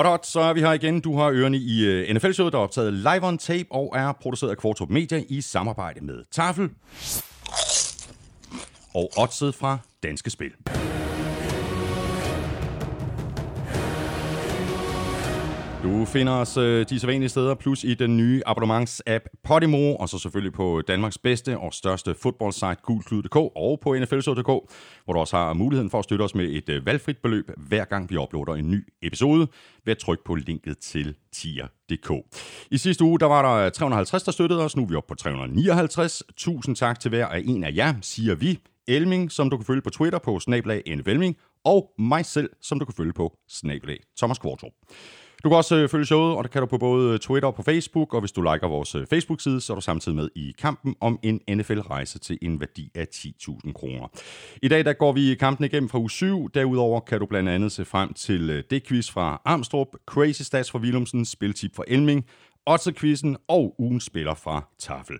Hot hot, så er vi her igen. Du har ørerne i øh, NFL-showet, der er optaget live on tape og er produceret af Kvartrup Media i samarbejde med Tafel og Odset fra Danske Spil. Du finder os øh, de sædvanlige steder, plus i den nye abonnements-app Podimo, og så selvfølgelig på Danmarks bedste og største fodboldsite gulklud.dk og på nflshow.dk, hvor du også har muligheden for at støtte os med et øh, valgfrit beløb, hver gang vi uploader en ny episode, ved at trykke på linket til tier.dk. I sidste uge der var der 350, der støttede os, nu er vi oppe på 359. Tusind tak til hver af en af jer, siger vi. Elming, som du kan følge på Twitter på snablag Elming, og mig selv, som du kan følge på snablag Thomas Kvartrup. Du kan også øh, følge showet, og det kan du på både øh, Twitter og på Facebook, og hvis du liker vores øh, Facebook-side, så er du samtidig med i kampen om en NFL-rejse til en værdi af 10.000 kroner. I dag der går vi kampen igennem fra uge 7. Derudover kan du blandt andet se frem til det quiz fra Armstrong, Crazy Stats fra Willumsen, Spiltip fra Elming, Otze-quizzen og ugens spiller fra Tafel.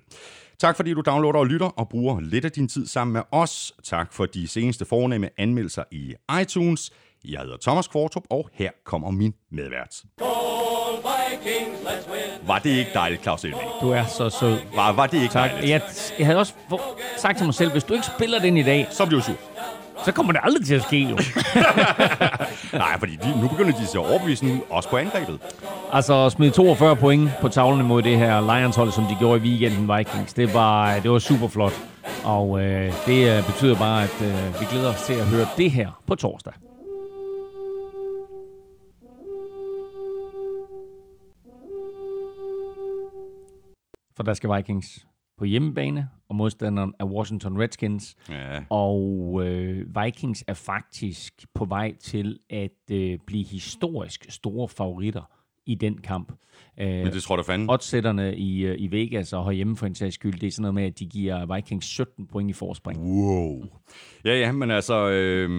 Tak fordi du downloader og lytter og bruger lidt af din tid sammen med os. Tak for de seneste fornemme anmeldelser i iTunes. Jeg hedder Thomas Kvartrup, og her kommer min medvært. Var det ikke dejligt, Claus Elving? Du er så sød. Var, var det ikke Tak. dejligt? Jeg, jeg havde også for, sagt til mig selv, hvis du ikke spiller den i dag, Så bliver du sur. så kommer det aldrig til at ske jo. Nej, fordi de, nu begynder de at se overbevisende ud, også på angrebet. altså at smide 42 point på tavlen mod det her Lions-hold, som de gjorde i weekenden Vikings, det var, det var super flot. Og øh, det øh, betyder bare, at øh, vi glæder os til at høre det her på torsdag. For der skal Vikings på hjemmebane, og modstanderen er Washington Redskins. Ja. Og øh, Vikings er faktisk på vej til at øh, blive historisk store favoritter i den kamp. Øh, Men det tror du fanden. Oddsætterne i, øh, i Vegas og herhjemme for en sags skyld, det er sådan noget med, at de giver Vikings 17 point i forspring. Wow. Ja, ja, men altså, øh,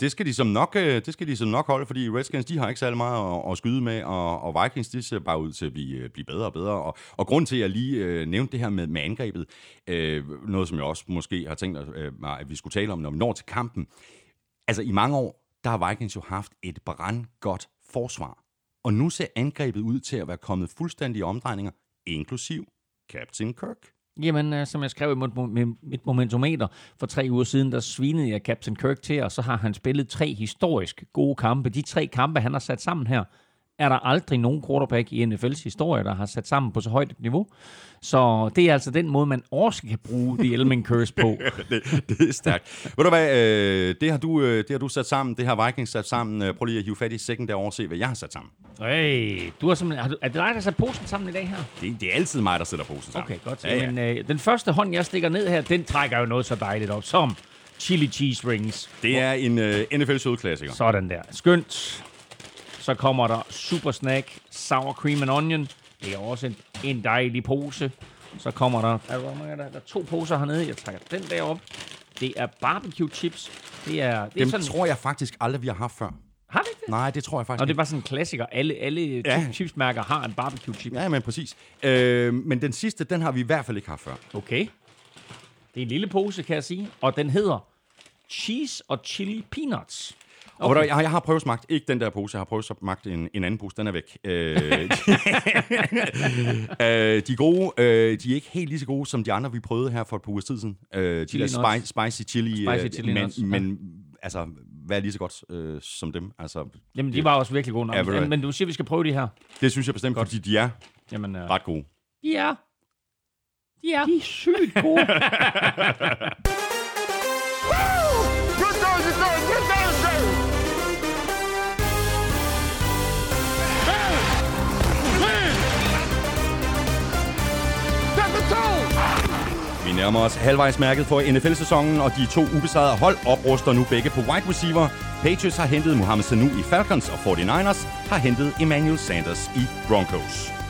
det skal de som nok, øh, det skal de som nok holde, fordi Redskins, de har ikke særlig meget at, at skyde med, og, og Vikings, de ser bare ud til at blive, øh, blive bedre og bedre. Og, og grund til, at jeg lige øh, nævnte det her med, med angrebet, øh, noget som jeg også måske har tænkt, øh, at vi skulle tale om, når vi når til kampen. Altså, i mange år, der har Vikings jo haft et brandgodt forsvar. Og nu ser angrebet ud til at være kommet fuldstændig i omdrejninger, inklusiv Captain Kirk. Jamen, øh, som jeg skrev i mit, mit momentometer for tre uger siden, der svinede jeg Captain Kirk til, og så har han spillet tre historisk gode kampe. De tre kampe, han har sat sammen her, er der aldrig nogen quarterback i NFL's historie, der har sat sammen på så højt et niveau. Så det er altså den måde, man også kan bruge The Elming Curse på. det, det er stærkt. Ved du hvad, øh, det, har du, øh, det har du sat sammen, det har Vikings sat sammen. Øh, prøv lige at hive fat i sækken derovre og se, hvad jeg har sat sammen. Hey, du har simpelthen, har du, er det dig, der har sat posen sammen i dag her? Det, det er altid mig, der sætter posen sammen. Okay, godt. Ja, ja. Men øh, den første hånd, jeg stikker ned her, den trækker jo noget så dejligt op, som chili cheese rings. Det er en øh, NFL-sødklassiker. Sådan der. Skønt. Så kommer der super snack, sour cream and onion. Det er også en, en dejlig pose. Så kommer der, er der, hvor mange er der, der er to poser hernede. Jeg trækker den der op. Det er barbecue chips. Det er, det er Dem sådan, tror jeg faktisk aldrig, vi har haft før. har vi ikke det? Nej, det tror jeg faktisk Og det var sådan en klassiker. Alle, alle ja. chipsmærker har en barbecue chip. Ja, men præcis. Øh, men den sidste, den har vi i hvert fald ikke haft før. Okay. Det er en lille pose, kan jeg sige. Og den hedder Cheese og Chili Peanuts. Og okay. jeg, har- jeg har prøvet smagt, ikke den der pose, jeg har prøvet smagt en, en anden pose, den er væk. Øh, øh, de er gode, øh, de er ikke helt lige så gode som de andre, vi prøvede her for et par uger siden. Øh, de Chili der nuts. spicy, spicy chili, Spicy øh, chili men, nuts, ja. men altså, hvad er lige så godt øh, som dem? Altså, Jamen, de var også virkelig gode nok. Ja, men du siger, vi skal prøve de her. det synes jeg bestemt, godt. fordi de er Jamen, uh, ret gode. Ja. Ja. De er sygt gode. Vi nærmer os halvvejsmærket for NFL-sæsonen, og de to ubesejrede hold opruster nu begge på wide receiver. Patriots har hentet Mohamed Sanu i Falcons, og 49ers har hentet Emmanuel Sanders i Broncos.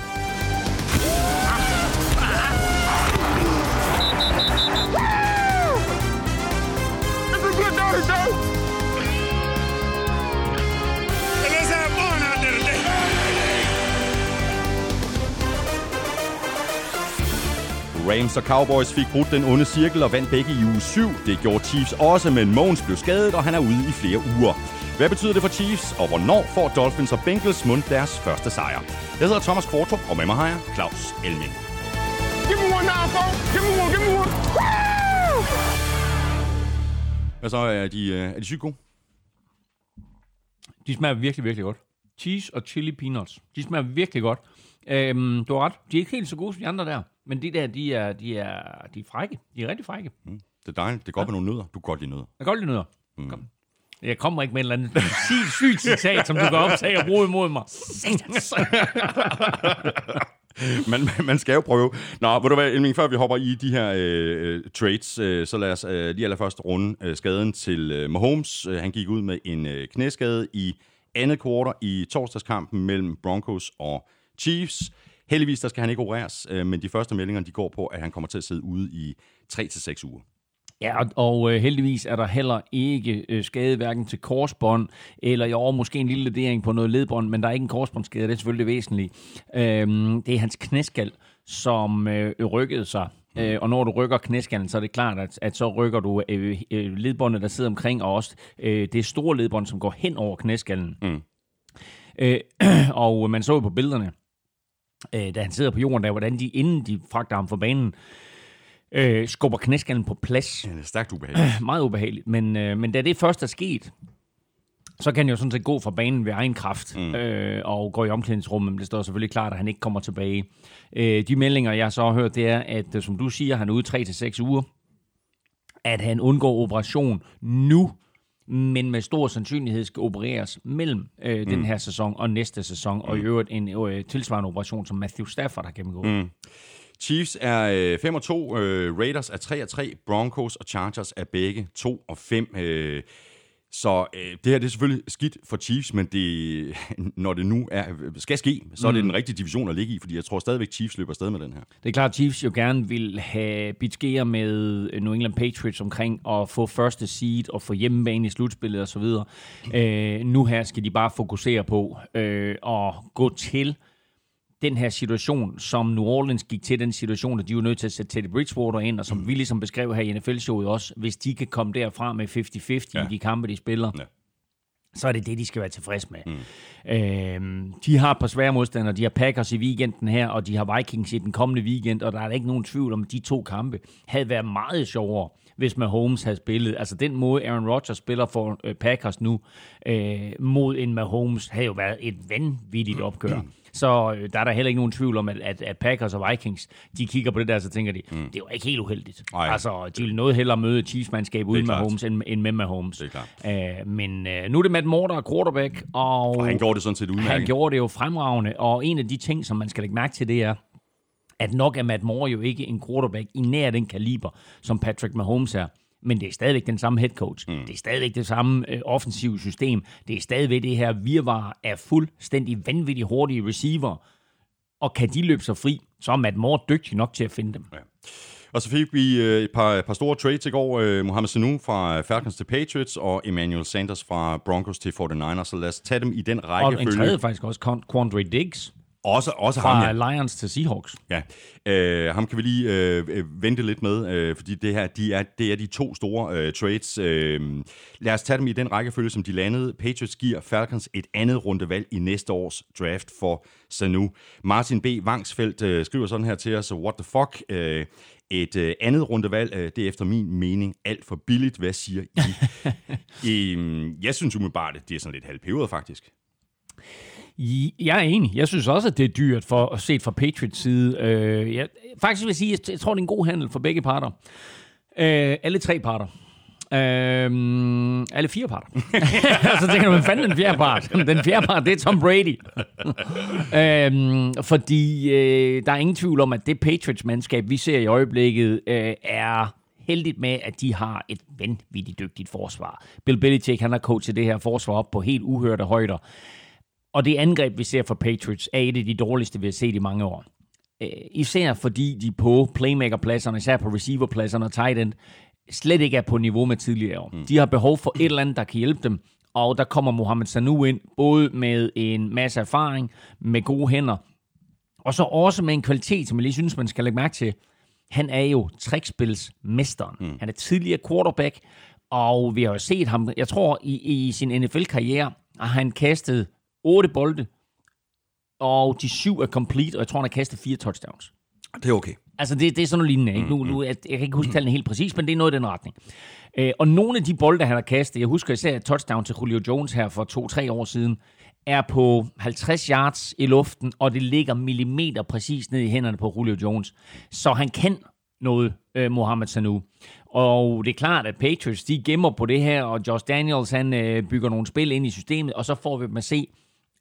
Rams og Cowboys fik brudt den onde cirkel og vandt begge i uge 7. Det gjorde Chiefs også, men Mogens blev skadet, og han er ude i flere uger. Hvad betyder det for Chiefs, og hvornår får Dolphins og Bengals mund deres første sejr? Jeg hedder Thomas Kvartrup, og med mig har jeg Claus Elming. Give me one now, folks. Give me one, give me one. Woo! Hvad så er de, øh, er de sygt gode? De smager virkelig, virkelig godt. Cheese og chili peanuts. De smager virkelig godt. Øhm, du har ret. De er ikke helt så gode som de andre der. Men de der, de er, de er, de er frække. De er rigtig frække. Det er dejligt. Det er godt med nogle nødder. Du kan godt lide nødder. Jeg kan godt lide nødder. Mm. Kom. Jeg kommer ikke med en eller anden sygt, sygt citat, som du kan optage og bruge imod mig. man, man skal jo prøve. Nå, ved du hvad, Elming, før vi hopper i de her øh, øh, trades, øh, så lad os øh, lige allerførst runde øh, skaden til øh, Mahomes. Øh, han gik ud med en øh, knæskade i andet kvartal i torsdagskampen mellem Broncos og Chiefs. Heldigvis, der skal han ikke opereres, øh, men de første meldinger, de går på, at han kommer til at sidde ude i 3-6 uger. Ja, og, og øh, heldigvis er der heller ikke øh, skade hverken til korsbånd, eller i år måske en lille ledering på noget ledbånd, men der er ikke en korsbåndsskade, det er selvfølgelig det væsentlige. Øhm, det er hans knæskal, som øh, rykkede sig. Øh, og når du rykker knæskallen, så er det klart, at, at så rykker du øh, øh, ledbåndet, der sidder omkring, og også øh, det store ledbånd, som går hen over knæskallen. Mm. Øh, og man så jo på billederne, øh, da han sidder på jorden der, hvordan de, inden de fragter ham fra banen, øh, skubber knæskallen på plads. Ja, det er stærkt ubehageligt. Meget ubehageligt. Men, øh, men da det først er sket, så kan han jo sådan set gå fra banen ved egen kraft mm. øh, og gå i omklædningsrummet, men det står selvfølgelig klart, at han ikke kommer tilbage. Øh, de meldinger, jeg så har hørt, det er, at øh, som du siger, han er ude 3-6 uger, at han undgår operation nu, men med stor sandsynlighed skal opereres mellem øh, den her sæson og næste sæson, mm. og i øvrigt en øh, tilsvarende operation, som Matthew Stafford har gennemgået. Mm. Chiefs er øh, 5 og 2, øh, Raiders er 3 og 3, Broncos og Chargers er begge 2 og 5. Øh, så øh, det her det er selvfølgelig skidt for Chiefs, men det, når det nu er, skal ske, så er det den rigtige division at ligge i, fordi jeg tror stadigvæk, Chiefs løber afsted med den her. Det er klart, at Chiefs jo gerne vil have bitskere med New England Patriots omkring at få første seed og få hjemmebane i slutspillet osv. Øh, nu her skal de bare fokusere på øh, at gå til den her situation, som New Orleans gik til den situation, at de var nødt til at sætte Teddy Bridgewater ind, og som mm. vi ligesom beskrev her i NFL-showet også, hvis de kan komme derfra med 50-50 ja. i de kampe, de spiller, ja. så er det det, de skal være tilfreds med. Mm. Øhm, de har et par svære modstandere. De har Packers i weekenden her, og de har Vikings i den kommende weekend, og der er ikke nogen tvivl om, at de to kampe havde været meget sjovere, hvis Mahomes havde spillet. Altså den måde, Aaron Rodgers spiller for øh, Packers nu, øh, mod en Mahomes, havde jo været et vanvittigt opgør. Mm. Så øh, der er der heller ikke nogen tvivl om, at, at, at Packers og Vikings, de kigger på det der, så tænker de, mm. det var ikke helt uheldigt. Ej. Altså, de vil noget hellere møde Chiefs-mandskab uden med Holmes, end, end med Mahomes. Det er klart. Uh, men uh, nu er det Matt Moore, der er quarterback, og, og han gjorde det sådan set udmærket. Han gjorde det jo fremragende, og en af de ting, som man skal lægge mærke til, det er, at nok er Matt Moore jo ikke en quarterback i nær den kaliber, som Patrick Mahomes er men det er stadigvæk den samme head coach. Mm. Det er stadigvæk det samme øh, offensive system. Det er stadigvæk det her virvar af fuldstændig vanvittigt hurtige receiver. Og kan de løbe sig fri, så er Matt Moore dygtig nok til at finde dem. Ja. Og så fik vi øh, et par, et par store trades i går. Øh, Mohamed Sanu fra Falcons til Patriots, og Emmanuel Sanders fra Broncos til 49ers. Så lad os tage dem i den rækkefølge. Og en tredje faktisk også, Quandre Diggs. Også, også Fra ham, ja. Lions til Seahawks. Ja, øh, ham kan vi lige øh, vente lidt med, øh, fordi det her de er, det er de to store øh, trades. Øh, lad os tage dem i den rækkefølge, som de landede. Patriots giver Falcons et andet rundevalg i næste års draft for Sanu. Martin B. Vangsfeldt øh, skriver sådan her til os, what the fuck, øh, et øh, andet rundevalg, øh, det er efter min mening alt for billigt. Hvad siger I? øh, jeg synes umiddelbart, at det er sådan lidt halvpeberet faktisk. Jeg er enig. Jeg synes også, at det er dyrt for set fra Patriots side. Øh, jeg, faktisk vil jeg sige, at jeg tror, det er en god handel for begge parter. Øh, alle tre parter. Øhm, alle fire parter. så tænker du, hvad fanden den fjerde part? Den fjerde part, det er Tom Brady. øhm, fordi øh, der er ingen tvivl om, at det Patriots-mandskab, vi ser i øjeblikket, øh, er heldigt med, at de har et vanvittigt dygtigt forsvar. Bill Belichick, han har coachet det her forsvar op på helt uhørte højder. Og det angreb, vi ser fra Patriots, er et af de dårligste, vi har set i mange år. Øh, især fordi de på playmaker-pladserne, især på receiver-pladserne og tight end, slet ikke er på niveau med tidligere år. Mm. De har behov for et eller andet, der kan hjælpe dem, og der kommer Mohamed Sanu ind, både med en masse erfaring, med gode hænder, og så også med en kvalitet, som jeg lige synes, man skal lægge mærke til. Han er jo trickspilsmesteren. Mm. Han er tidligere quarterback, Og vi har jo set ham, jeg tror i, i sin NFL-karriere, har han kastet otte bolde, og de syv er complete, og jeg tror, han har kastet fire touchdowns. Det er okay. Altså, det, det er sådan noget lignende. Ikke? Nu, nu, jeg, jeg kan ikke huske tallene helt præcis, men det er noget i den retning. Øh, og nogle af de bolde, han har kastet, jeg husker især et touchdown til Julio Jones her for to-tre år siden, er på 50 yards i luften, og det ligger millimeter præcis ned i hænderne på Julio Jones. Så han kan noget, øh, Mohamed Sanu. Og det er klart, at Patriots, de gemmer på det her, og Josh Daniels, han øh, bygger nogle spil ind i systemet, og så får vi dem at se,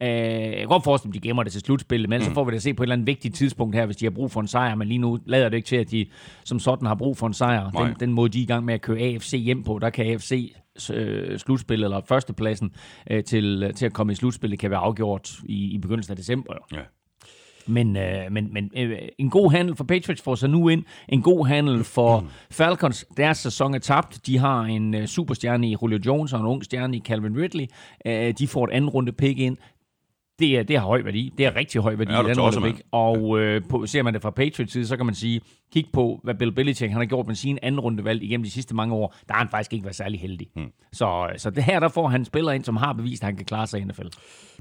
Øh, jeg kan godt forestille, at de gemmer det til slutspillet, men mm. så får vi det at se på et eller andet vigtigt tidspunkt her, hvis de har brug for en sejr. Men lige nu lader det ikke til, at de som sådan har brug for en sejr. Den, den måde, de er i gang med at køre AFC hjem på, der kan AFC øh, slutspillet eller førstepladsen øh, til, til at komme i slutspillet kan være afgjort i, i begyndelsen af december. Ja. Men, øh, men, men øh, en god handel for Patriots får sig nu ind. En god handel for Falcons. Deres sæson er tabt. De har en øh, superstjerne i Julio Jones og en ung stjerne i Calvin Ridley. Øh, de får et anden runde pick ind det, er, det har høj værdi. Det er rigtig høj værdi. Ja, det er også, og øh, på, ser man det fra Patriots side, så kan man sige, kig på, hvad Bill Belichick han har gjort med sin anden rundevalg igennem de sidste mange år. Der har han faktisk ikke været særlig heldig. Hmm. Så, så det her, der får han spiller ind, som har bevist, at han kan klare sig i NFL.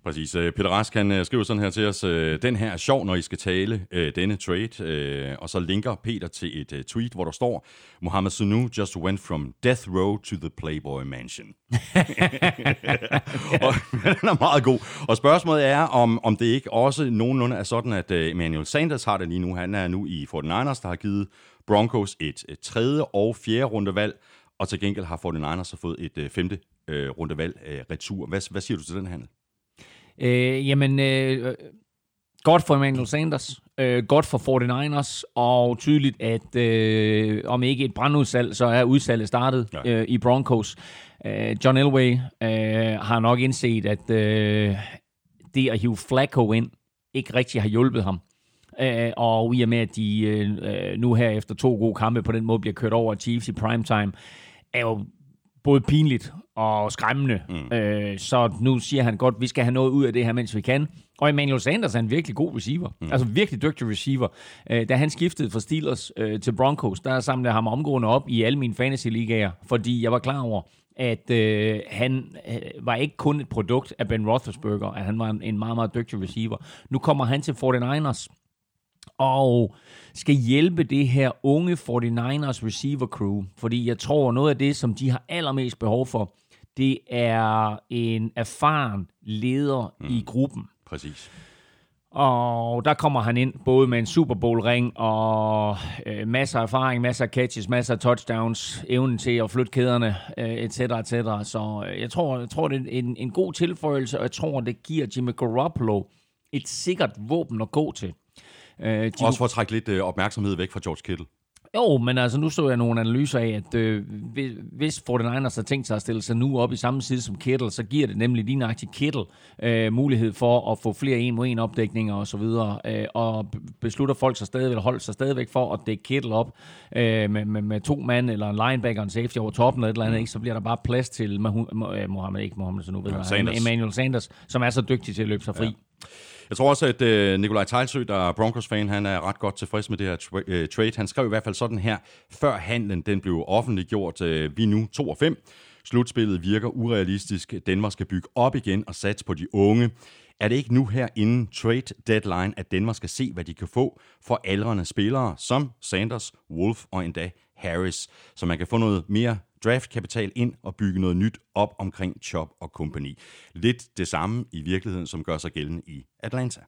Præcis. Øh, Peter Rask, han øh, skriver sådan her til os, øh, den her er sjov, når I skal tale denne trade, og så linker Peter til et tweet, hvor der står, Mohamed Sanu just went from death row to the Playboy Mansion. og, den er meget god. Og spørgsmålet er, om, om det ikke også nogenlunde er sådan, at Emmanuel Sanders har det lige nu. Han er nu i 49ers, der har givet Broncos et, et tredje og fjerde rundevalg, og til gengæld har 49ers så fået et femte øh, rundevalg øh, retur. Hvad, hvad siger du til den handel? Øh, jamen, øh, godt for Emmanuel Sanders, øh, godt for 49ers, og tydeligt, at øh, om ikke et brandudsalg, så er udsalget startet ja. øh, i Broncos. Øh, John Elway øh, har nok indset, at øh, det at hive Flacco ind ikke rigtig har hjulpet ham. Øh, og i og med, at de øh, nu her efter to gode kampe på den måde bliver kørt over Chiefs i primetime, er jo både pinligt og skræmmende. Mm. Øh, så nu siger han godt, vi skal have noget ud af det her, mens vi kan. Og Emmanuel Sanders er en virkelig god receiver. Mm. Altså virkelig dygtig receiver. Øh, da han skiftede fra Steelers øh, til Broncos, der samlede jeg ham omgående op i alle mine fantasy-ligaer, fordi jeg var klar over, at øh, han øh, var ikke kun et produkt af Ben Roethlisberger, at han var en, en meget, meget dygtig receiver. Nu kommer han til 49ers, og skal hjælpe det her unge 49ers receiver crew, fordi jeg tror, noget af det, som de har allermest behov for, det er en erfaren leder mm. i gruppen. Præcis. Og der kommer han ind både med en Super Bowl-ring og øh, masser af erfaring, masser af catches, masser af touchdowns, evnen til at flytte kæderne, øh, et cetera, et cetera. Så øh, jeg tror, jeg tror, det er en, en god tilføjelse, og jeg tror, det giver Jimmy Garoppolo et sikkert våben at gå til. Øh, de Også for at trække lidt øh, opmærksomhed væk fra George Kittle. Jo, men altså nu så jeg nogle analyser af, at øh, hvis 49ers har tænkt sig at stille sig nu op i samme side som Kittle, så giver det nemlig lige nøjagtigt Kittle øh, mulighed for at få flere en mod en opdækninger og så videre, øh, og beslutter folk sig stadig, eller holder sig stadigvæk for at dække Kittle op øh, med, med, med, to mand eller en linebacker og en safety over toppen eller et eller andet, mm. ikke, så bliver der bare plads til Mohammed, ikke Mohammed, så nu ved jeg, Emmanuel Sanders, som er så dygtig til at løbe sig fri. Ja. Jeg tror også, at øh, Nikolaj Tejlsø, der er Broncos-fan, han er ret godt tilfreds med det her tra- øh, trade. Han skrev i hvert fald sådan her, før handlen den blev offentliggjort. Uh, vi nu 2 og 5. Slutspillet virker urealistisk. Danmark skal bygge op igen og satse på de unge. Er det ikke nu her inden trade deadline, at Danmark skal se, hvad de kan få for aldrende spillere som Sanders, Wolf og endda Harris, så man kan få noget mere draftkapital ind og bygge noget nyt op omkring Chop og Company. Lidt det samme i virkeligheden, som gør sig gældende i Atlanta.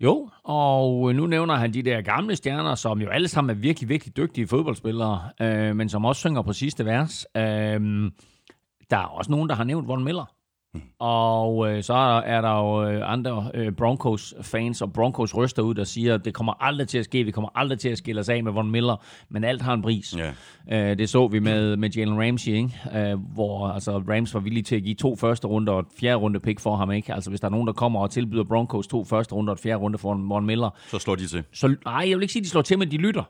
Jo, og nu nævner han de der gamle stjerner, som jo alle sammen er virkelig, virkelig dygtige fodboldspillere, øh, men som også synger på sidste vers. Øh, der er også nogen, der har nævnt Von Miller. Og øh, så er der jo øh, andre øh, Broncos-fans og Broncos-røster ud, der siger, at det kommer aldrig til at ske, vi kommer aldrig til at skille os af med Von Miller, men alt har en pris. Yeah. Øh, det så vi med, med Jalen Ramsey, ikke? Øh, hvor altså, Rams var villige til at give to første runde og et fjerde runde pick for ham. Ikke? Altså hvis der er nogen, der kommer og tilbyder Broncos to første runde og et fjerde runde for Von Miller. Så slår de til. Så, nej, jeg vil ikke sige, at de slår til, men de lytter.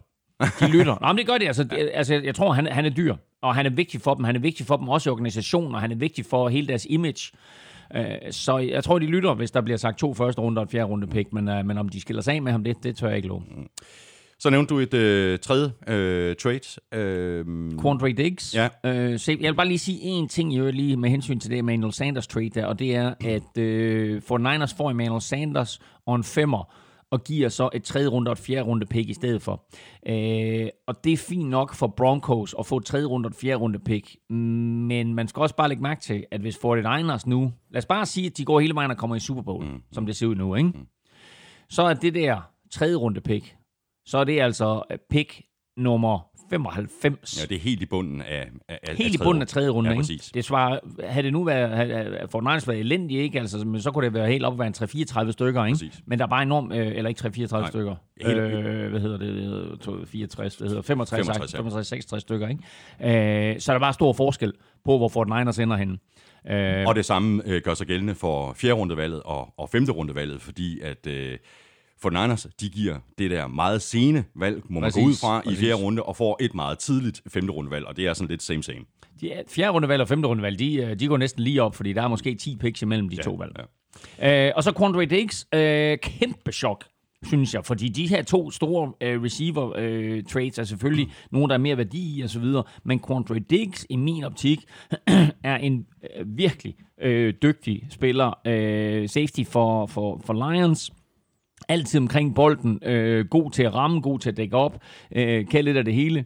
De lytter. Nå, men det gør de. Altså, altså, jeg tror, han, han er dyr, og han er vigtig for dem. Han er vigtig for dem også i organisationen, og han er vigtig for hele deres image. Øh, så jeg tror, de lytter, hvis der bliver sagt to første runde og et fjerde runde pick, men, øh, men om de skiller sig af med ham, det, det tør jeg ikke love. Så nævnte du et øh, tredje øh, trade. Øh, Quandre Diggs. Ja. Øh, se, jeg vil bare lige sige en ting øvrigt lige med hensyn til det Emmanuel Sanders trade der, og det er, at øh, for Niners får Emmanuel Sanders og en femmer, og giver så et tredje runde og et fjerde runde pick i stedet for. Øh, og det er fint nok for Broncos at få et tredje runde og et fjerde runde pick, men man skal også bare lægge mærke til, at hvis 49ers nu, lad os bare sige, at de går hele vejen og kommer i Super Bowl, mm. som det ser ud nu, ikke? Mm. så er det der tredje runde pick, så er det altså pick nummer 95. Ja, det er helt i bunden af, af Helt i bunden af tredje runde, ja, ikke? Det svarer, havde det nu været, havde, for Niners været elendig, ikke? Altså, men så kunne det være helt op at være en 3-34 stykker, ikke? Præcis. Men der er bare enormt, øh, eller ikke 3-34 Nej. stykker. Helt- øh, hvad hedder det? det hedder, to- 64, hvad hedder 65, 65, ja. 65, 66 stykker, ikke? Øh, så er der bare stor forskel på, hvor Fort Niners ender henne. Øh, Og det samme øh, gør sig gældende for fjerde rundevalget og, og femte rundevalget, fordi at øh, for Niners, de giver det der meget sene valg, må man Præcis, gå ud fra, i præcis. fjerde runde, og får et meget tidligt femte rundevalg, og det er sådan lidt same same. de, er- fjerde rundevalg og femte rundevalg, de, øh, de går næsten lige op, fordi der er måske 10 picks imellem de Ja, to valg. ja. Øh, og så Quandre Diggs, øh, kæmpe chok, synes jeg, fordi de her to store øh, receiver øh, trades er selvfølgelig nogle, der er mere værdi i og så videre, men Quandre Diggs i min optik er en øh, virkelig øh, dygtig spiller, øh, safety for, for, for Lions, altid omkring bolden, øh, god til at ramme, god til at dække op, øh, kan lidt af det hele,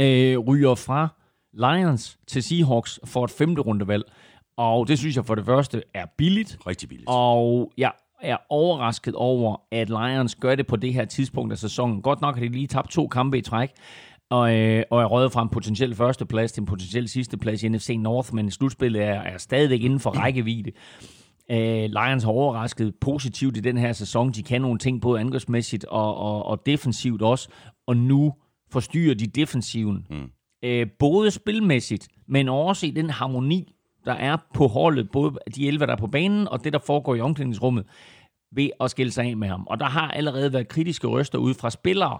øh, ryger fra Lions til Seahawks for et femte rundevalg, og det synes jeg for det første er billigt, Rigtig billigt. og jeg er overrasket over, at Lions gør det på det her tidspunkt af sæsonen. Godt nok har de lige tabt to kampe i træk, og, øh, og er røget fra en potentiel førsteplads til en potentiel sidsteplads i NFC North, men slutspillet er, er stadigvæk inden for rækkevidde. Øh, Lions har overrasket positivt i den her sæson. De kan nogle ting både angrebsmæssigt og, og, og defensivt også, og nu forstyrrer de defensiven. Mm. Øh, både spilmæssigt, men også i den harmoni, der er på holdet, både de 11, der er på banen, og det, der foregår i omklædningsrummet, ved at skille sig af med ham. Og der har allerede været kritiske røster ud fra spillere,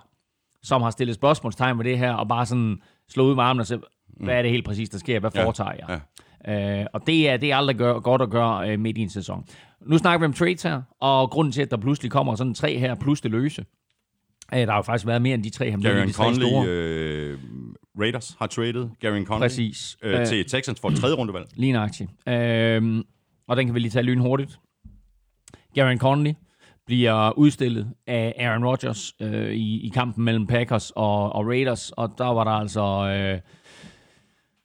som har stillet spørgsmålstegn ved det her, og bare sådan slået ud med armen og sagt, hvad er det helt præcis, der sker? Hvad Ja, foretager jeg? Øh, og det er, det er aldrig gør, godt at gøre øh, midt i en sæson. Nu snakker vi om trades her, og grunden til, at der pludselig kommer sådan tre her, plus det løse. Øh, der har jo faktisk været mere end de tre her, er Gary de tre Conley, store. øh, Raiders har traded Gary Conley Præcis. øh, Øh, til Texans for et tredje rundevalg. Lige nøjagtigt. Øhm, og den kan vi lige tage lynhurtigt. Garen Conley bliver udstillet af Aaron Rodgers øh, i, i kampen mellem Packers og, og Raiders, og der var der altså... Øh,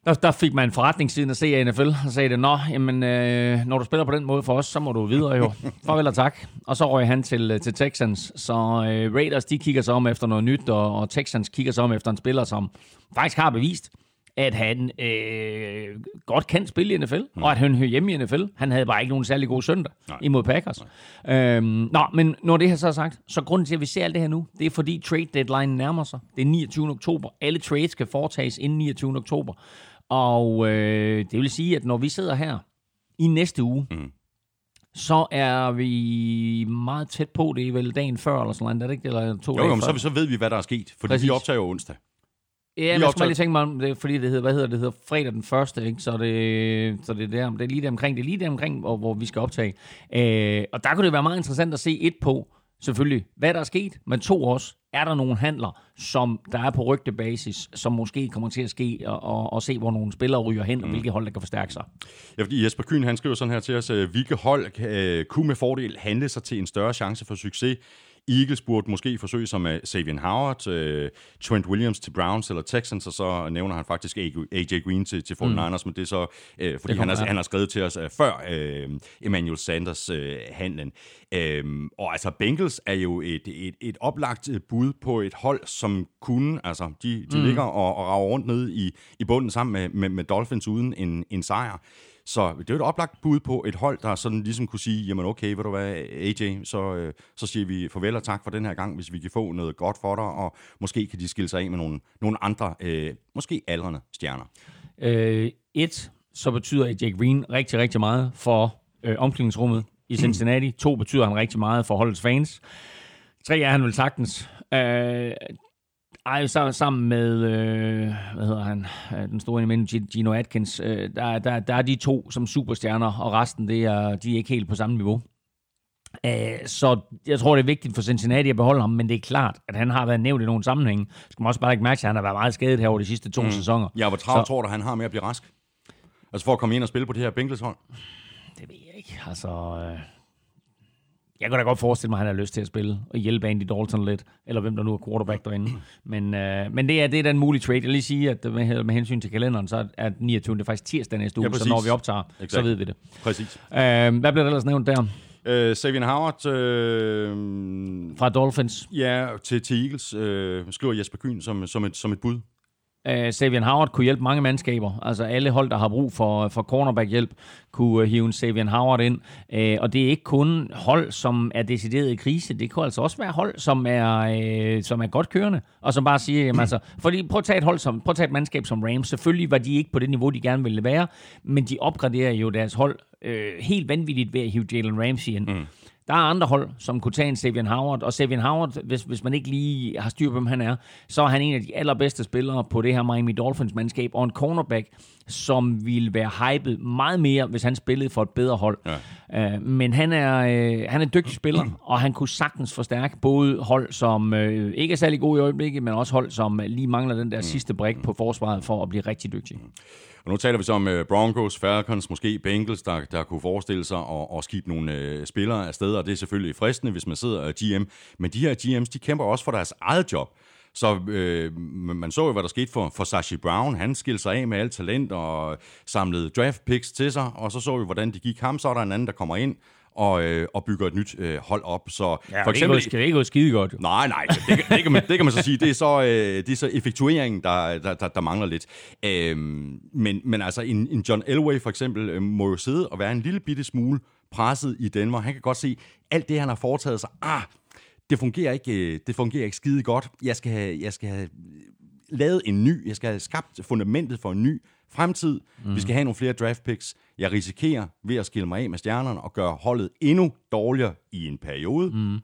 der, der fik man forretningssiden at se af NFL, og sagde det, Nå, jamen, øh, når du spiller på den måde for os, så må du videre jo. Farvel og tak. Og så røg han til, til Texans. Så øh, Raiders, de kigger sig om efter noget nyt, og, og Texans kigger sig om efter en spiller, som faktisk har bevist, at han øh, godt kan spille i NFL, mm. og at han hører hjemme i NFL. Han havde bare ikke nogen særlig god søndag Nej. imod Packers. Øhm, nå, men når det her så er sagt, så grunden til, at vi ser alt det her nu, det er fordi trade deadline nærmer sig. Det er 29. oktober. Alle trades skal foretages inden 29. oktober. Og øh, det vil sige, at når vi sidder her i næste uge, Mm. så er vi meget tæt på, det er vel dagen før, eller sådan noget, er det ikke? Eller to Jo, dage jo, men før. så, så ved vi, hvad der er sket, fordi Præcis. vi optager jo onsdag. Ja, men jeg optager- lige tænke mig om det, fordi det hedder, hvad hedder det, det hedder fredag den første, ikke? Så det, så det, er der, det er lige der omkring, det er lige der omkring, hvor, hvor vi skal optage. Øh, og der kunne det være meget interessant at se et på, selvfølgelig, hvad der er sket, men to også, er der nogle handler, som der er på rygtebasis, som måske kommer til at ske, og, og, og se, hvor nogle spillere ryger hen, og hvilke hold, der kan forstærke sig. Ja, fordi Jesper Kyn, han skriver sådan her til os, øh, hvilke hold øh, kunne med fordel handle sig til en større chance for succes? Eagles burde måske forsøge sig med Savian Howard, øh, Trent Williams til Browns eller Texans, og så nævner han faktisk AJ Green til, til 49ers, mm. men det er så, øh, fordi Det han har, han har skrevet til os øh, før øh, Emmanuel Sanders øh, handlen. Øh, og altså, Bengals er jo et, et, et oplagt øh, bud på et hold, som kunne, altså, de, de mm. ligger og, og rager rundt nede i, i bunden sammen med, med, med Dolphins uden en, en sejr. Så det er jo et oplagt bud på et hold, der sådan ligesom kunne sige, jamen okay, ved du hvad, AJ, så, øh, så siger vi farvel og tak for den her gang, hvis vi kan få noget godt for dig, og måske kan de skille sig af med nogle, nogle andre, øh, måske aldrende stjerner. Øh, et, så betyder AJ Green rigtig, rigtig meget for øh, omklædningsrummet i Cincinnati. To, betyder han rigtig meget for holdets fans. Tre er han vel sagtens. Øh, ej, så, sammen med, øh, hvad hedder han, øh, den store imellem, Gino Atkins, øh, der, der, der er de to som superstjerner, og resten, det er, de er ikke helt på samme niveau. Øh, så jeg tror, det er vigtigt for Cincinnati at beholde ham, men det er klart, at han har været nævnt i nogle sammenhænge. Skal man også bare ikke mærke at han har været meget skadet her over de sidste to mm. sæsoner. Ja, hvor travlt tror du, han har med at blive rask? Altså for at komme ind og spille på det her Bengals hold? Det ved jeg ikke. Altså, øh, jeg kan da godt forestille mig, at han har lyst til at spille og hjælpe Andy Dalton lidt, eller hvem der nu er quarterback derinde. Men, øh, men det er, det er den mulige trade. Jeg vil lige sige, at med, med hensyn til kalenderen, så er 29. det er faktisk tirsdag næste uge, ja, så når vi optager, Exakt. så ved vi det. Præcis. Øh, hvad bliver der ellers nævnt der? Øh, Savian Howard... Øh, Fra Dolphins. Ja, til, til Eagles øh, skriver Jesper Kyn som, som, et, som et bud. Øh, uh, Savian Howard kunne hjælpe mange mandskaber. Altså alle hold, der har brug for, for cornerback-hjælp, kunne uh, hive en Savian Howard ind. Uh, og det er ikke kun hold, som er decideret i krise. Det kan altså også være hold, som er, uh, som er godt kørende. Og som bare siger, jamen, altså, fordi prøv at, tage et hold som, prøv at tage et mandskab som Rams. Selvfølgelig var de ikke på det niveau, de gerne ville være, men de opgraderer jo deres hold uh, helt vanvittigt ved at hive Jalen Ramsey ind. Mm. Der er andre hold, som kunne tage en Savian Howard, og Savian Howard, hvis, hvis man ikke lige har styr på, hvem han er, så er han en af de allerbedste spillere på det her Miami Dolphins-mandskab, og en cornerback, som ville være hypet meget mere, hvis han spillede for et bedre hold. Ja. Uh, men han er, uh, han er en dygtig spiller, og han kunne sagtens forstærke både hold, som uh, ikke er særlig gode i øjeblikket, men også hold, som lige mangler den der mm. sidste brik på forsvaret for at blive rigtig dygtig. Og nu taler vi så om uh, Broncos, Falcons, måske Bengals, der, der kunne forestille sig at, at skibe nogle uh, spillere afsted, og det er selvfølgelig fristende, hvis man sidder og GM. Men de her GM's, de kæmper også for deres eget job. Så øh, man så jo, hvad der skete for, for Sashi Brown. Han skilte sig af med alt talent og samlede draft picks til sig, og så så vi, hvordan det gik ham. Så er der en anden, der kommer ind og, øh, og bygger et nyt øh, hold op. Så ja, for eksempel, det er ikke gå skide godt. Jo. Nej, nej, det, det, det, kan man, det kan man så sige. Det er så, øh, det er så effektueringen, der, der, der, der mangler lidt. Øh, men, men altså, en, en John Elway for eksempel øh, må jo sidde og være en lille bitte smule presset i Danmark. Han kan godt se, alt det, han har foretaget sig, ah, det fungerer ikke, øh, det fungerer ikke skide godt. Jeg skal have, jeg skal have lavet en ny, jeg skal have skabt fundamentet for en ny fremtid. Mm. Vi skal have nogle flere draft picks. Jeg risikerer ved at skille mig af med stjernerne og gøre holdet endnu dårligere i en periode. Mm.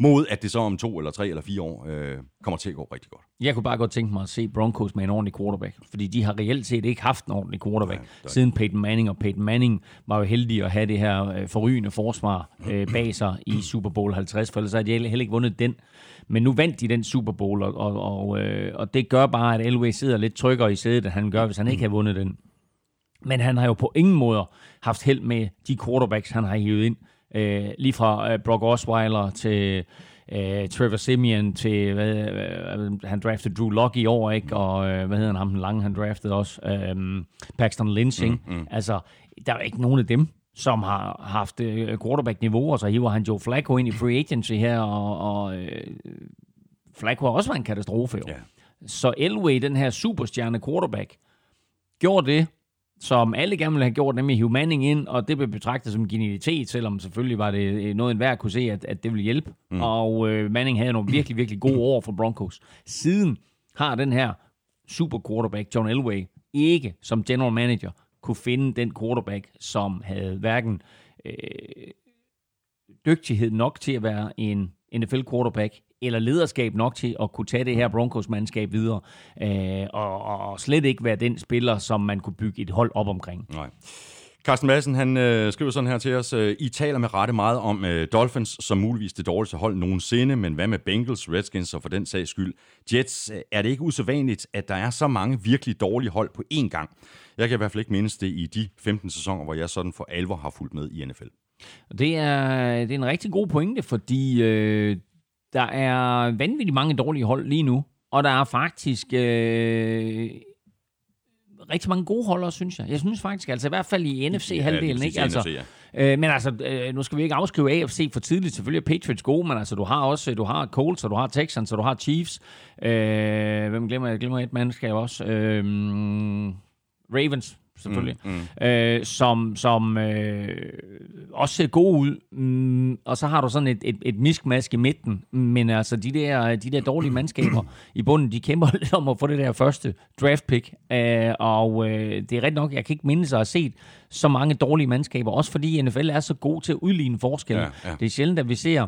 Mod at det så om to eller tre eller fire år øh, kommer til at gå rigtig godt. Jeg kunne bare godt tænke mig at se Broncos med en ordentlig quarterback. Fordi de har reelt set ikke haft en ordentlig quarterback ja, siden Peyton Manning. Og Peyton Manning var jo heldig at have det her øh, forrygende forsvar øh, bag sig i Super Bowl 50. For ellers havde de heller ikke vundet den. Men nu vandt de den Super Bowl, og, og, og, øh, og det gør bare, at Elway sidder lidt tryggere i sædet, end han gør, hvis han ikke havde vundet den. Men han har jo på ingen måde haft held med de quarterbacks, han har hivet ind. Øh, lige fra øh, Brock Osweiler til øh, Trevor Simeon til, hvad, øh, han draftede Drew Lock i år, ikke? Og øh, hvad hedder han, ham den lange, han draftede også, øh, Paxton Lynch, ikke? Mm, mm. Altså, der er ikke nogen af dem, som har haft øh, quarterback-niveau, og så hiver han Joe Flacco ind i free agency her, og, og øh, Flacco har også været en katastrofe. Jo. Yeah. Så Elway, den her superstjerne quarterback, gjorde det, som alle gerne ville have gjort, nemlig hive Manning ind, og det blev betragtet som genialitet, selvom selvfølgelig var det noget, enhver kunne se, at, at det ville hjælpe. Mm. Og øh, Manning havde nogle virkelig, virkelig gode år for Broncos. Siden har den her super quarterback, John Elway, ikke som general manager kunne finde den quarterback, som havde hverken øh, dygtighed nok til at være en NFL quarterback, eller lederskab nok til at kunne tage det her Broncos-mandskab videre, øh, og, og slet ikke være den spiller, som man kunne bygge et hold op omkring. Nej. Carsten Madsen, han øh, skriver sådan her til os. Øh, I taler med rette meget om øh, Dolphins som muligvis det dårligste hold nogensinde, men hvad med Bengals, Redskins og for den sags skyld Jets? Er det ikke usædvanligt, at der er så mange virkelig dårlige hold på én gang? Jeg kan i hvert fald ikke mindes det i de 15 sæsoner, hvor jeg sådan for alvor har fulgt med i NFL. Det er, det er en rigtig god pointe, fordi øh, der er vanvittigt mange dårlige hold lige nu, og der er faktisk øh, rigtig mange gode hold også, synes jeg. Jeg synes faktisk, altså i hvert fald i NFC-halvdelen, ja, ikke? Altså, NFC, ja. øh, men altså, øh, nu skal vi ikke afskrive AFC for tidligt. Selvfølgelig er Patriots gode, men altså, du har også, du har Colts, og du har Texans, og du har Chiefs. Øh, hvem glemmer jeg? glemmer et mandskab også. Øh, Ravens, selvfølgelig, mm, mm. Øh, som, som øh, også ser god ud. Mm, og så har du sådan et, et, et miskmask i midten. Men altså, de der, de der dårlige mandskaber i bunden, de kæmper lidt om at få det der første draft pick. Øh, og øh, det er ret nok, jeg kan ikke minde sig at have set så mange dårlige mandskaber. Også fordi NFL er så god til at udligne forskellen. Ja, ja. Det er sjældent, at vi ser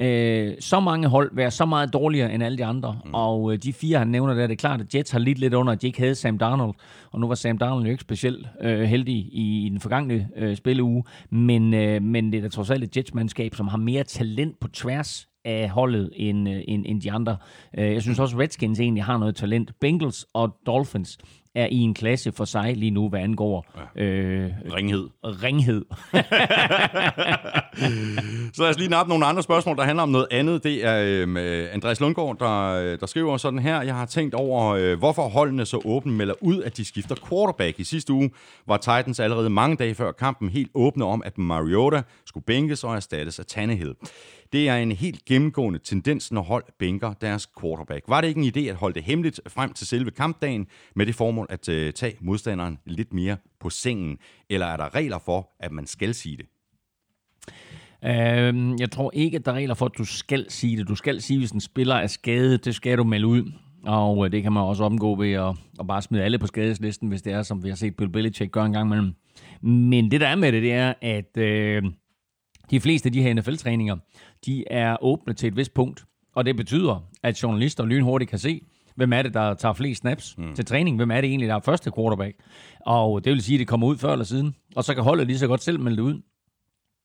øh, så mange hold være så meget dårligere end alle de andre. Mm. Og øh, de fire, han nævner der, det er klart, at Jets har lidt lidt under, at de ikke havde Sam Darnold. Og nu var Sam Darnold jo ikke specielt øh, heldig i, i den forgangne øh, spilleuge. Men, øh, men det er da trods alt et Jets-mandskab, som har mere talent på tværs af holdet end, øh, end, end de andre. Øh, jeg synes også, Redskins egentlig har noget talent. Bengals og Dolphins er i en klasse for sig lige nu, hvad angår ja. øh, ringhed. ringhed. så lad os lige nappe nogle andre spørgsmål, der handler om noget andet. Det er øh, Andreas Lundgaard, der, der skriver sådan her. Jeg har tænkt over, øh, hvorfor holdene så åbent melder ud, at de skifter quarterback. I sidste uge var Titans allerede mange dage før kampen helt åbne om, at Mariota skulle bænkes og erstattes af Tannehill. Det er en helt gennemgående tendens, når hold bænker deres quarterback. Var det ikke en idé at holde det hemmeligt frem til selve kampdagen med det formål at øh, tage modstanderen lidt mere på sengen? Eller er der regler for, at man skal sige det? Øhm, jeg tror ikke, at der er regler for, at du skal sige det. Du skal sige, hvis en spiller er skadet, det skal du melde ud. Og øh, det kan man også omgå ved at, at bare smide alle på skadeslisten, hvis det er, som vi har set Bill Belichick gøre en gang imellem. Men det, der er med det, det er, at øh, de fleste af de her NFL-træninger, de er åbne til et vist punkt. Og det betyder, at journalister lynhurtigt kan se, hvem er det, der tager flest snaps mm. til træning? Hvem er det egentlig, der er første quarterback? Og det vil sige, at det kommer ud før eller siden. Og så kan holdet lige så godt selv melde det ud.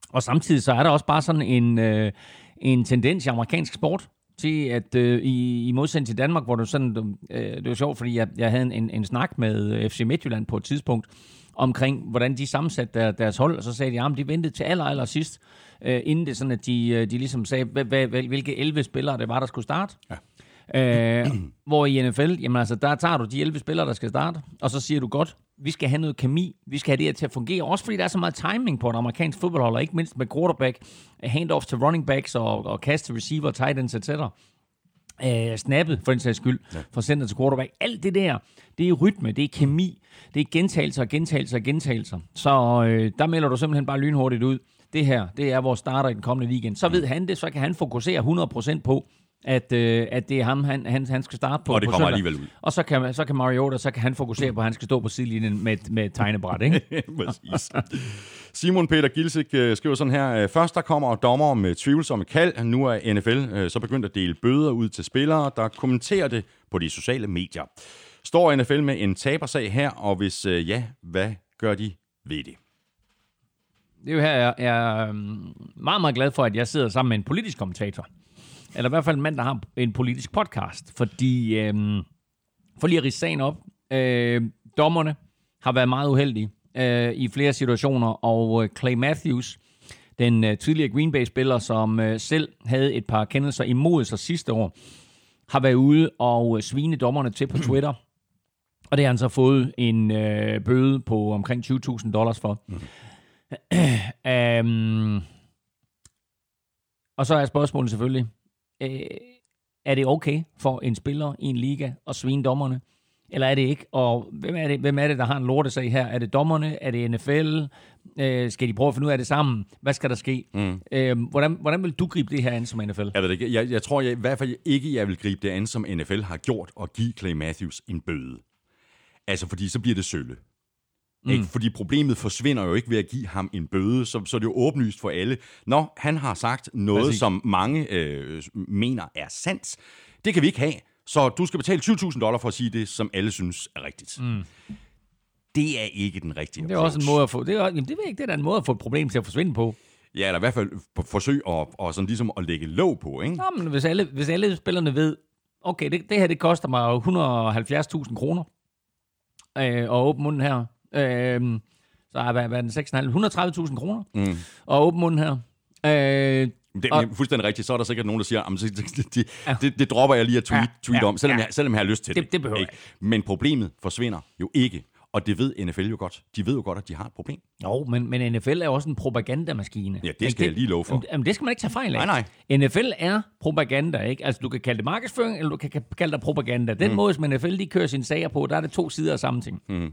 Og samtidig så er der også bare sådan en, øh, en tendens i amerikansk sport, til at øh, i, i modsætning til Danmark, hvor du sådan, øh, det var sjovt, fordi jeg, jeg havde en, en snak med FC Midtjylland på et tidspunkt, omkring, hvordan de sammensatte der, deres hold, og så sagde de, at de ventede til aller, aller sidst, øh, inden det sådan, at de, øh, de ligesom sagde, hvilke 11 spillere det var, der skulle starte. Ja. Øh, hvor i NFL, jamen altså, der tager du de 11 spillere, der skal starte, og så siger du godt, vi skal have noget kemi, vi skal have det her til at fungere, også fordi der er så meget timing på et amerikansk fodboldhold, ikke mindst med quarterback, handoff til running backs og, og kast til receiver, tight ends, etc. Øh, snappet, for den sags skyld, ja. fra center til quarterback. Alt det der, det er rytme, det er kemi, det er gentagelser, gentagelser, gentagelser. Så øh, der melder du simpelthen bare lynhurtigt ud. Det her, det er vores starter i den kommende weekend. Så ved han det, så kan han fokusere 100% på, at, øh, at det er ham, han, han, han skal starte på. Og det på kommer søndag. alligevel ud. Og så kan, så kan Mariota, så kan han fokusere på, at han skal stå på sidelinjen med, med tegnebræt, ikke? Præcis. Simon Peter Gilsik øh, skriver sådan her. Øh, først der kommer dommer med tvivlsomme kald. Nu er NFL øh, så begyndt at dele bøder ud til spillere, der kommenterer det på de sociale medier. Står NFL med en tabersag her, og hvis ja, hvad gør de ved det? Det er jo her, jeg er meget, meget glad for, at jeg sidder sammen med en politisk kommentator. Eller i hvert fald en mand, der har en politisk podcast. Fordi, øhm, for lige at rise sagen op, øh, dommerne har været meget uheldige øh, i flere situationer, og øh, Clay Matthews, den øh, tidligere Green Bay-spiller, som øh, selv havde et par kendelser imod sig sidste år, har været ude og øh, svine dommerne til på Twitter. Og det har han så fået en øh, bøde på omkring 20.000 dollars for. Mm. um, og så er spørgsmålet selvfølgelig, øh, er det okay for en spiller i en liga at svine dommerne? Eller er det ikke? Og hvem er det, hvem er det der har en lortesag her? Er det dommerne? Er det NFL? Øh, skal de prøve at finde ud af det sammen? Hvad skal der ske? Mm. Øh, hvordan, hvordan vil du gribe det her an som NFL? Jeg, ved det ikke. Jeg, jeg tror jeg, i hvert fald ikke, jeg vil gribe det an, som NFL har gjort, og give Clay Matthews en bøde. Altså, fordi så bliver det sølle. Mm. Ikke? Fordi problemet forsvinder jo ikke ved at give ham en bøde, så, så det er jo åbenlyst for alle. Når han har sagt noget, Præcis. som mange øh, mener er sandt, det kan vi ikke have. Så du skal betale 20.000 dollar for at sige det, som alle synes er rigtigt. Mm. Det er ikke den rigtige Det er approach. også en måde at få, det er, jamen, det, er ikke, det er en måde at få et problem til at forsvinde på. Ja, eller i hvert fald forsøg at, og sådan ligesom at lægge låg på, ikke? Nå, men hvis alle, hvis alle spillerne ved, okay, det, det her det koster mig 170.000 kroner øh, at åbne munden her, Øh, så er hvad, hvad den 6,5? 130.000 kroner. Mm. Og åben munden her. Øh, det er fuldstændig rigtigt. Så er der sikkert nogen, der siger, det, det, det, det dropper jeg lige at tweet, tweet ja, om, selvom, ja. jeg, selvom jeg har lyst til det. Det, det behøver ikke. Men problemet forsvinder jo ikke. Og det ved NFL jo godt. De ved jo godt, at de har et problem. Jo, men, men NFL er også en propagandamaskine. Ja, det skal det, jeg lige love for. Jamen, det skal man ikke tage fejl af. Nej, nej. NFL er propaganda, ikke? Altså, du kan kalde det markedsføring, eller du kan kalde det propaganda. Den mm. måde, som NFL de kører sine sager på, der er det to sider af samme ting. Mm.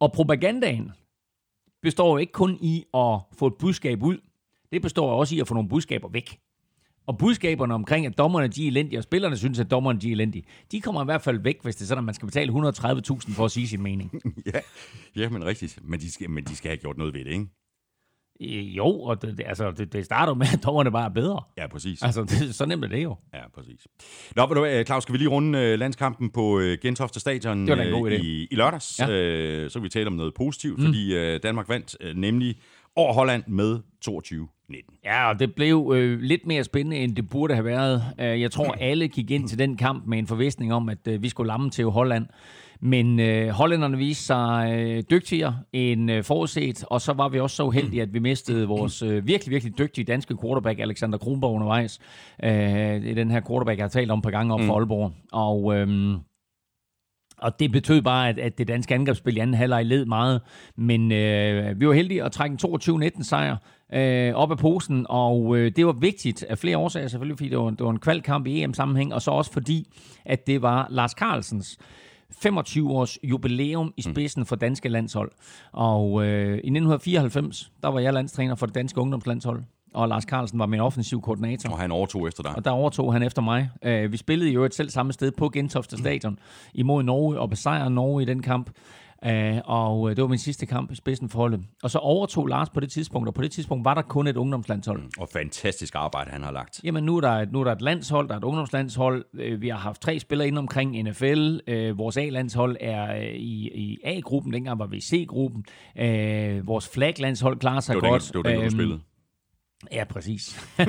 Og propagandaen består jo ikke kun i at få et budskab ud, det består også i at få nogle budskaber væk. Og budskaberne omkring, at dommerne de er elendige, og spillerne synes, at dommerne de er elendige, de kommer i hvert fald væk, hvis det er sådan, at man skal betale 130.000 for at sige sin mening. ja, ja, men rigtigt. Men de, skal, men de skal have gjort noget ved det, ikke? Øh, Jo, og det, altså, det, det starter med, at dommerne bare er bedre. Ja, præcis. Altså, det, så nemt er det jo. Ja, præcis. Nå, du hvad, Claus, skal vi lige runde øh, landskampen på øh, Gentofte Stadion øh, i, i lørdags? Ja. Øh, så kan vi tale om noget positivt, mm. fordi øh, Danmark vandt øh, nemlig over Holland med 22-19. Ja, og det blev øh, lidt mere spændende, end det burde have været. Øh, jeg tror, alle gik ind til den kamp med en forvisning om, at øh, vi skulle lamme til Holland. Men øh, hollænderne viste sig øh, dygtigere end øh, forudset, og så var vi også så uheldige, at vi mistede vores øh, virkelig, virkelig dygtige danske quarterback, Alexander Kronborg, undervejs. Øh, den her quarterback, jeg har talt om på gange op for Aalborg. Og... Øh, og det betød bare, at, at det danske angrebsspil i anden halvleg led meget. Men øh, vi var heldige at trække en 22-19 sejr øh, op af posen, og øh, det var vigtigt af flere årsager selvfølgelig, fordi det var, det var en kvalkamp i EM-sammenhæng, og så også fordi, at det var Lars Carlsens 25-års jubilæum i spidsen for danske landshold. Og øh, i 1994, der var jeg landstræner for det danske ungdomslandshold, og Lars Carlsen var min offensiv koordinator. Og han overtog efter dig. Og der overtog han efter mig. Øh, vi spillede jo et selv samme sted på Gentofte Stadion imod Norge og besejrede Norge i den kamp. Øh, og øh, det var min sidste kamp i spidsen for holdet. Og så overtog Lars på det tidspunkt, og på det tidspunkt var der kun et ungdomslandshold. Og fantastisk arbejde, han har lagt. Jamen nu er, der et, nu er der et landshold, der er et ungdomslandshold. Øh, Vi har haft tre spillere inde omkring NFL. Vores A-landshold er i, i A-gruppen, dengang var vi i C-gruppen. Vores flaglandshold klarer sig Det var godt. dengang, det var dengang du Øhm, spillede. Ja, præcis. øh,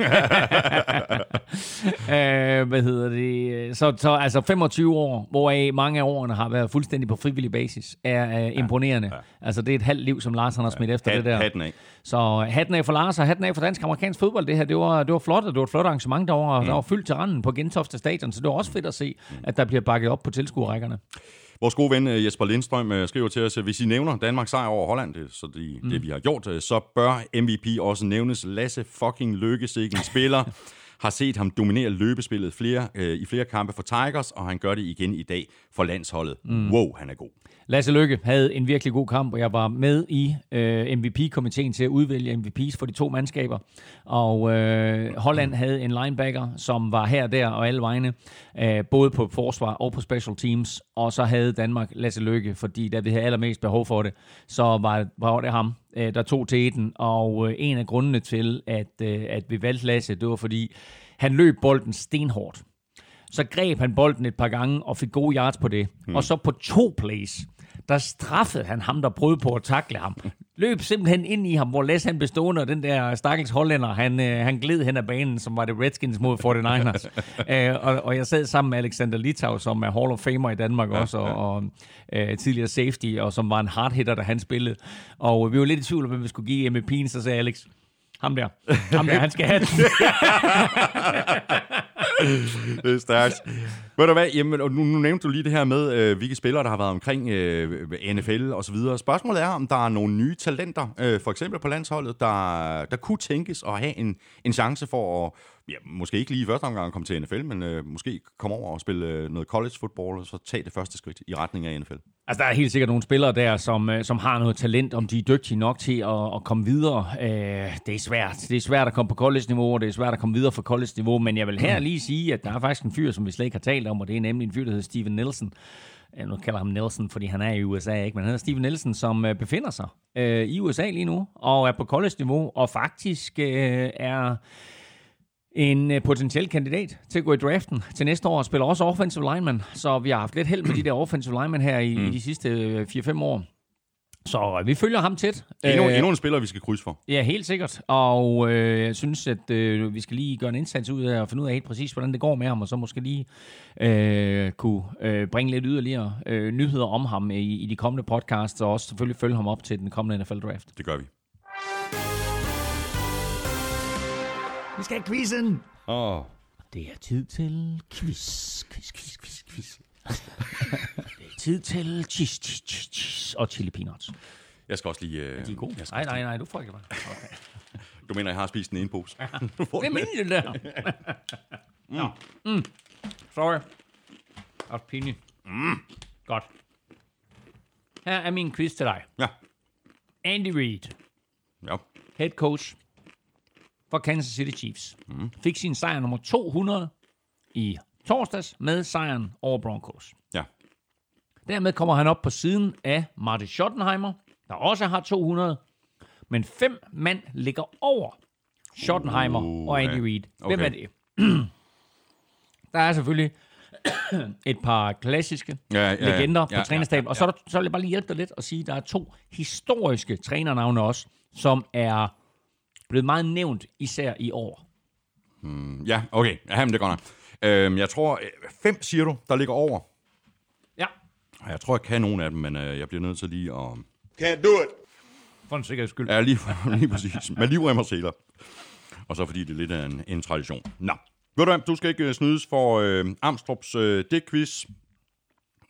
hvad hedder det? Så, så altså 25 år, hvoraf mange af årene har været fuldstændig på frivillig basis, er uh, imponerende. Ja, ja. Altså det er et halvt liv, som Lars han har smidt efter Hat, det der. Hatten af. Så hatten af for Lars og hatten af for dansk-amerikansk fodbold. Det her, det var, det var flot, og det var et flot arrangement derovre, og der var fyldt til randen på Gentofte Stadion, så det var også fedt at se, at der bliver bakket op på tilskuerrækkerne. Vores gode ven øh, Jesper Lindstrøm øh, skriver til os, at hvis I nævner Danmarks sejr over Holland, det, så det, mm. det vi har gjort, øh, så bør MVP også nævnes Lasse fucking Lykke, en spiller. har set ham dominere løbespillet flere, øh, i flere kampe for Tigers, og han gør det igen i dag for landsholdet. Mm. Wow, han er god. Lasse Lykke havde en virkelig god kamp, og jeg var med i øh, MVP-komiteen til at udvælge MVP's for de to mandskaber. Og øh, Holland havde en linebacker, som var her, der og alle vegne, øh, både på forsvar og på special teams. Og så havde Danmark Lasse Lykke, fordi da vi havde allermest behov for det, så var, var det ham, øh, der tog til eten. Og øh, en af grundene til, at, øh, at vi valgte Lasse, det var fordi, han løb bolden stenhårdt. Så greb han bolden et par gange og fik gode yards på det. Hmm. Og så på to plays, der straffede han ham, der prøvede på at takle ham. Løb simpelthen ind i ham, hvor Les han blev stående, og den der stakkels hollænder, han, øh, han gled hen ad banen, som var det Redskins mod 49ers. øh, og, og jeg sad sammen med Alexander Litau, som er Hall of Famer i Danmark også, og, og øh, tidligere safety, og som var en hard hitter, da han spillede. Og vi var lidt i tvivl om, hvem vi skulle give MVP'en, så sagde Alex, ham der, ham der, han skal have den. det er stærkt. Ved du hvad, jamen, og nu, nu nævnte du lige det her med, øh, hvilke spillere, der har været omkring øh, NFL og så videre. Spørgsmålet er, om der er nogle nye talenter, øh, for eksempel på landsholdet, der, der kunne tænkes at have en, en chance for at, ja, måske ikke lige i første omgang komme til NFL, men øh, måske komme over og spille øh, noget college football, og så tage det første skridt i retning af NFL. Altså, der er helt sikkert nogle spillere der, som, øh, som har noget talent, om de er dygtige nok til at, at komme videre. Øh, det er svært. Det er svært at komme på college-niveau, og det er svært at komme videre fra college-niveau, men jeg vil her lige sige, at der er faktisk en fyr, som vi slet ikke har talt om, og det er nemlig en fyr, der hedder Steven Nielsen. Jeg nu kalder ham Nelson, fordi han er i USA, ikke? men han hedder Steven Nielsen, som øh, befinder sig øh, i USA lige nu, og er på college-niveau, og faktisk øh, er en øh, potentiel kandidat til at gå i draften til næste år, og spiller også offensive lineman, så vi har haft lidt held med de der offensive linemen her i, mm. i de sidste øh, 4-5 år. Så øh, vi følger ham tæt. Endnu, Øh, endnu en spiller, vi skal krydse for. Ja, helt sikkert. Og øh, jeg synes, at øh, vi skal lige gøre en indsats ud af at finde ud af helt præcis, hvordan det går med ham, og så måske lige øh, kunne øh, bringe lidt yderligere øh, nyheder om ham i, i de kommende podcasts, og også selvfølgelig følge ham op til den kommende NFL-draft. Det gør vi. Vi skal have quizzen! Åh, oh, Det er tid til quiz, quiz, quiz, quiz, quiz. det er tid til cheese, cheese, cheese, cheese og chili peanuts. jeg skal også lige... Øh, De er gode. Jeg skal, Nej, nej, nej, du får ikke bare. Okay. du mener, jeg har spist en ene pose? Det er min det der. mm. Mm. Sorry. Også pinligt. Mm. Godt. Her er min quiz til dig. ja. Andy Reid, ja. head coach for Kansas City Chiefs, mm. fik sin sejr nummer 200 i torsdags med sejren over Broncos. Ja. Dermed kommer han op på siden af Marty Schottenheimer, der også har 200. Men fem mand ligger over Schottenheimer Uh, og Andy. Reid. Hvem Okay. er det? Der er selvfølgelig et par klassiske Ja, ja, ja. legender på Ja, ja, trænerstaben. Og så, der, så vil jeg bare lige hjælpe dig lidt og sige, at der er to historiske trænernavne også, som er blevet meget nævnt, især i år. Ja, okay. Ja, men det er godt nok. Øhm, jeg tror, øh, fem siger du, der ligger over. Ja, Og Jeg tror, jeg kan nogle af dem, men øh, jeg bliver nødt til lige at... Can't do it. for en sikkerheds skyld. Ja, lige, lige præcis. Med livrem og seler. Og så fordi det er lidt af en, en tradition. Nå. Ved du hvad, du skal ikke øh, snydes for øh, Amstrup's øh, digtquiz.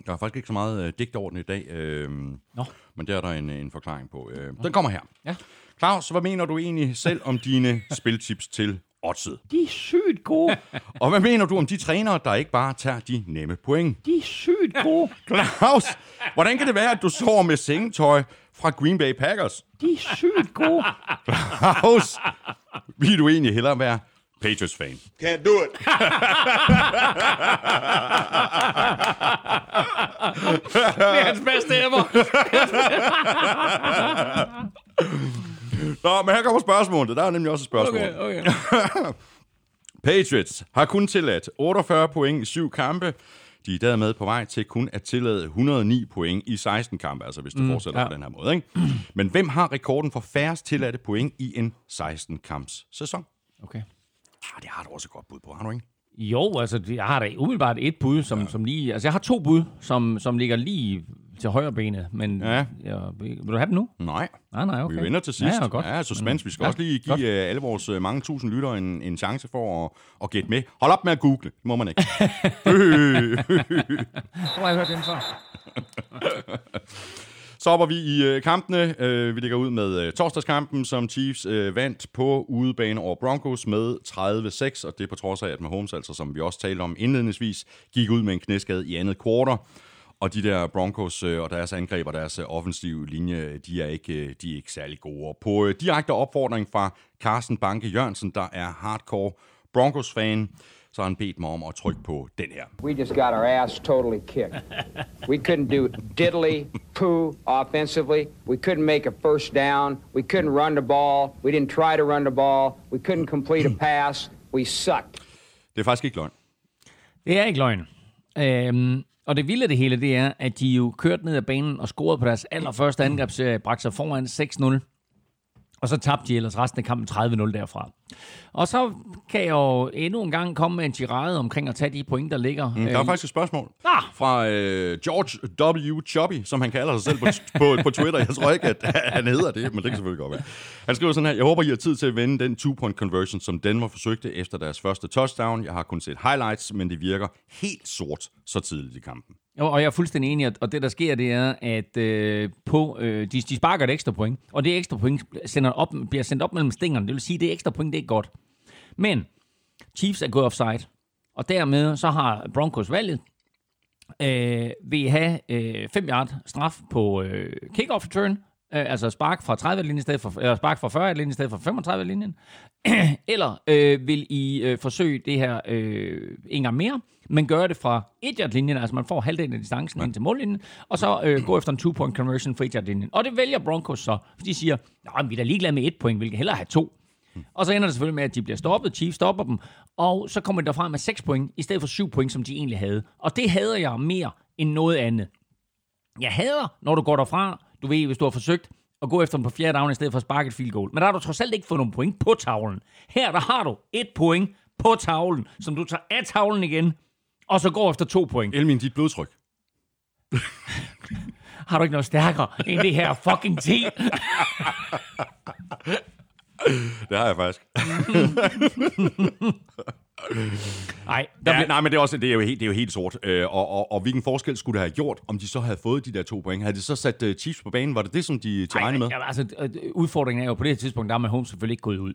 Der er faktisk ikke så meget øh, digt over den i dag. Øh, Nå. Men der er der en, en forklaring på. Øh, den kommer her. Ja. Claus, hvad mener du egentlig selv om dine spiltips til oddset? De er sygt gode. Og hvad mener du om de trænere, der ikke bare tager de nemme point? De er sygt gode. Claus, hvordan kan det være, at du sover med sengetøj fra Green Bay Packers? De er sygt gode. Claus, vil du egentlig hellere være Patriots-fan? Can't do it. Det er hans bedste ever. Nå, men her kommer spørgsmålet. Der er nemlig også et spørgsmål. Okay, okay. Patriots har kun tilladt 48 point i syv kampe. De er dermed på vej til kun at tillade 109 point i 16 kampe, altså hvis det mm, fortsætter ja. på den her måde. Ikke? Men hvem har rekorden for færrest tilladte point i en 16-kamps sæson? okay. Ah, det har du også et godt bud på, har du ikke? Jo, altså, jeg har da umiddelbart et bud, som, ja. som lige... Altså, jeg har to bud, som, som ligger lige til højre benet, men... Ja. Jeg, vil du have dem nu? Nej. Nej, nej, okay. Vi vinder til sidst. Ja, ja, godt. Ja, suspense. Vi skal Ja, også lige give godt. uh, alle vores uh, mange tusind lyttere en, en chance for at, at gætte med. Hold op med at google. Det må man ikke. Øh. Hvor har jeg hørt den før? Så hopper vi i kampene. Vi ligger ud med uh, torsdagskampen, som Chiefs vandt på udebane over Broncos med 30-6, og det på trods af, at Mahomes, altså som vi også talte om indledningsvis, gik ud med en knæskade i andet kvartal. Og de der Broncos øh, og deres angreb og deres øh, offensive linje, de er ikke, øh, de er ikke særlig gode. På øh, direkte opfordring fra Carsten Banke Jørgensen, der er hardcore Broncos-fan, så har han bedt mig om at trykke på den her. We just got our ass totally kicked. We couldn't do diddly poo offensively. We couldn't make a first down. We couldn't run the ball. We didn't try to run the ball. We couldn't complete a pass. We sucked. Det er faktisk ikke løgn. Det er ikke løgn. Øhm, og det vilde det hele, det er, at de jo kørte ned ad banen og scorede på deres allerførste angrebsserie, øh, bragte sig foran 6-0. Og så tabte de ellers resten af kampen 30-0 derfra. Og så kan jeg jo endnu en gang komme med en tirade omkring at tage de point, der ligger. Mm, der er faktisk et spørgsmål Ah! fra øh, George W. Chubby, som han kalder sig selv på, på, på Twitter. Jeg tror ikke, at han hedder det, men det kan selvfølgelig godt være. Han skriver sådan her, jeg håber, I har tid til at vende den two-point conversion, som Denver forsøgte efter deres første touchdown. Jeg har kun set highlights, men det virker helt sort så tidligt i kampen. Og jeg er fuldstændig enig, og det der sker, det er, at øh, på, øh, de, de sparker et ekstra point, og det ekstra point sender op, bliver sendt op mellem stingerne. Det vil sige, at det ekstra point, det er godt. Men Chiefs er gået offside, og dermed så har Broncos valget. Øh, vil I have øh, 5 yard straf på øh, kickoff return, øh, altså spark fra 30 linjen i stedet for, eller spark fra 40 linjen i stedet for 35 linjen, eller øh, vil I øh, forsøge det her øh, en gang mere, men gøre det fra 1 linjen altså man får halvdelen af distancen ind til mållinjen, og så øh, gå efter en 2-point conversion fra 1 linjen Og det vælger Broncos så, for de siger, Nå, vi er da ligeglade med et point, vi vil hellere have to. Og så ender det selvfølgelig med, at de bliver stoppet, Chiefs stopper dem, og så kommer de derfra med 6 point, i stedet for 7 point, som de egentlig havde. Og det hader jeg mere end noget andet. Jeg hader, når du går derfra, du ved, hvis du har forsøgt at gå efter den på fjerde down, i stedet for at sparke et field goal. Men der har du trods alt ikke fået nogen point på tavlen. Her, der har du et point på tavlen, som du tager af tavlen igen, og så går efter to point. Elmin, dit blodtryk. Har du ikke noget stærkere end det her fucking 10? Det har jeg faktisk. Nej, der Ja, bliver... nej, men det er, også, det er, jo, helt, det er jo helt sort. Øh, og, og, og hvilken forskel skulle det have gjort, om de så havde fået de der to point? Havde de så sat uh, Chiefs på banen? Var det det, som de, de regnede med? Ja, altså, øh, udfordringen er jo på det her tidspunkt, der er Mahomes selvfølgelig ikke gået ud.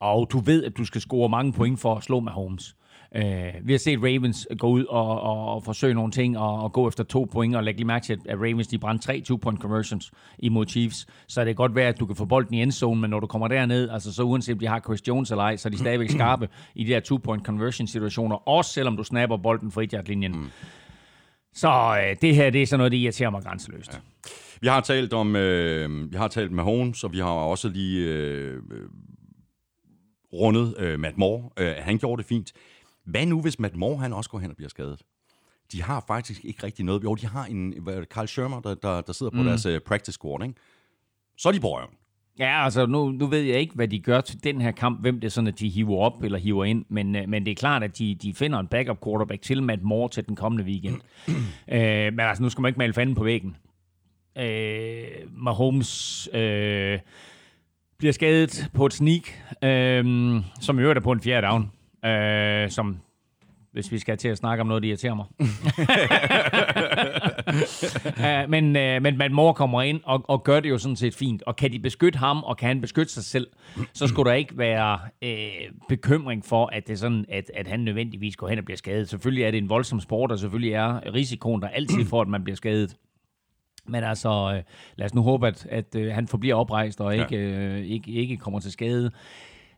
Og du ved, at du skal score mange point for at slå Mahomes. Uh, vi har set Ravens gå ud og, og, og forsøge nogle ting og, og gå efter to point, og lægge lige mærke til, at Ravens de brændte tre two-point conversions imod Chiefs. Så det kan godt være, at du kan få bolden i endzone, men når du kommer derned, altså så uanset om de har Chris Jones eller ej, så er de stadigvæk skarpe i de her two-point conversion situationer, også selvom du snapper bolden fra 1 linjen mm. Så øh, det her, det er sådan noget, det irriterer mig grænseløst. Ja. Vi har talt om, øh, vi har talt med Holmes, og vi har også lige øh, øh, rundet øh, Matt Moore. Øh, han gjorde det fint. Hvad nu, hvis Matt Moore han også går hen og bliver skadet? De har faktisk ikke rigtig noget. Jo, de har en Carl Shermer, der, der, der sidder på mm. deres uh, practice squad, ikke? Så er de på røven. Ja, altså nu, nu ved jeg ikke, hvad de gør til den her kamp, hvem det er sådan, at de hiver op eller hiver ind, men, øh, men det er klart, at de, de finder en backup quarterback til Matt Moore til den kommende weekend. øh, men altså, nu skal man ikke male fanden på væggen. Øh, Mahomes øh, bliver skadet på et sneak, øh, som i øvrigt er på en fjerde down, øh, som hvis vi skal til at snakke om noget, der irriterer mig. uh, men, uh, men Matt Moore kommer ind og, og gør det jo sådan set fint. Og kan de beskytte ham, og kan han beskytte sig selv, så skulle der ikke være uh, bekymring for, at det sådan, at, at han nødvendigvis går hen og bliver skadet. Selvfølgelig er det en voldsom sport, og selvfølgelig er risikoen der altid for, at man bliver skadet. Men altså, lad os nu håbe, at, at uh, han forbliver oprejst og ikke, ja. uh, ikke, ikke kommer til skade.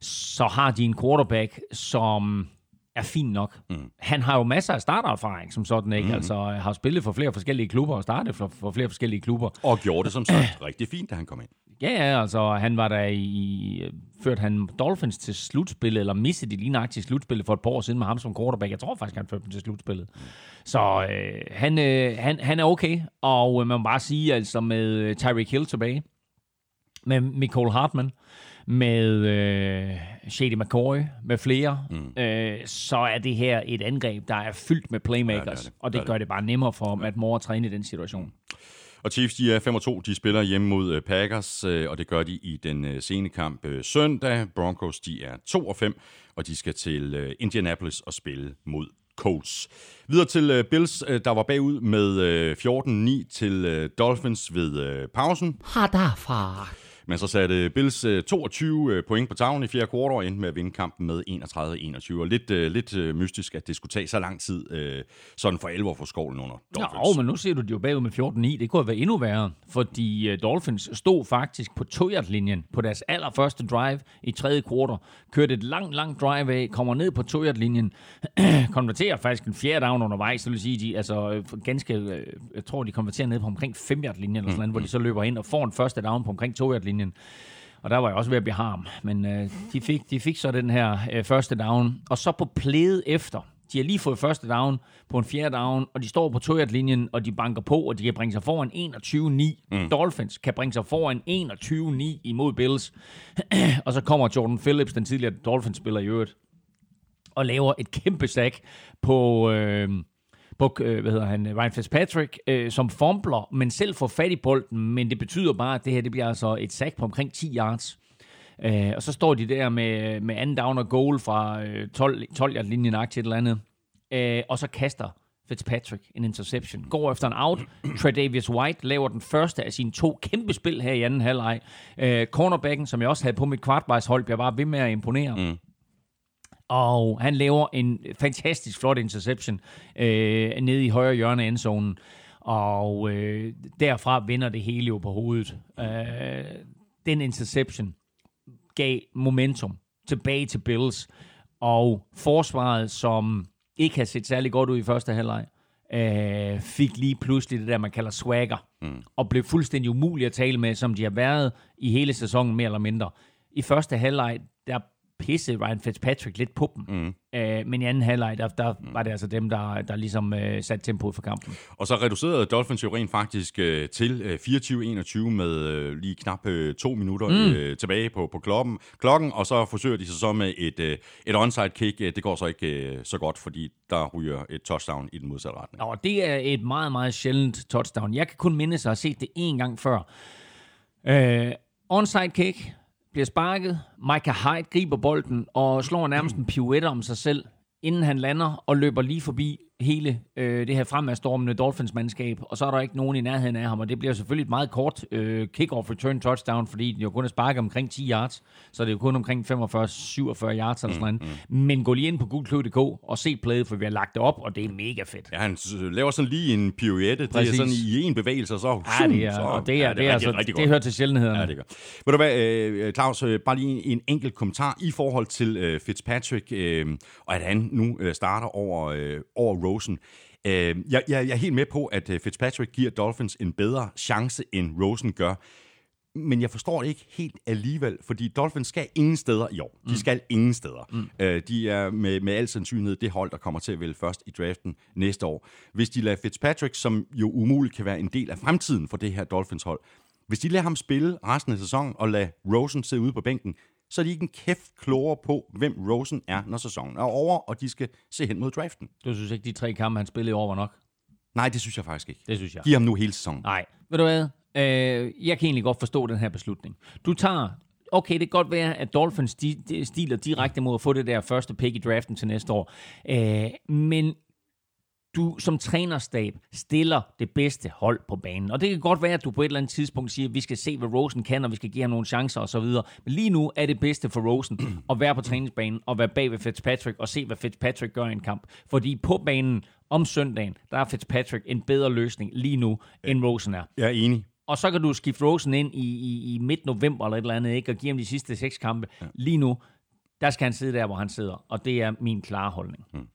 Så har de en quarterback, som er fint nok. Mm. Han har jo masser af startererfaring som sådan, ikke? Mm. Altså har spillet for flere forskellige klubber og startet for, for flere forskellige klubber. Og gjorde det som sagt rigtig fint, da han kom ind. Ja, ja, altså han var der i... Ført han Dolphins til slutspillet, eller missede de lige nøjagtigt slutspillet for et par år siden med ham som quarterback. Jeg tror faktisk, han førte dem til slutspillet. Mm. Så øh, han, øh, han, han er okay, og øh, man må bare sige, altså med Tyreek Hill tilbage, med Nicole Hartman, med øh, Shady McCoy, med flere, mm. øh, så er det her et angreb, der er fyldt med playmakers, ja, det det. og det, det gør det bare nemmere for Matt Moore at træne i den situation. Og Chiefs, de er 5-2. De spiller hjemme mod øh, Packers, øh, og det gør de i den øh, sene kamp søndag. Broncos, de er 2-5, og de skal til Indianapolis og spille mod Colts. Videre til Bills, der var bagud med 14-9 til Dolphins ved pausen. Har derfra. Men så satte Bills 22 øh, øh, point på tavlen i fjerde kvartal og endte med at vinde kampen med 31-21. Og lidt, øh, lidt mystisk, at det skulle tage så lang tid, sådan for alvor for skovlen under Dolphins. Ja, men nu ser du, de jo bagud med 14-9. Det kunne have været endnu værre, fordi Dolphins stod faktisk på 2 linjen på deres allerførste drive i tredje kvartal. Kørte et langt, langt drive af, kommer ned på 2 linjen konverterer faktisk en fjerde down undervejs, så vil sige, de, altså ganske, jeg tror, de konverterer ned på omkring 5 linjen eller sådan noget, mm. hvor de så løber ind og får en første down på omkring 2 linjen linjen. Og der var jeg også ved at blive harm. Men øh, de, fik, de fik så den her øh, første down. Og så på plæde efter. De har lige fået første down på en fjerde down, og de står på linjen og de banker på, og de kan bringe sig foran 21-9. Mm. Dolphins kan bringe sig foran 21-9 imod Bills. og så kommer Jordan Phillips, den tidligere Dolphins-spiller i øvrigt, og laver et kæmpe sack på... Øh, på, øh, hvad hedder han, øh, Ryan Fitzpatrick, øh, som fumbler, men selv får fat i bolden, men det betyder bare, at det her det bliver altså et sack på omkring 10 yards. Øh, og så står de der med, med anden down og goal fra øh, 12, 12 yard linjen til et eller andet, øh, og så kaster Fitzpatrick en interception. Går efter en out. Tredavious White laver den første af sine to kæmpe spil her i anden halvleg. Øh, cornerbacken, som jeg også havde på mit kvartvejshold, bliver bare ved med at imponere. Mm og han laver en fantastisk flot interception øh, nede i højre hjørne af endzonen, og øh, derfra vinder det hele jo på hovedet. Øh, den interception gav momentum tilbage til Bills, og forsvaret, som ikke har set særlig godt ud i første halvleg, øh, fik lige pludselig det der, man kalder swagger, mm. og blev fuldstændig umuligt at tale med, som de har været i hele sæsonen mere eller mindre. I første halvleg, der pisse Ryan Fitzpatrick lidt på dem. Mm. Øh, men i anden halvleg, der, der mm. var det altså dem, der, der ligesom øh, satte tempoet for kampen. Og så reducerede Dolphins jo rent faktisk øh, til øh, 24-21 med øh, lige knap øh, to minutter mm. øh, tilbage på, på klokken, klokken, og så forsøger de sig så med et, øh, et onside kick. Det går så ikke øh, så godt, fordi der ryger et touchdown i den modsatte retning. Og det er et meget, meget sjældent touchdown. Jeg kan kun minde sig at have set det en gang før. Øh, onside kick, bliver sparket. Micah Hyde griber bolden og slår nærmest en pirouette om sig selv, inden han lander og løber lige forbi hele øh, det her fremadstormende Dolphins-mandskab, og så er der ikke nogen i nærheden af ham, og det bliver selvfølgelig et meget kort øh, kick-off return touchdown, fordi de jo kun er sparket omkring 10 yards, så det er jo kun omkring 45-47 yards eller sådan noget. Mm, mm. Men gå lige ind på gulkløb.dk og se playet, for vi har lagt det op, og det er mega fedt. Ja, han laver sådan lige en pirouette, det er sådan i en bevægelse, og så... Ja, det er, så, og det er, ja, det er, rigtig, altså, rigtig det hører til sjældenhederne. Ja, det gør. Ved du hvad, øh, Claus, øh, bare lige en enkelt kommentar i forhold til øh, Fitzpatrick, øh, og at han nu øh, starter over, øh, over Rosen. Øh, jeg, jeg, jeg er helt med på, at øh, Fitzpatrick giver Dolphins en bedre chance, end Rosen gør. Men jeg forstår det ikke helt alligevel, fordi Dolphins skal ingen steder i år. De mm. skal ingen steder. Mm. Øh, de er med, med al sandsynlighed det hold, der kommer til at vælge først i draften næste år. Hvis de lader Fitzpatrick, som jo umuligt kan være en del af fremtiden for det her Dolphins-hold, hvis de lader ham spille resten af sæsonen og lader Rosen sidde ude på bænken, så er de ikke en kæft klogere på, hvem Rosen er, når sæsonen er over, og de skal se hen mod draften. Du synes ikke, de tre kampe, han spillede i år, var nok? Nej, det synes jeg faktisk ikke. Det synes jeg. Giv ham nu hele sæsonen. Nej, ved du hvad? Øh, jeg kan egentlig godt forstå den her beslutning. Du tager... Okay, det kan godt være, at Dolphins de, de stiler direkte mod at få det der første pick i draften til næste år. Øh, men du som trænerstab stiller det bedste hold på banen. Og det kan godt være, at du på et eller andet tidspunkt siger, at vi skal se, hvad Rosen kan, og vi skal give ham nogle chancer osv. Men lige nu er det bedste for Rosen at være på træningsbanen og være bag ved Fitzpatrick og se, hvad Fitzpatrick gør i en kamp. Fordi på banen om søndagen, der er Fitzpatrick en bedre løsning lige nu, end Rosen er. Jeg er enig. Og så kan du skifte Rosen ind i, i, i midt november eller et eller andet, ikke? og give ham de sidste seks kampe. Ja. Lige nu, der skal han sidde der, hvor han sidder. Og det er min klare holdning. Hmm.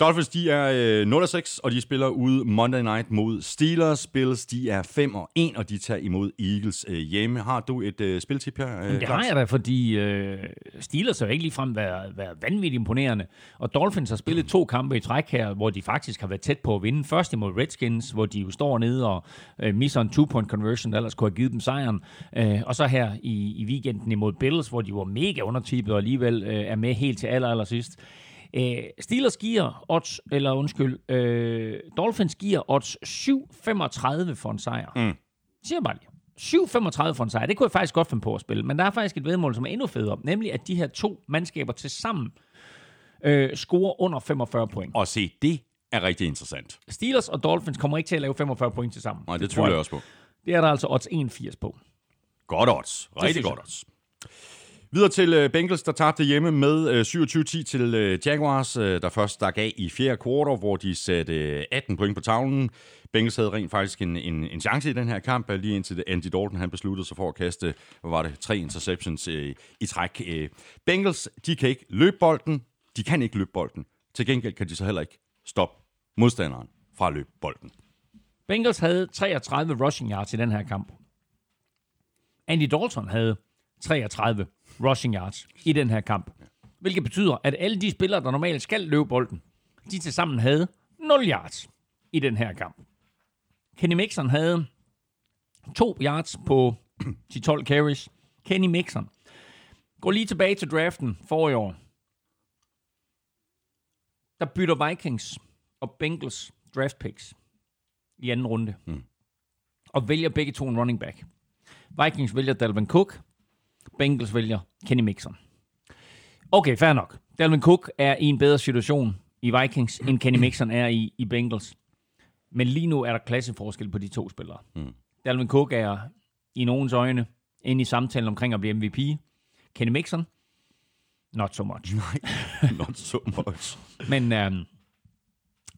Dolphins, de er øh, 0-6, og de spiller ude Monday Night mod Steelers. Bills, de er 5 og 1, og de tager imod Eagles øh, hjemme. Har du et øh, spiltip her, øh, Det har jeg da, fordi øh, Steelers har ikke ligefrem været, været vanvittigt imponerende. Og Dolphins har spillet to kampe i træk her, hvor de faktisk har været tæt på at vinde. Først imod Redskins, hvor de jo står nede og øh, misser en two-point conversion, der ellers kunne have givet dem sejren. Øh, og så her i, i weekenden imod Bills, hvor de var mega undertippet og alligevel øh, er med helt til aller, aller sidst. Øh, Steelers giver odds, eller undskyld, øh, Dolphins giver odds 7,35 for en sejr. Mm. Siger bare lige. 7,35 for en sejr. Det kunne jeg faktisk godt finde på at spille. Men der er faktisk et vedmål, som er endnu federe. Nemlig, at de her to mandskaber til sammen øh, scorer under 45 point. Og se, det er rigtig interessant. Steelers og Dolphins kommer ikke til at lave 45 point til sammen. Nej, det, det tror jeg også på. Det er der altså odds 81 på. Godt odds. Rigtig godt odds. Videre til øh, Bengals, der tabte hjemme med øh, 27-10 til øh, Jaguars, der først stak af i fjerde kvartal, hvor de satte 18 point på tavlen. Bengals havde rent faktisk en, en, en chance i den her kamp, lige indtil Andy Dalton han besluttede sig for at kaste, hvad var det, tre interceptions øh, i træk. Bengals, de kan ikke løbe bolden, de kan ikke løbe bolden. Til gengæld kan de så heller ikke stoppe modstanderen fra at løbe bolden. Bengals havde 33 rushing yards i den her kamp. Andy Dalton havde 33 rushing yards i den her kamp. Hvilket betyder, at alle de spillere, der normalt skal løbe bolden, de til sammen havde 0 yards i den her kamp. Kenny Mixon havde 2 yards på de 12 carries. Kenny Mixon. Gå lige tilbage til draften for i år. Der bytter Vikings og Bengals draft picks i anden runde. Mm. Og vælger begge to en running back. Vikings vælger Dalvin Cook, Bengals vælger Kenny Mixon. Okay, fair nok. Dalvin Cook er i en bedre situation i Vikings, end Kenny Mixon er i, i Bengals. Men lige nu er der klasseforskel på de to spillere. Mm. Dalvin Cook er i nogens øjne inde i samtalen omkring at blive MVP. Kenny Mixon, not so much. Nej, not so much. Men øhm,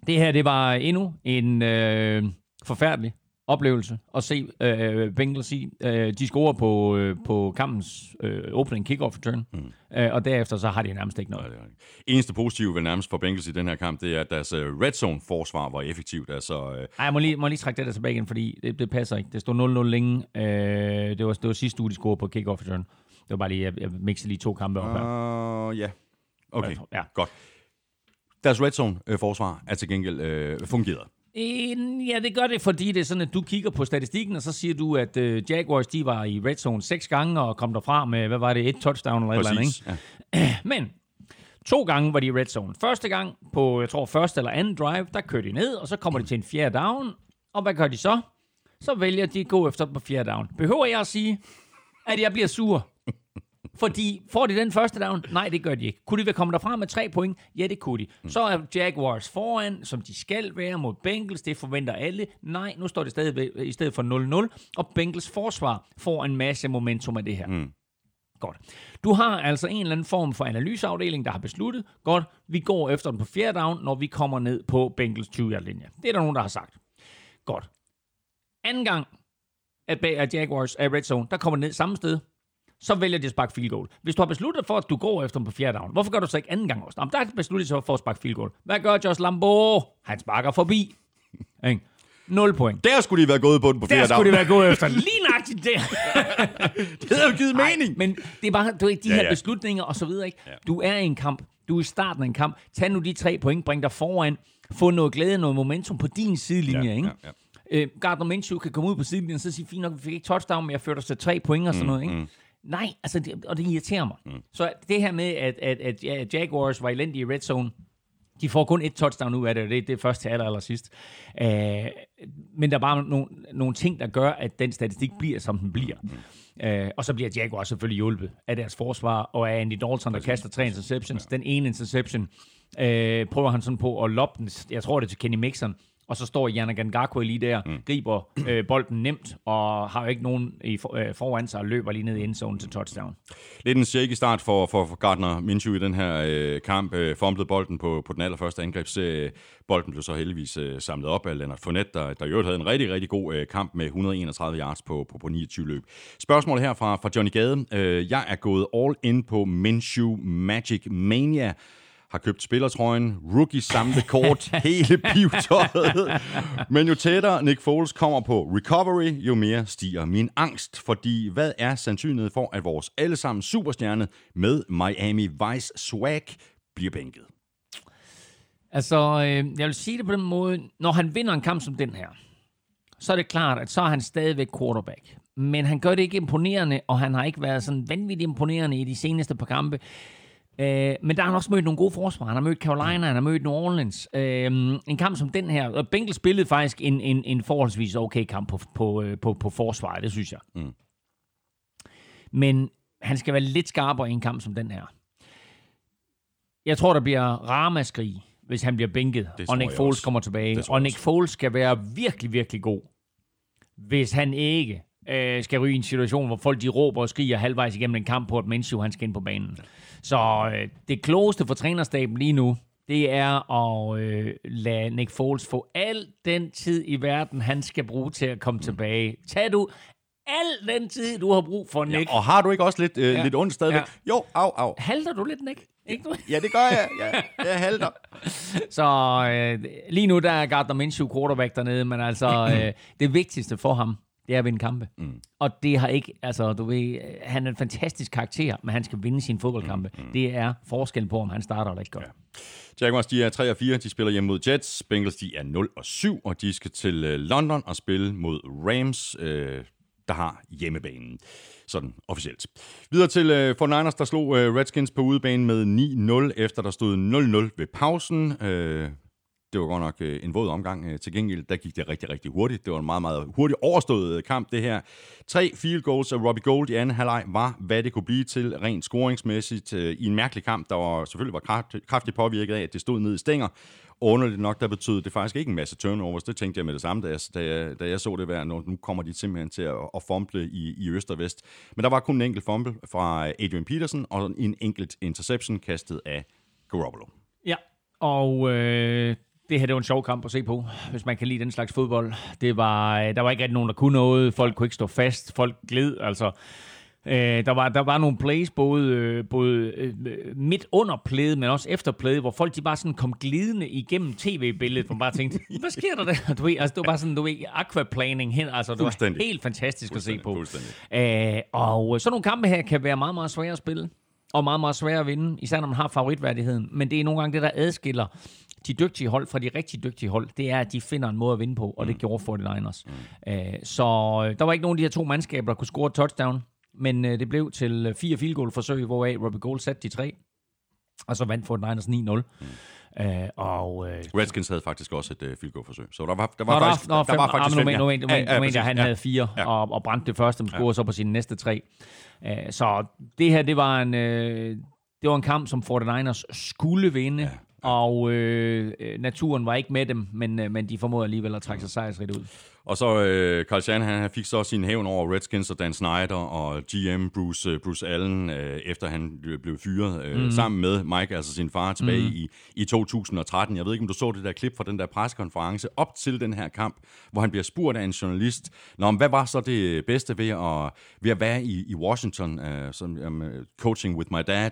det her, det var endnu en øh, forfærdelig oplevelse at se øh, Bengals i. Øh, de scorer på, øh, på kampens øh, opening kickoff return, mm. øh, og derefter så har de nærmest ikke noget. Ja, Eneste positive vel nærmest for Bengals i den her kamp, det er, at deres øh, red zone forsvar var effektivt. Altså, øh... Ej, jeg må lige, må lige trække det der tilbage igen, fordi det, det passer ikke. Det stod 0-0 længe. Øh, det, var, det var sidste uge, de scorede på kickoff return. Det var bare lige, jeg, jeg mixede lige to kampe op her. Uh, ja, okay, ja. godt. Deres red zone øh, forsvar er til gengæld øh, fungeret. Ja, det gør det, fordi det er sådan, at du kigger på statistikken, og så siger du, at uh, Jaguars de var i red zone seks gange og kom derfra med, hvad var det, et touchdown eller Præcis, et eller andet, ikke? Ja. Men to gange var de i red zone. Første gang på, jeg tror, første eller anden drive, der kører de ned, og så kommer de til en fjerde down, og hvad gør de så? Så vælger de at gå efter på fjerde down. Behøver jeg at sige, at jeg bliver sur? Fordi får de den første down? Nej, det gør de ikke. Kunne de være kommet derfra med tre point? Ja, det kunne de. Mm. Så er Jaguars foran, som de skal være mod Bengals. Det forventer alle. Nej, nu står det stadig i stedet for 0-0. Og Bengals forsvar får en masse momentum af det her. Mm. Godt. Du har altså en eller anden form for analyseafdeling, der har besluttet, godt, vi går efter den på fjerde down, når vi kommer ned på Bengals 20-linje. Det er der nogen, der har sagt. Godt. Anden gang, at Jaguars er red zone, der kommer ned samme sted, så vælger de at sparke field goal. Hvis du har besluttet for, at du går efter dem på fjerde down, hvorfor gør du så ikke anden gang også? Jamen, der er besluttet sig for at sparke field goal. Hvad gør Josh Lambo? Han sparker forbi. Ikke? 0 point. Der skulle de være gået på den på Der fjerde skulle det down. være gået efter. Lige nøjagtigt der. Det havde jo givet mening. Men det er bare du, ved, de Ja, her ja. beslutninger og så videre. Ikke? Du er i en kamp. Du er i starten af en kamp. Tag nu de tre point, bring dig foran. Få noget glæde, noget momentum på din sidelinje. Ja, ikke? ja, ja. Øh, Gardner Minshew kan komme ud på sidelinjen og så sige, fint nok, vi fik ikke touchdown, men jeg førte os til tre point og sådan noget. Ikke? Nej, altså, det, og det irriterer mig. Mm. Så det her med, at, at, at, at Jaguars var elendige i red zone, de får kun et touchdown ud af det, og det, det er først til aller, aller sidst. Uh, men der er bare nogle, nogle ting, der gør, at den statistik bliver, som den bliver. Uh, og så bliver Jaguars selvfølgelig hjulpet af deres forsvar, og af Andy Dalton, der kaster tre interceptions. Den ene interception uh, prøver han sådan på at loppe den, jeg tror det er til Kenny Mixon, og så står Yannick Ngakwe lige der, mm. griber øh, bolden nemt, og har jo ikke nogen i for, øh, foran sig, og løber lige ned i endzone til touchdown. Lidt en shaky start for, for, for Gardner Minshew i den her øh, kamp. Øh, fumblede bolden på, på den allerførste angrebsserie. Bolden blev så heldigvis øh, samlet op af Leonard Fournette, der, der i øvrigt havde en rigtig, rigtig god øh, kamp med 131 yards på, på, på 29 løb. Spørgsmål her fra, fra Johnny Gade. Øh, jeg er gået all in på Minshew Magic Mania har købt spillertrøjen, rookie samlet kort, hele pivtøjet. Men jo tættere Nick Foles kommer på recovery, jo mere stiger min angst. Fordi hvad er sandsynligheden for, at vores allesammen superstjerne med Miami Vice swag bliver bænket? Altså, øh, jeg vil sige det på den måde, når han vinder en kamp som den her, så er det klart, at så er han stadigvæk quarterback. Men han gør det ikke imponerende, og han har ikke været sådan vanvittigt imponerende i de seneste par kampe. Øh, men der har han også mødt nogle gode forsvar. Han har mødt Carolina, han har mødt New Orleans. Øh, en kamp som den her. Og Bengals spillede faktisk en, en, en forholdsvis okay kamp på, på, øh, på, på forsvaret, det synes jeg. Mm. Men han skal være lidt skarpere i en kamp som den her. Jeg tror, der bliver ramaskrig, hvis han bliver bænket, og Nick Foles også. kommer tilbage. Og Nick. Foles skal være virkelig, virkelig god, hvis han ikke øh, skal ryge i en situation, hvor folk de råber og skriger halvvejs igennem en kamp på, at Minshew han skal ind på banen. Så øh, det klogeste for trænerstaben lige nu, det er at øh, lade Nick Foles få al den tid i verden, han skal bruge til at komme tilbage. Tag du al den tid, du har brug for, Nick. Og har du ikke også lidt, øh, Ja. lidt ondt stadigvæk? Ja. Jo, au, au. Halter du lidt, Nick? Ikke du? Ja, det gør jeg. Ja, jeg halter. Så øh, lige nu der er Gardner Minshew quarterback dernede, men altså øh, det vigtigste for ham, det er at vinde kampe. Mm. Og det har ikke, altså du ved, han er en fantastisk karakter, men han skal vinde sine fodboldkampe. Mm. Det er forskellen på, om han starter eller ikke gør. Ja. Jaguars, de er 3 og 4. De spiller hjemme mod Jets. Bengals, de er 0 og 7, og de skal til øh, London og spille mod Rams, øh, der har hjemmebanen. Sådan officielt. Videre til øh, 49ers, der slog øh, Redskins på udebane med 9-0, efter der stod 0-0 ved pausen. Øh, det var godt nok øh, en våd omgang. Øh, til gengæld, der gik det rigtig, rigtig hurtigt. Det var en meget, meget hurtigt overstået øh, kamp, det her. Tre field goals af Robbie Gold i anden halvleg var, hvad det kunne blive til rent scoringsmæssigt øh, i en mærkelig kamp, der var, selvfølgelig var kraftigt, kraftigt påvirket af, at det stod ned i stænger. Og underligt nok, der betød det faktisk ikke en masse turnovers. Det tænkte jeg med det samme, da jeg, da jeg, da jeg så det være. Nu kommer de simpelthen til at, at fumble i, i øst og vest. Men der var kun en enkelt fumble fra øh, Adrian Peterson, og en enkelt interception kastet af Garoppolo. ja. Og øh, det her, det var en sjov kamp at se på, hvis man kan lide den slags fodbold. Det var, øh, der var ikke rigtig nogen, der kunne noget. Folk kunne ikke stå fast. Folk gled, altså. Øh, der, var, der var nogle plays, både, øh, både øh, midt under playet, men også efter playet, hvor folk de bare sådan kom glidende igennem tv-billedet, hvor man bare tænkte, hvad sker der der? Du ved, altså, det var bare sådan, du ved, aquaplaning hen, altså det var helt fantastisk at se på. Øh, og sådan nogle kampe her kan være meget, meget svære at spille, og meget, meget svære at vinde, især når man har favoritværdigheden. Men det er nogle gange det, der adskiller de dygtige hold fra de rigtig dygtige hold, det er, at de finder en måde at vinde på, og det gjorde 49ers. Mm. Øh, så øh, der var ikke nogen af de her to mandskaber, der kunne score et touchdown, men øh, det blev til øh, fire field goal forsøg, hvoraf Robbie Gold satte de tre, og så vandt 49ers 9-0. Mm. Øh, og øh, Redskins havde faktisk også et uh, field goal forsøg. Så der var, der Nå, var der, faktisk, nå, der fem, var faktisk ah, men nu, ja. mente at han ja. havde fire Ja. og, og brændte det første, men scorede så på sine næste tre. Uh, så det her, det var en, uh, det var en kamp, som 49ers skulle vinde, og øh, øh, naturen var ikke med dem, men, øh, men de formåede alligevel at trække sig sejrsrigt ud. Og så øh, Carl Shanahan, han fik så sin hævn over Redskins og Dan Snyder og GM Bruce, øh, Bruce Allen, øh, efter han blev- fyret, øh, mm. sammen med Mike, altså sin far, tilbage mm. i, i 2013. Jeg ved ikke, om du så det der klip fra den der pressekonference op til den her kamp, hvor han bliver spurgt af en journalist, Nå, men hvad var så det bedste ved at, ved at være i, i Washington, uh, som, um, coaching with my dad?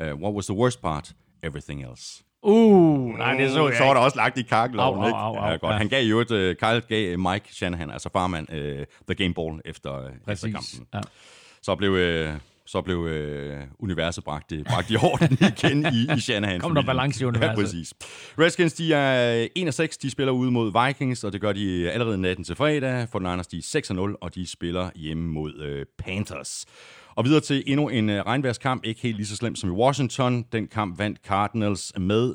Uh, what was the worst part? Everything else. Uh, nej, det så jeg så var ikke. der også lagt i kakkeloven, Au, au, ikke? au, au, ja, godt. ja. Han gav jo et, uh, Kyle gav Mike Shanahan, altså farmand, uh, the game ball efter, uh, efter Præcis. kampen. Ja. Så blev, øh, så blev øh, universet bragt bragt i orden igen i, i Shanahan. Kom der balance i universet. Ja, præcis. Redskins, de er 1 og 6, de spiller ude mod Vikings, og det gør de allerede natten til fredag. For Niners, de er 6 og 0, og de spiller hjemme mod øh, Panthers. Og videre til endnu en øh, regnværskamp, ikke helt lige så slemt som i Washington. Den kamp vandt Cardinals med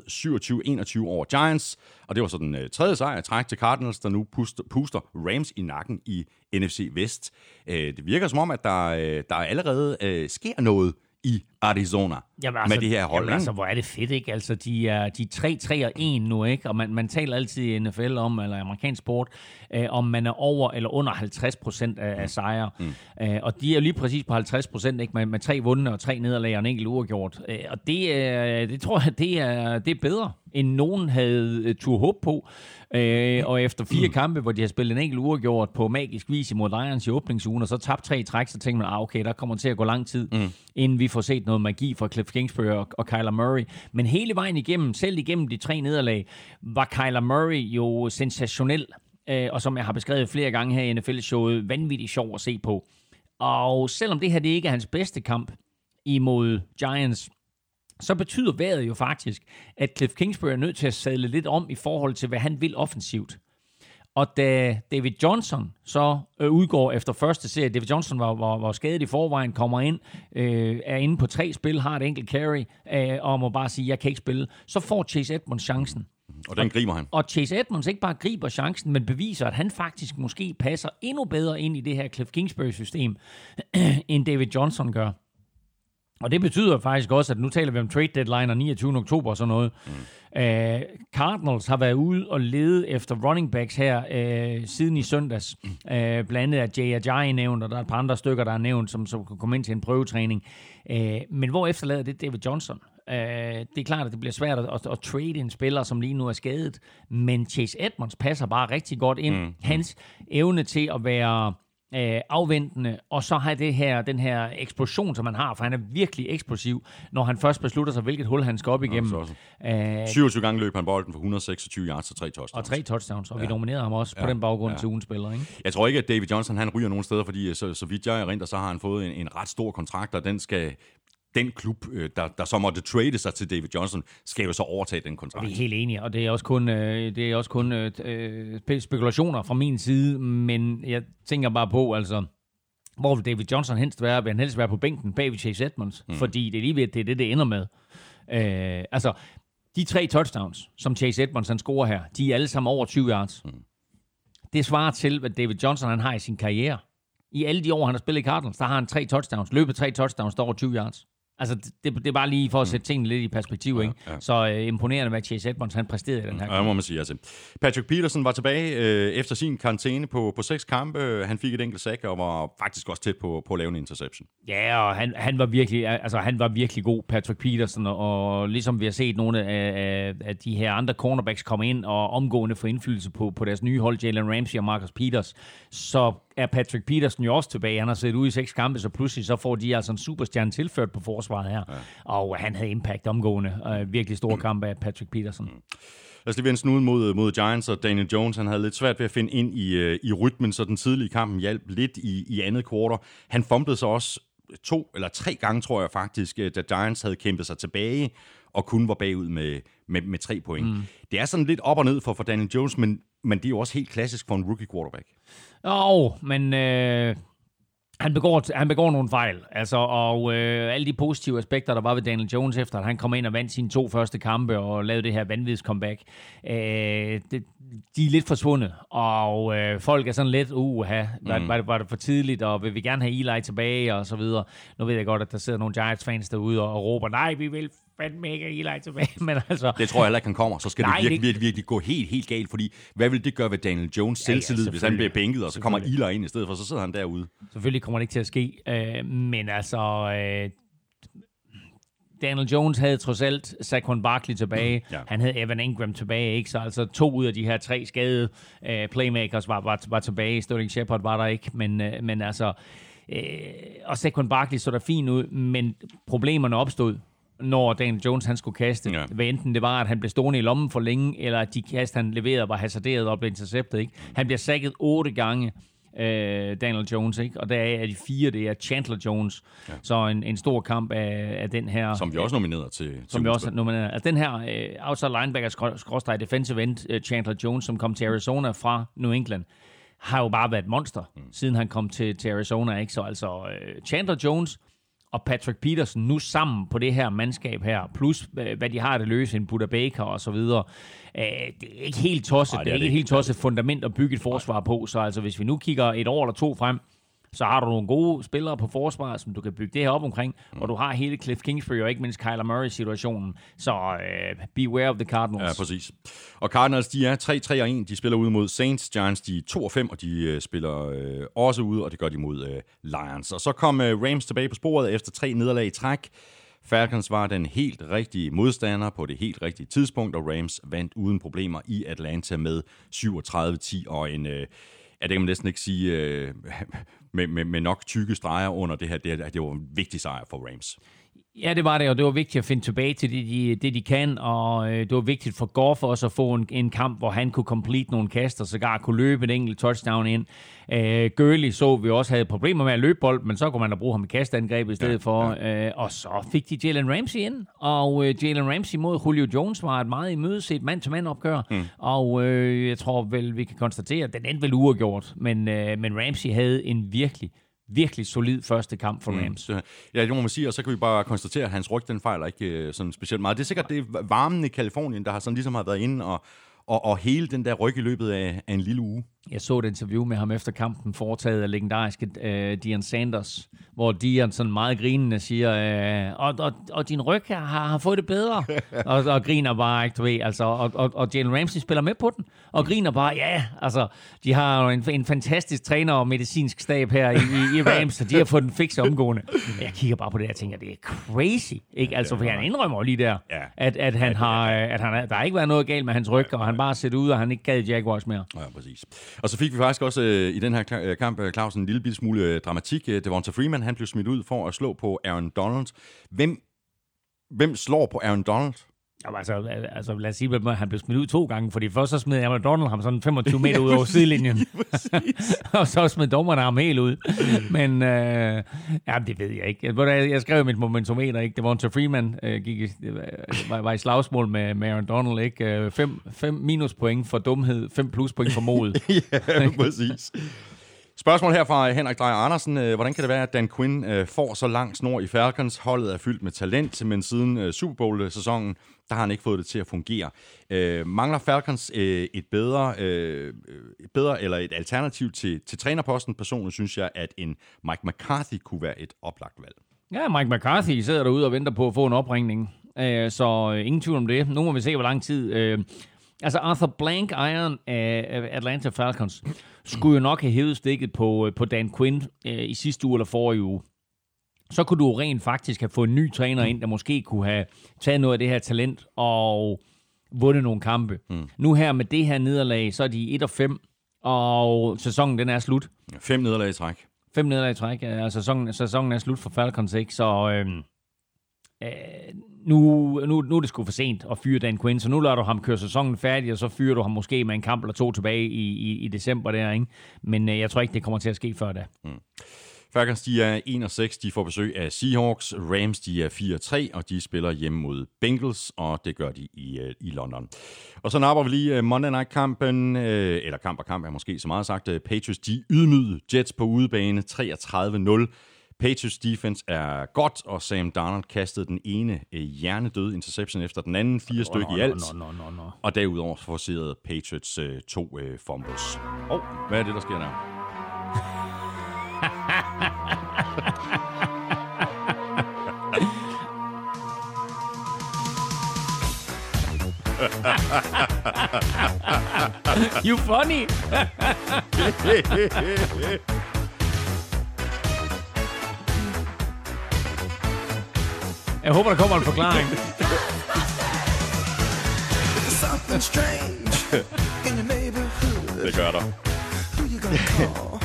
27-21 over Giants, og det var så den øh, tredje sejr i træk til Cardinals, der nu puster, puster Rams i nakken i NFC Vest. Øh, det virker som om, at der, øh, der allerede øh, sker noget i Arizona Jamen, med det her hold. Jamen, altså, hvor er det fedt, ikke? Altså, de er, de er 3-3 og 1 nu, ikke? Og man, man taler altid i NFL om, eller amerikansk sport, øh, om man er over eller under 50 procent af, af sejre. Mm. Øh, og de er lige præcis på 50 procent, ikke? Med, med tre vundne og tre nederlag og en enkelt uafgjort. Øh, og det, øh, det tror jeg, det er, det er bedre, end nogen havde øh, tur håb på. Øh, og efter fire kampe, hvor de har spillet en enkelt uafgjort på magisk vis imod Lions i åbningsugen, og så tabt tre i træk, så tænker man, ah, okay, der kommer til at gå lang tid, mm. inden vi får set noget magi fra Cliff Kingsbury og, og Kyler Murray. Men hele vejen igennem, selv igennem de tre nederlag, var Kyler Murray jo sensationel. Øh, og som jeg har beskrevet flere gange her i NFL-showet, vanvittigt sjov at se på. Og selvom det her det ikke er hans bedste kamp imod Giants, så betyder vejret jo faktisk, at Cliff Kingsbury er nødt til at sadle lidt om i forhold til, hvad han vil offensivt. Og da David Johnson så øh, udgår efter første serie, David Johnson var, var, var skadet i forvejen, kommer ind, øh, er inde på tre spil, har et enkelt carry, øh, og må bare sige, jeg kan ikke spille, så får Chase Edmonds chancen. Og den griber han. Og Chase Edmonds ikke bare griber chancen, men beviser, at han faktisk måske passer endnu bedre ind i det her Cliff Kingsbury-system, end David Johnson gør. Og det betyder faktisk også, at nu taler vi om trade deadline og 29. oktober og sådan noget. Mm. Uh, Cardinals har været ude og lede efter running backs her uh, siden i søndags. Uh, blandt andet er Jay Ajayi nævnt, og der er et par andre stykker, der er nævnt, som, som kan komme ind til en prøvetræning. Uh, men hvor efterlader det David Johnson? Uh, det er klart, at det bliver svært at, at, at trade en spiller, som lige nu er skadet. Men Chase Edmonds passer bare rigtig godt ind. Mm. Hans evne til at være øh, afventende, og så har det her, den her eksplosion, som han har, for han er virkelig eksplosiv, når han først beslutter sig, hvilket hul han skal op igennem. også. Øh, 27 gange løb han bolden for 126 yards og 3 touchdowns. og tre touchdowns, og ja. vi nominerede ham også ja. på den baggrund ja. til ugens spiller. Ikke? Jeg tror ikke, at David Johnson han ryger nogen steder, fordi så, så vidt jeg erindrer, så har han fået en, en ret stor kontrakt, og den skal den klub, øh, der, der så måtte trade sig til David Johnson, skal jo så overtage den kontrakt. Vi er helt enige, og det er også kun, øh, det er også kun øh, spekulationer fra min side, men jeg tænker bare på, altså, hvor vil David Johnson helst være? Vil han helst være på bænken bag ved Chase Edmonds? Mm. Fordi det er lige ved, det er det, det ender med. Øh, altså, de tre touchdowns, som Chase Edmonds han scorer her, de er alle sammen over 20 yards. Mm. Det svarer til, hvad David Johnson han har i sin karriere. I alle de år, han har spillet i Cardinals, der har han tre touchdowns. Løbet tre touchdowns, der er over 20 yards. Altså, det, det er bare lige for at sætte tingene lidt i perspektiv, ja, ikke? ja. Så øh, imponerende, hvad Chase Edmonds han præsterede i den her Ja, kamp. det må man sige. Altså. Patrick Peterson var tilbage øh, efter sin karantæne på, på seks kampe. Han fik et enkelt sack og var faktisk også tæt på, på at lave en interception. Ja, og han, han, var virkelig, altså, han var virkelig god, Patrick Peterson, og, og ligesom vi har set nogle af, af, af de her andre cornerbacks komme ind og omgående få indflydelse på, på deres nye hold, Jalen Ramsey og Marcus Peters, så er Patrick Peterson jo også tilbage. Han har set ud i seks kampe, så pludselig så får de altså en superstjerne tilført på forsvaret her. Ja. Og han havde impact omgående. Uh, virkelig store kampe af Patrick Peterson. Lad os lige vende snuden mod, mod Giants, og Daniel Jones han havde lidt svært ved at finde ind i, øh, i rytmen, så den tidlige kampen hjalp lidt i, i andet kvartal. Han fumblede så også to eller tre gange, tror jeg faktisk, øh, da Giants havde kæmpet sig tilbage, og kun var bagud med, med, med tre point. Mm. Det er sådan lidt op og ned for, for Daniel Jones, men, men det er jo også helt klassisk for en rookie quarterback. Jo, men øh, han, begår, han begår nogle fejl. Altså, og øh, alle de positive aspekter, der var ved Daniel Jones, efter at han kom ind og vandt sine to første kampe og lavede det her vanvids comeback, øh, det, de er lidt forsvundet. Og øh, folk er sådan lidt, uh, var, mm. var, det, var det for tidligt, og vil vi gerne have Eli tilbage, og så videre. Nu ved jeg godt, at der sidder nogle Giants-fans derude og, og råber, nej, vi vil fandme ikke Eli tilbage, men altså... Det tror jeg heller ikke, han kommer. Så skal Nej, det virkelig, virkelig, virkelig gå helt, helt galt, fordi hvad vil det gøre ved Daniel Jones selvtillid, hvis han bliver bænket, og så kommer Eli ind i stedet for, så sidder han derude. Selvfølgelig kommer det ikke til at ske, øh, men altså... Øh, Daniel Jones havde trods alt Saquon Barkley tilbage. Ja. Han havde Evan Ingram tilbage, ikke? Så altså to ud af de her tre skadede øh, playmakers var, var, var tilbage. Sterling Shepard var der ikke, men, øh, men altså... Øh, og Saquon Barkley så der fint ud, men problemerne opstod, når Daniel Jones han skulle kaste. Ja. Hvad enten det var, at han blev stående i lommen for længe, eller at de kast, han leverede, var hasarderet og blev interceptet. Ikke? Han bliver sækket otte gange, øh, Daniel Jones, ikke? og der er de fire, det er Chandler Jones. Ja. Så en, en stor kamp af, af den her... Som vi også nominerede til. til Som vi også nomineret. Altså den her øh, outside linebacker skrå- skråstreg defensive end øh, Chandler Jones, som kom til Arizona fra New England, har jo bare været et monster, mm. siden han kom til, til Arizona. Ikke? Så altså øh, Chandler Jones og Patrick Peterson nu sammen på det her mandskab her, plus øh, hvad de har at løse, en Buda Baker og så videre. Øh, det er ikke helt tosset. Nej, det er ikke et helt tosset fundament at bygge et forsvar på. Så altså, hvis vi nu kigger et år eller to frem, så har du nogle gode spillere på forsvaret, som du kan bygge det her op omkring, mm. og du har hele Cliff Kingsbury og ikke mindst Kyler Murray-situationen. Så øh, beware of the Cardinals. Ja, præcis. Og Cardinals, de er 3-3 og 1. De spiller ude mod Saints. Giants, de er 2-5, og de øh, spiller øh, også ude, og det gør de mod øh, Lions. Og så kom øh, Rams tilbage på sporet efter tre nederlag i træk. Falcons var den helt rigtige modstander på det helt rigtige tidspunkt, og Rams vandt uden problemer i Atlanta med 37-10 og en... Øh, Ja, det kan man næsten ikke sige øh, med, med, med nok tykke streger under det her. Det, det var en vigtig sejr for Rams. Ja, det var det, og det var vigtigt at finde tilbage til det, de, det, de kan, og øh, det var vigtigt for Goff også at få en, en kamp, hvor han kunne complete nogle kaster, sågar kunne løbe en enkelt touchdown ind. Øh, Gurley så vi også havde problemer med at løbe bold, men så kunne man da bruge ham i kastangreb i stedet ja, for. Ja. Øh, og så fik de Jalen Ramsey ind, og øh, Jalen Ramsey mod Julio Jones var et meget imødeset mand-til-mand opgør, mm. og øh, jeg tror vel, vi kan konstatere, at den endte vel uafgjort, men, øh, men Ramsey havde en virkelig virkelig solid første kamp for Rams. Mm, ja, det må man sige, og så kan vi bare konstatere, at hans ryg, den fejler ikke øh, sådan specielt meget. Det er sikkert det varmen i Kalifornien, der har sådan ligesom har været inde og, og, og hele den der ryg i løbet af, af en lille uge. Jeg så et interview med ham efter kampen, foretaget af legendariske øh, Dion Sanders, hvor Dion sådan meget grinende siger, øh, og, og, og din ryg har, har fået det bedre, og, og griner bare, ikke, du ved, altså, og, og, og Jalen Ramsey spiller med på den, og griner bare, ja, altså, de har jo en, en fantastisk træner og medicinsk stab her i, i, i Rams, så de har fået den fikset omgående. Jeg kigger bare på det, og tænker, det er crazy, ikke? Altså, for han indrømmer jo lige der, at, at, han har, at han, er- der har ikke været noget galt med hans ryg, og han bare set ud, og han ikke gad Jaguars mere. Ja, præcis. Og så fik vi faktisk også øh, i den her øh, kamp, øh, Clausen, Claus, en lille bitte smule øh, dramatik. Øh, Devonta Freeman, han blev smidt ud for at slå på Aaron Donald. Hvem, hvem slår på Aaron Donald? Jamen, altså, altså, lad os sige, at han blev smidt ud to gange, fordi først så smed Aaron Donald ham sådan 25 meter ud over sidelinjen. og så smed dommerne ham helt ud. Men øh, jamen, det ved jeg ikke. Jeg, jeg skrev mit momentometer, ikke? Det var Devonta Freeman øh, gik, i- var, var, i slagsmål med, med Aaron Donald. Ikke? Øh, Fem, fem minuspoint for dumhed, fem pluspoint for mod. ja, præcis. Spørgsmål her fra Henrik Drejer Andersen. Øh, Hvordan kan det være, at Dan Quinn øh, får så lang snor i Falcons? Holdet er fyldt med talent, men siden øh, Super Bowl-sæsonen, der har han ikke fået det til at fungere. Øh, mangler Falcons øh, et bedre, øh, et bedre eller et alternativ til, til trænerposten? Personligt synes jeg, at en Mike McCarthy kunne være et oplagt valg. Ja, Mike McCarthy sidder derude og venter på at få en opringning. Øh, så øh, ingen tvivl om det. Nu må vi se, hvor lang tid... Øh, altså Arthur Blank Iron af Atlanta Falcons skulle jo nok have hævet stikket på, øh, på Dan Quinn øh, i sidste uge eller forrige uge. Så kunne du rent faktisk have fået en ny træner ind, der måske kunne have taget noget af det her talent og vundet nogle kampe. Mm. Nu her med det her nederlag, så er de 1 og 5, og sæsonen den er slut. Fem nederlag i træk. Fem nederlag i træk. Ja, sæsonen, sæsonen er slut for Falcons, ikke? Så øhm, øh, nu, nu, nu er det sgu for sent at fyre Dan Quinn, så nu lader du ham køre sæsonen færdig, og så fyrer du ham måske med en kamp eller to tilbage i, i, i december der, ikke? Men øh, jeg tror ikke, det kommer til at ske før da. Falcons, de er 1 og 6, de får besøg af Seahawks. Rams, de er 4 og 3, og de spiller hjemme mod Bengals, og det gør de i, øh, i London. Og så napper vi lige øh, Monday Night-kampen, øh, eller kamp og kamp er måske så meget sagt. Patriots, de ydmygede Jets på udebane 33-0. Patriots defense er godt, og Sam Darnold kastede den ene hjernedøde interception efter den anden, fire stykker i alt. Nå, nå, nå, nå. Og derudover forserede Patriots øh, to øh, fumbles. Og oh, hvad er det, der sker der? You funny. Jeg håber, der kommer en forklaring. Something strange in your neighborhood. Det gør der. Who you gonna call?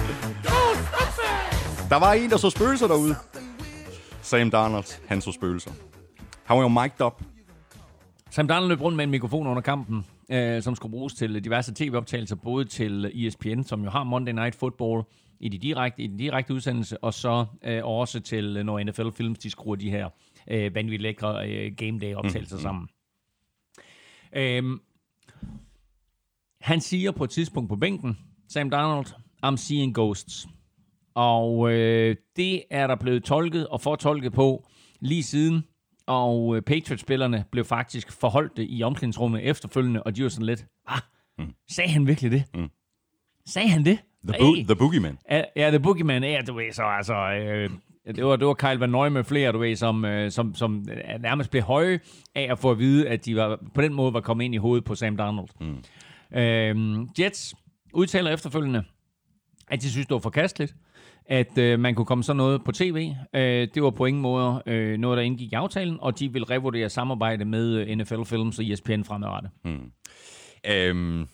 Der var en, der så spøgelser derude. Sam Darnold, han så spøgelser. Han var jo mic'd up. Sam Darnold løb rundt med en mikrofon under kampen, øh, som skulle bruges til diverse tv-optagelser, både til ESPN, som jo har Monday Night Football i, de direkte, i den direkte udsendelse, og så øh, også til, øh, når NFL Films, de skruer de her øh, vanvittigt lækre øh, Game Day-optagelser mm, sammen. Øhm, han siger på et tidspunkt på bænken, Sam Darnold, I'm seeing ghosts. Og øh, det er der blevet tolket og fortolket på lige siden. Og øh, Patriots-spillerne blev faktisk forholdt det i omklædningsrummet efterfølgende, og de var sådan lidt, ah, mm. sagde han virkelig det? Mm. Sagde han det? The, bo- the Boogeyman. Ja, ja, The Boogeyman, ja, du ved, så altså... Øh, det var, det var Kyle Van Nøje med flere, du ved, som, øh, som, som nærmest blev høje af at få at vide, at de var, på den måde var kommet ind i hovedet på Sam Darnold. Mm. Øh, Jets udtaler efterfølgende, at de synes, det var forkasteligt, at øh, man kunne komme sådan noget på tv. Øh, det var på ingen måde øh, noget, der indgik i aftalen, og de vil revurdere samarbejde med øh, NFL Films og ESPN fremadrettet. Mm. Øhm,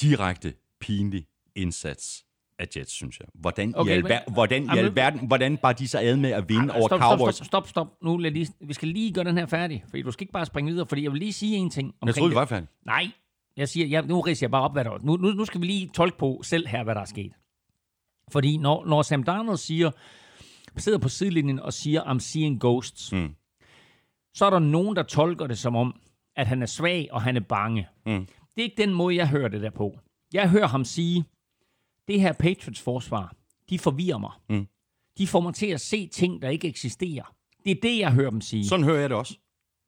direkte pinlig indsats af Jets, synes jeg. Hvordan okay, i, alver- men, hvordan, i alverden, hvordan bare de så ad med at vinde Ej, over stop, Cowboys? Stop, stop, stop. Nu lad lige, vi skal lige gøre den her færdig, for du skal ikke bare springe videre, fordi jeg vil lige sige en ting. Jeg troede, vi var færdige. Nej, jeg siger, jeg, nu ridser jeg bare op, hvad der er. Nu, nu, nu skal vi lige tolke på selv her, hvad der er sket. Fordi når, når Sam Darnold siger, sidder på sidelinjen og siger, I'm seeing ghosts, mm. så er der nogen, der tolker det som om, at han er svag og han er bange. Mm. Det er ikke den måde, jeg hører det der på. Jeg hører ham sige, det her Patriots forsvar, de forvirrer mig. Mm. De får mig til at se ting, der ikke eksisterer. Det er det, jeg hører dem sige. Sådan hører jeg det også.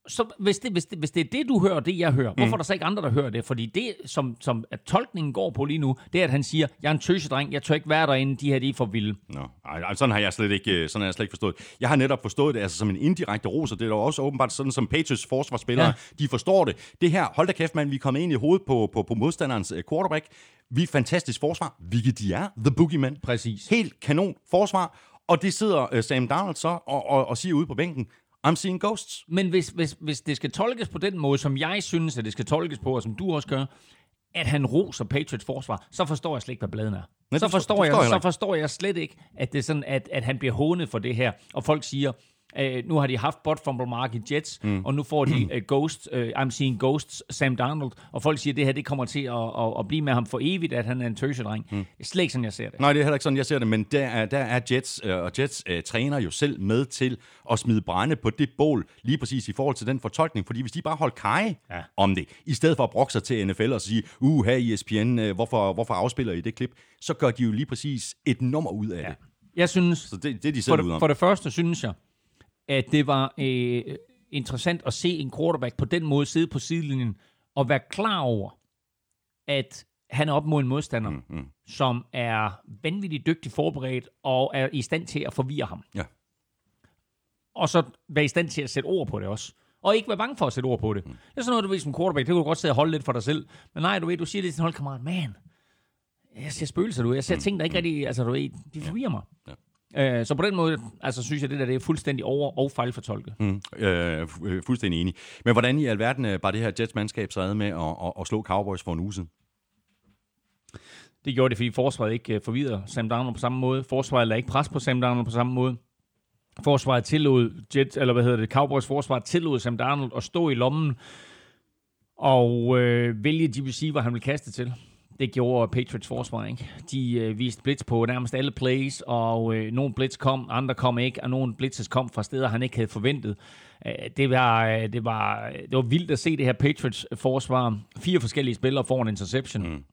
Så hvis det, hvis, det, hvis det er det, du hører, det jeg hører, mm. hvorfor er der så ikke andre, der hører det? Fordi det, som, som at tolkningen går på lige nu, det er, at han siger, jeg er en tøsedreng, jeg tør ikke være derinde, de her, de er for vilde. Nå, ej, sådan har jeg slet ikke, øh, sådan har jeg slet ikke forstået. Jeg har netop forstået det altså, som en indirekte ros, og det er jo også åbenbart sådan, som Patriots forsvarsspillere, ja. de forstår det. Det her, hold da kæft, mand, vi er kommet ind i hovedet på, på, på modstanderens øh, quarterback. Vi er et fantastisk forsvar, hvilket de er, The Boogeyman. Præcis. Helt kanon forsvar, og det sidder uh, Sam Darnold så og, og, og siger ude på bænken, I'm seeing ghosts. Men hvis, hvis, hvis det skal tolkes på den måde, som jeg synes, at det skal tolkes på, og som du også gør, at han roser Patriots forsvar, så forstår jeg slet ikke, hvad bladen er. Nej, så, forstår forstår jeg, jeg så forstår jeg slet ikke, at, det er sådan, at, at han bliver hånet for det her. Og folk siger, Uh, nu har de haft bot fumble mark i Jets, mm. og nu får de uh, Ghost, uh, I'm seeing Ghosts, Sam Darnold, og folk siger, at det her det kommer til at, at, at blive med ham for evigt, at han er en tøsedreng. Mm. Det er slet ikke sådan, jeg ser det. Nej, det er heller ikke sådan, jeg ser det, men der er, der er Jets, uh, og Jets uh, træner jo selv med til at smide brænde på det bål, lige præcis i forhold til den fortolkning, fordi hvis de bare holder kaj ja. om det, i stedet for at brokke sig til NFL og sige, uh, her ESPN, uh, hvorfor, hvorfor afspiller I det klip, så gør de jo lige præcis et nummer ud af ja. det. Jeg synes, så det, det er de selv for, det, for det første synes jeg, at det var øh, interessant at se en quarterback på den måde sidde på sidelinjen og være klar over, at han er op mod en modstander, mm, mm. som er vanvittigt dygtig forberedt og er i stand til at forvirre ham. Ja. Og så være i stand til at sætte ord på det også. Og ikke være bange for at sætte ord på det. Mm. Det er sådan noget, du ved som quarterback, det kan du godt sidde og holde lidt for dig selv. Men nej, du ved, du siger det til din holdkammerat, man, jeg ser spøgelser, du. Jeg ser mm. ting, der ikke rigtig, altså du ved, de forvirrer mig. Ja. Øh, så på den måde, altså synes jeg, det der det er fuldstændig over- og fejlfortolket. Mm, øh, fu- fuldstændig enig. Men hvordan i alverden øh, bare det her Jets-mandskab så med at, at, at slå Cowboys for en uge siden? Det gjorde det, fordi forsvaret ikke uh, forvidder Sam Darnold på samme måde. Forsvaret lagde ikke pres på Sam Darnold på samme måde. Forsvaret tillod Jets, eller hvad hedder det, Cowboys forsvar tillod Sam Darnold at stå i lommen og øh, vælge de receiver, han ville kaste til. Det gjorde Patriots forsvar, ikke? De øh, viste blitz på nærmest alle plays, og øh, nogle blitz kom, andre kom ikke, og nogle blitzes kom fra steder, han ikke havde forventet. Øh, det, var, øh, det, var, det var vildt at se det her Patriots forsvar. Fire forskellige spillere får en interception, mm.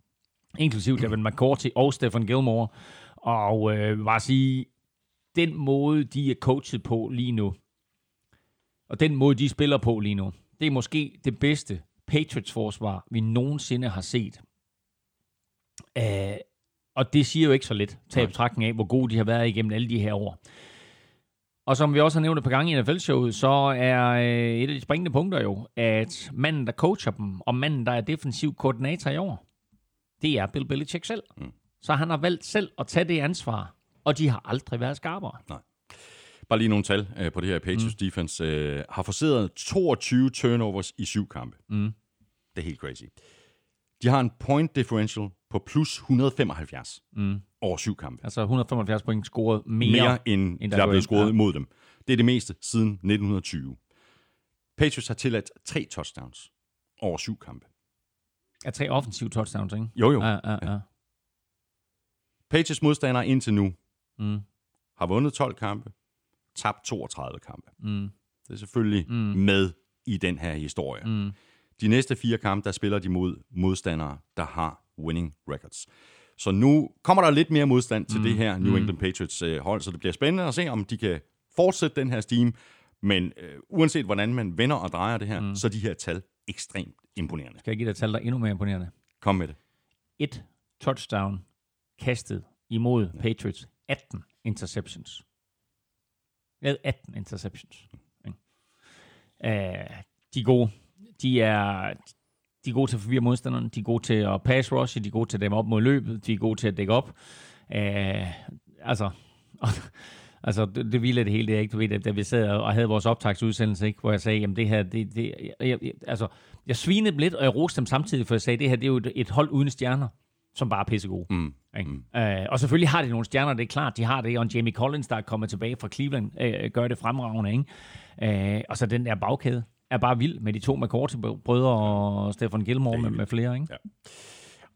inklusiv Devin McCourty og Stephen Gilmore. Og øh, bare sige, den måde, de er coachet på lige nu, og den måde, de spiller på lige nu, det er måske det bedste Patriots forsvar, vi nogensinde har set. Uh, og det siger jo ikke så lidt, tag betragtning af, hvor gode de har været igennem alle de her år. Og som vi også har nævnt et par gange i NFL-showet, så er øh, et af de springende punkter jo, at manden, der coacher dem, og manden, der er defensiv koordinator i år, det er Bill Belichick selv. Mm. Så han har valgt selv at tage det ansvar, og de har aldrig været skarpere. Bare lige nogle tal øh, på det her. Patriots mm. defense øh, har forseret 22 turnovers i syv kampe. Mm. Det er helt crazy. De har en point differential på plus 175 mm. over syv kampe. Altså 175 point scoret mere, Mere end, end der, der er blevet scoret Ja. mod dem. Det er det meste siden 1920. Patriots har tilladt tre touchdowns over syv kampe. Er tre offensive touchdowns, ikke? Jo, jo. Ja, ja, ja. Patriots modstandere indtil nu Mm. har vundet 12 kampe, tabt 32 kampe. Mm. Det er selvfølgelig mm. med i den her historie. Mm. De næste fire kampe, der spiller de mod modstandere, der har winning records. Så nu kommer der lidt mere modstand til mm. det her New England Patriots øh, hold, så det bliver spændende at se, om de kan fortsætte den her steam. Men øh, uanset hvordan man vender og drejer det her, mm. så er de her tal ekstremt imponerende. Skal jeg give dig et tal, der er endnu mere imponerende? Kom med det. Et touchdown kastet imod Patriots. 18 interceptions. Ja, 18 interceptions. Ikke? Uh, de er gode. De er, de er gode til at forvirre modstanderne. De er gode til at pass rush. De er gode til at dæmme op mod løbet. De er gode til at dække op. Uh, altså, altså det, det vilde det hele, det er ikke, du ved, da vi sad og havde vores optagsudsendelse, ikke, hvor jeg sagde, jamen det her, det, det jeg, jeg, altså, jeg svinede dem lidt, og jeg roste dem samtidig, for jeg sagde, det her, det er jo et, et hold uden stjerner, som bare er pissegode. Mm. Ikke? Mm. Øh, og selvfølgelig har de nogle stjerner, det er klart, de har det, og en Jamie Collins, der er kommet tilbage fra Cleveland, øh, gør det fremragende, ikke? Øh, og så den der bagkæde er bare vild med de to McCourty-brødre og Stefan Gilmore med, med flere, ikke? Ja.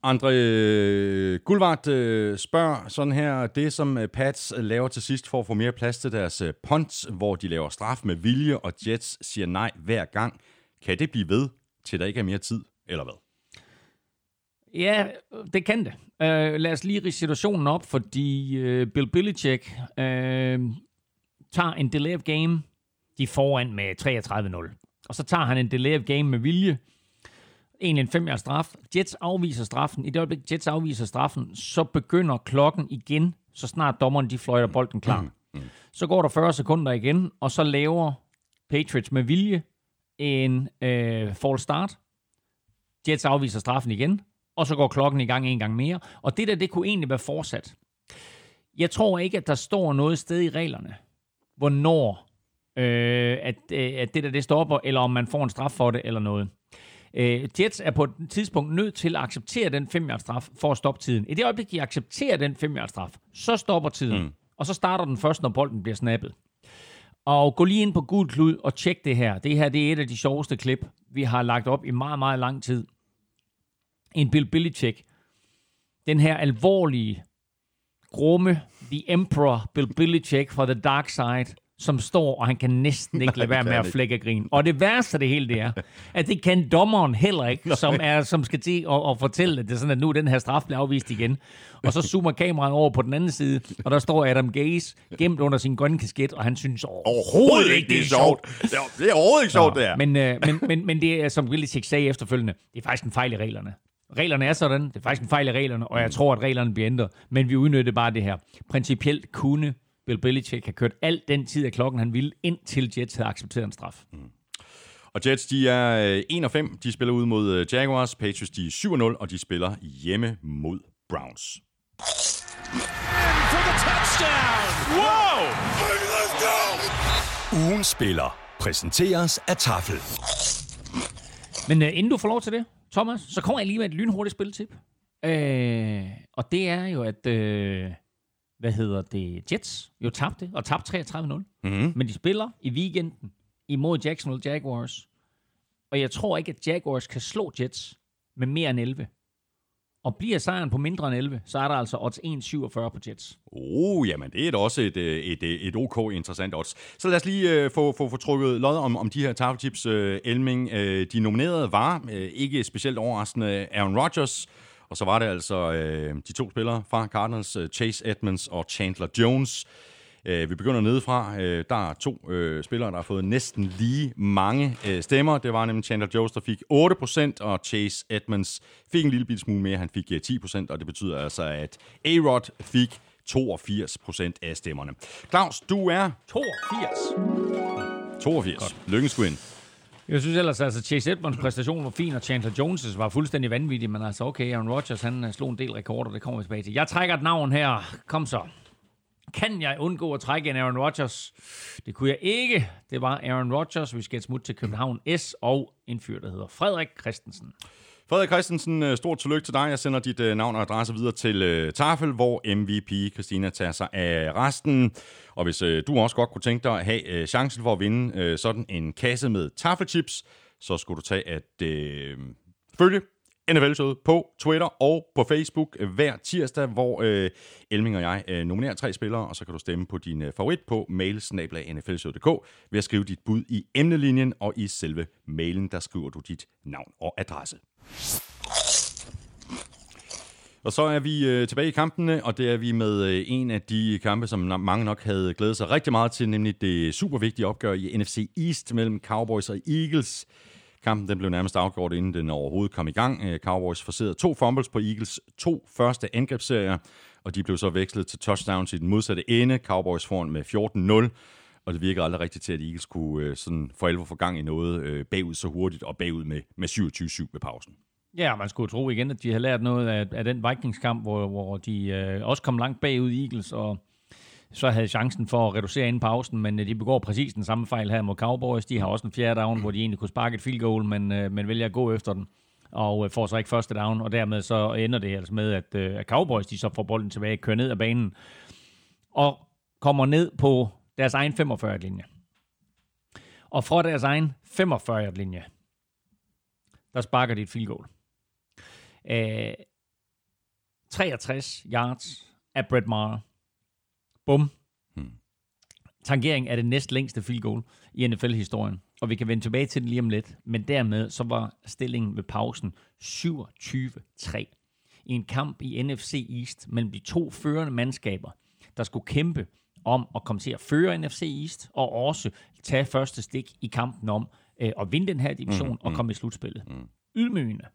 Andre øh, Guldvart øh, spørger sådan her, det som øh, Pats øh, laver til sidst for at få mere plads til deres øh, punts, hvor de laver straf med vilje, og Jets siger nej hver gang. Kan det blive ved, til der ikke er mere tid, eller hvad? Ja, det kan det. Uh, lad os lige rise situationen op, fordi uh, Bill Belichick uh, tager en delay of game. De er foran med 33-0. Og så tager han en delay of game med vilje. Egentlig en 5 straf. Jets afviser straffen. I det øjeblik, Jets afviser straffen, så begynder klokken igen, så snart dommeren de fløjter bolden klar. Mm. Så går der 40 sekunder igen, og så laver Patriots med vilje en øh, false start. Jets afviser straffen igen, og så går klokken i gang en gang mere. Og det der, det kunne egentlig være fortsat. Jeg tror ikke, at der står noget sted i reglerne, hvornår øh, at, øh, at det der, det stopper, eller om man får en straf for det, eller noget. Øh, Jets er på et tidspunkt nødt til at acceptere den 5 straf for at stoppe tiden. I det øjeblik, de accepterer den 5 straf, så stopper tiden. Mm. Og så starter den først, når bolden bliver snappet. Og gå lige ind på Gul Klud og tjek det her. Det her det er et af de sjoveste klip, vi har lagt op i meget, meget lang tid. En Bill Belichick. Den her alvorlige, grumme, The Emperor Bill Belichick fra The Dark Side, som står, og han kan næsten ikke lade være med at flække af grin. Og det værste af det hele, det er, at det kan dommeren heller ikke, som, er, som skal til at, at fortælle, at det er sådan, at nu er den her straf bliver afvist igen. Og så zoomer kameraet over på den anden side, og der står Adam Gaze gemt under sin grønne kasket, og han synes overhovedet ikke, det er sjovt. Det er, det er overhovedet ikke sjovt, det er. Men, øh, men, men, men det er, som Belichick sagde efterfølgende, det er faktisk en fejl i reglerne. Reglerne er sådan, det er faktisk en fejl i reglerne, og jeg tror, at reglerne bliver ændret. Men vi udnytter bare det her. Principielt kunne Bill Belichick have kørt al den tid af klokken, han ville, indtil Jets havde accepteret en straf. Og Jets, de er øh, 1 og 5. De spiller ud mod øh, Jaguars. Patriots, de er 7 og 0, og de spiller hjemme mod Browns. For the touchdown! Whoa! Let's go! Ugen spiller præsenteres af Tafel. Men øh, inden du får lov til det, Thomas, så kommer jeg lige med et lynhurtigt spiltip. Øh, og det er jo, at... Øh, hvad hedder det? Jets jo tabte, og tabte 33-0. Mm-hmm. Men de spiller i weekenden imod Jacksonville Jaguars. Og jeg tror ikke, at Jaguars kan slå Jets med mere end 11. Og bliver sejren på mindre end 11, så er der altså odds 1,47 på Jets. Oh, jamen det er da også et, øh, et, et, et ok interessant odds. Så lad os lige uh, få, få, få trukket lod om, om de her tafeltips, uh, Elming. Uh, de nominerede var, uh, ikke specielt overraskende, Aaron Rodgers, og så var det altså uh, de to spillere fra Cardinals, uh, Chase Edmonds og Chandler Jones. Uh, vi begynder nedefra. Uh, der er to uh, spillere, der har fået næsten lige mange uh, stemmer. Det var nemlig Chandler Jones, der fik 8%, og Chase Edmonds fik en lille bitte smule mere. Han fik uh, 10%, og det betyder altså, at A-Rod fik 82 procent af stemmerne. Claus, du er 82. 82. Lykkens sgu ind. Jeg synes ellers, altså Chase Edmonds præstation var fin, og Chandler Jones' var fuldstændig vanvittig, men altså okay, Aaron Rodgers, han øh, slog en del rekorder, det kommer vi tilbage til. Jeg trækker et navn her. Kom så. Kan jeg undgå at trække en Aaron Rodgers? Det kunne jeg ikke. Det var Aaron Rodgers. Vi skal et smut til København S og en fyr, der hedder Frederik Christensen. Frederik Christensen, øh, stort tillykke til dig. Jeg sender dit øh, navn og adresse videre til øh, Tafel, hvor MVP Christina tager sig af resten. Og hvis øh, du også godt kunne tænke dig at have øh, chancen for at vinde øh, sådan en kasse med tafelchips, så skulle du tage at øh, følge NFL-showet på Twitter og på Facebook hver tirsdag, hvor øh, Elming og jeg øh, nominerer tre spillere, og så kan du stemme på din øh, favorit på mail-nflshowet.dk ved at skrive dit bud i emnelinjen, og i selve mailen, der skriver du dit navn og adresse. Og så er vi øh, tilbage i kampene, og det er vi med øh, en af de kampe, som mange nok havde glædet sig rigtig meget til, nemlig det super vigtige opgør i NFC East mellem Cowboys og Eagles. Kampen den blev nærmest afgjort, inden den overhovedet kom i gang. Øh, Cowboys forserede to fumbles på Eagles to første angrebsserier, og de blev så vekslet til touchdowns i den modsatte ende. Cowboys foran med 14-0, og det virker aldrig rigtigt til, at Eagles kunne øh, sådan for alvor få gang i noget øh, bagud så hurtigt, og bagud med, med 27-7 ved pausen. Ja, man skulle tro igen, at de har lært noget af, af den Vikings-kamp, hvor, hvor de øh, også kom langt bagud i Eagles, og så havde chancen for at reducere inden pausen, men øh, de begår præcis den samme fejl her mod Cowboys. De har også en fjerde down, hvor de egentlig kunne sparke et field goal, men, øh, men vælger at gå efter den og øh, får så ikke første down, og dermed så ender det altså med, at, øh, at Cowboys de så får bolden tilbage, kører ned ad banen, og kommer ned på deres egen 45-linje. Og fra deres egen 45-linje, der sparker de et field goal. Øh, 63 yards af Brett Maher. Bum. Tangering er det næst længste field goal i NFL-historien. Og vi kan vende tilbage til den lige om lidt. Men dermed så var stillingen ved pausen 27-3. I en kamp i NFC East mellem de to førende mandskaber, der skulle kæmpe om at komme til at føre NFC East, og også tage første stik i kampen om øh, at vinde den her division mm, og komme i slutspillet. Mm. Ydmygende.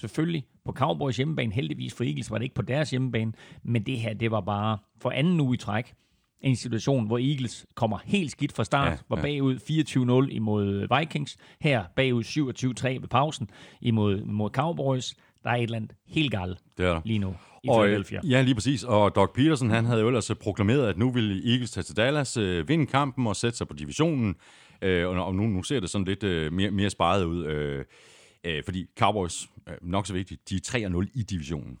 Selvfølgelig på Cowboys hjemmebane, heldigvis for Eagles var det ikke på deres hjemmebane, men det her, det var bare for anden uge i træk, en situation, hvor Eagles kommer helt skidt fra start, Ja, ja, var bagud 24-0 imod Vikings, her bagud 27-3 ved pausen imod, imod Cowboys. Der er et eller andet helt galt Det er der. lige nu i Og, Philadelphia. ja, lige præcis. Og Doc Peterson, han havde jo ellers øh, proklameret, at nu ville Eagles tage til Dallas, øh, vinde kampen og sætte sig på divisionen. Øh, og og nu, nu ser det sådan lidt øh, mere, mere sparet ud. Øh, øh, fordi Cowboys, øh, nok så vigtigt, de er 3-0 i divisionen.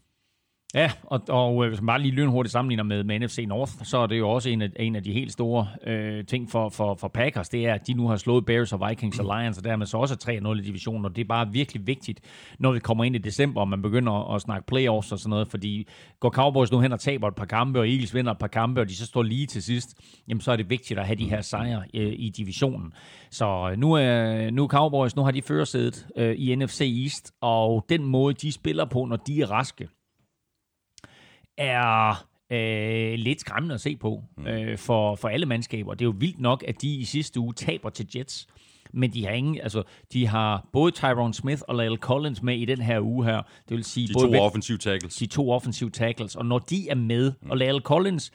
Ja, og, og øh, hvis man bare lige lynhurtigt sammenligner med, med NFC North, så er det jo også en af, en af de helt store øh, ting for, for, for Packers, det er, at de nu har slået Bears og Vikings og Lions, og dermed så også er 3-0 i divisionen, og det er bare virkelig vigtigt, når vi kommer ind i december, og man begynder at, at snakke playoffs og sådan noget, fordi går Cowboys nu hen og taber et par kampe, og Eagles vinder et par kampe, og de så står lige til sidst, jamen så er det vigtigt at have de her sejre øh, i divisionen. Så øh, nu er, nu er Cowboys, nu har de førersædet øh, i NFC East, og den måde, de spiller på, når de er raske, er øh, lidt skræmmende at se på øh, for, for alle mandskaber. Det er jo vildt nok, at de i sidste uge taber til Jets, men de har ingen, altså, de har både Tyrone Smith og Lyle Collins med i den her uge her. Det vil sige, De både to ven- offensive tackles. de to offensive tackles, og når de er med, og Lyle Collins,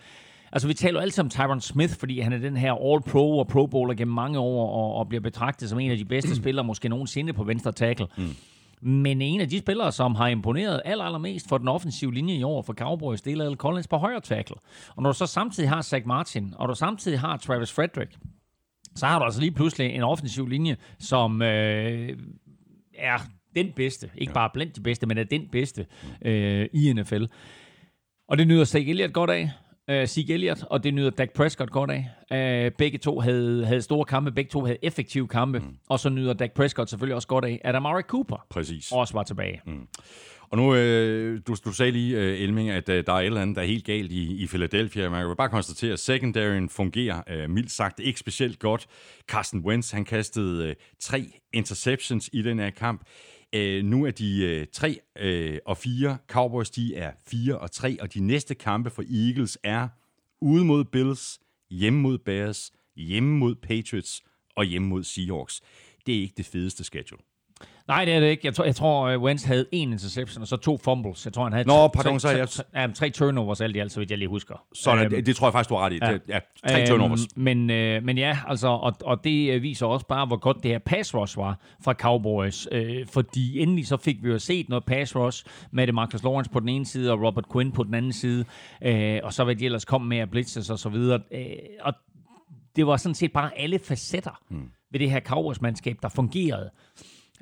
altså vi taler jo altid om Tyron Smith, fordi han er den her all-pro og pro bowler gennem mange år, og, og bliver betragtet som en af de bedste spillere, måske nogensinde på venstre tackle. Mm. Men en af de spillere, som har imponeret aller, allermest for den offensive linje i år for Cowboys, det er Lyle Collins på højre tackle. Og når du så samtidig har Zach Martin, og du samtidig har Travis Frederick, så har du altså lige pludselig en offensiv linje, som øh, er den bedste. Ikke bare blandt de bedste, men er den bedste øh, i NFL. Og det nyder Zach Elliott godt af. Uh, Zeke Elliott, og det nyder Dak Prescott godt af. Uh, begge to havde, havde store kampe, begge to havde effektive kampe, mm. og så nyder Dak Prescott selvfølgelig også godt af, at Amari Cooper Præcis. også var tilbage. Mm. Og nu, øh, du, du sagde lige, øh, Elming, at øh, der er et eller andet, der er helt galt i, i Philadelphia. Man kan bare konstatere, at secondaryen fungerer øh, mildt sagt ikke specielt godt. Carsten Wentz, han kastede øh, tre interceptions i den her kamp. Øh, nu er de øh, 3 øh, og 4. Cowboys, de er 4 og 3. Og de næste kampe for Eagles er ude mod Bills, hjemme mod Bears, hjemme mod Patriots og hjemme mod Seahawks. Det er ikke det fedeste schedule. Nej, det er det ikke. Jeg tror, jeg tror uh, Wentz havde en interception, og så to fumbles. Jeg tror, han havde Nå, tre- pardon, så jeg- ja, tre turnovers alt i alt, så vidt jeg lige husker. Sådan, Øhm, det, det tror jeg faktisk, du har ret i. Ja, ja tre Øhm, turnovers. Men, øh, men ja, altså, og, og det øh, viser også bare, hvor godt det her pass rush var fra Cowboys. Øh, fordi endelig så fik vi jo set noget pass rush med det Marcus Lawrence på den ene side, og Robert Quinn på den anden side. Øh, og så hvad de ellers kom med af blitzes og så videre. Øh, og det var sådan set bare alle facetter hmm. ved det her Cowboys-mandskab, der fungerede.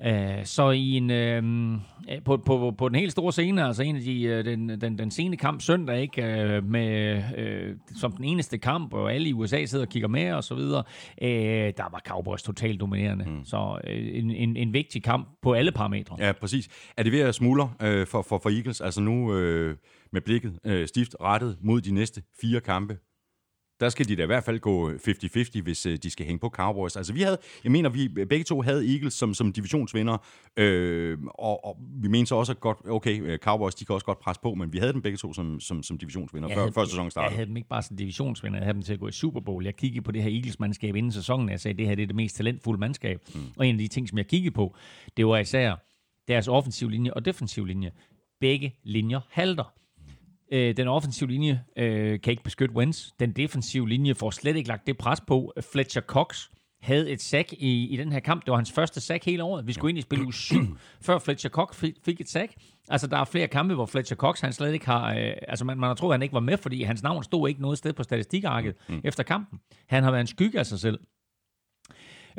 Øh, så i en, øh, på, på, på den helt store scene, altså en af de, øh, den, den, den sene kamp søndag, ikke, øh, med, øh, som den eneste kamp, og alle i USA sidder og kigger med og så videre, øh, der var Cowboys totalt dominerende. Mm. Så øh, en, en, en vigtig kamp på alle parametre. Ja, præcis. Er det ved at smuldre øh, for, for, for Eagles? Altså nu øh, med blikket øh, stift rettet mod de næste fire kampe. Der skal de da i hvert fald gå 50-50, hvis øh, de skal hænge på Cowboys. Altså vi havde, jeg mener, vi begge to havde Eagles som, som divisionsvinder, øh, og, og vi mente så også, at godt, okay, øh, Cowboys, de kan også godt presse på, men vi havde dem begge to som, som, som divisionsvinder, Jeg før, havde- før sæsonen Jeg startede. havde dem ikke bare som divisionsvinder, jeg havde dem til at gå i Super Bowl. Jeg kiggede på det her Eagles-mandskab inden sæsonen, og jeg sagde, at det her det er det mest talentfulde mandskab. Mm. Og en af de ting, som jeg kiggede på, det var især deres offensiv linje og defensiv linje. Begge linjer halter. Øh, den offensive linje øh, kan ikke beskytte Wentz. Den defensive linje får slet ikke lagt det pres på. Fletcher Cox havde et sack i, i den her kamp. Det var hans første sack hele året. Vi skulle ind i spil uge 7, før Fletcher Cox fik, fik et sack. Altså, der er flere kampe, hvor Fletcher Cox, han slet ikke har... Øh, altså, man, man har troet, at han ikke var med, fordi hans navn stod ikke noget sted på statistikarket mm. efter kampen. Han har været en skygge af sig selv.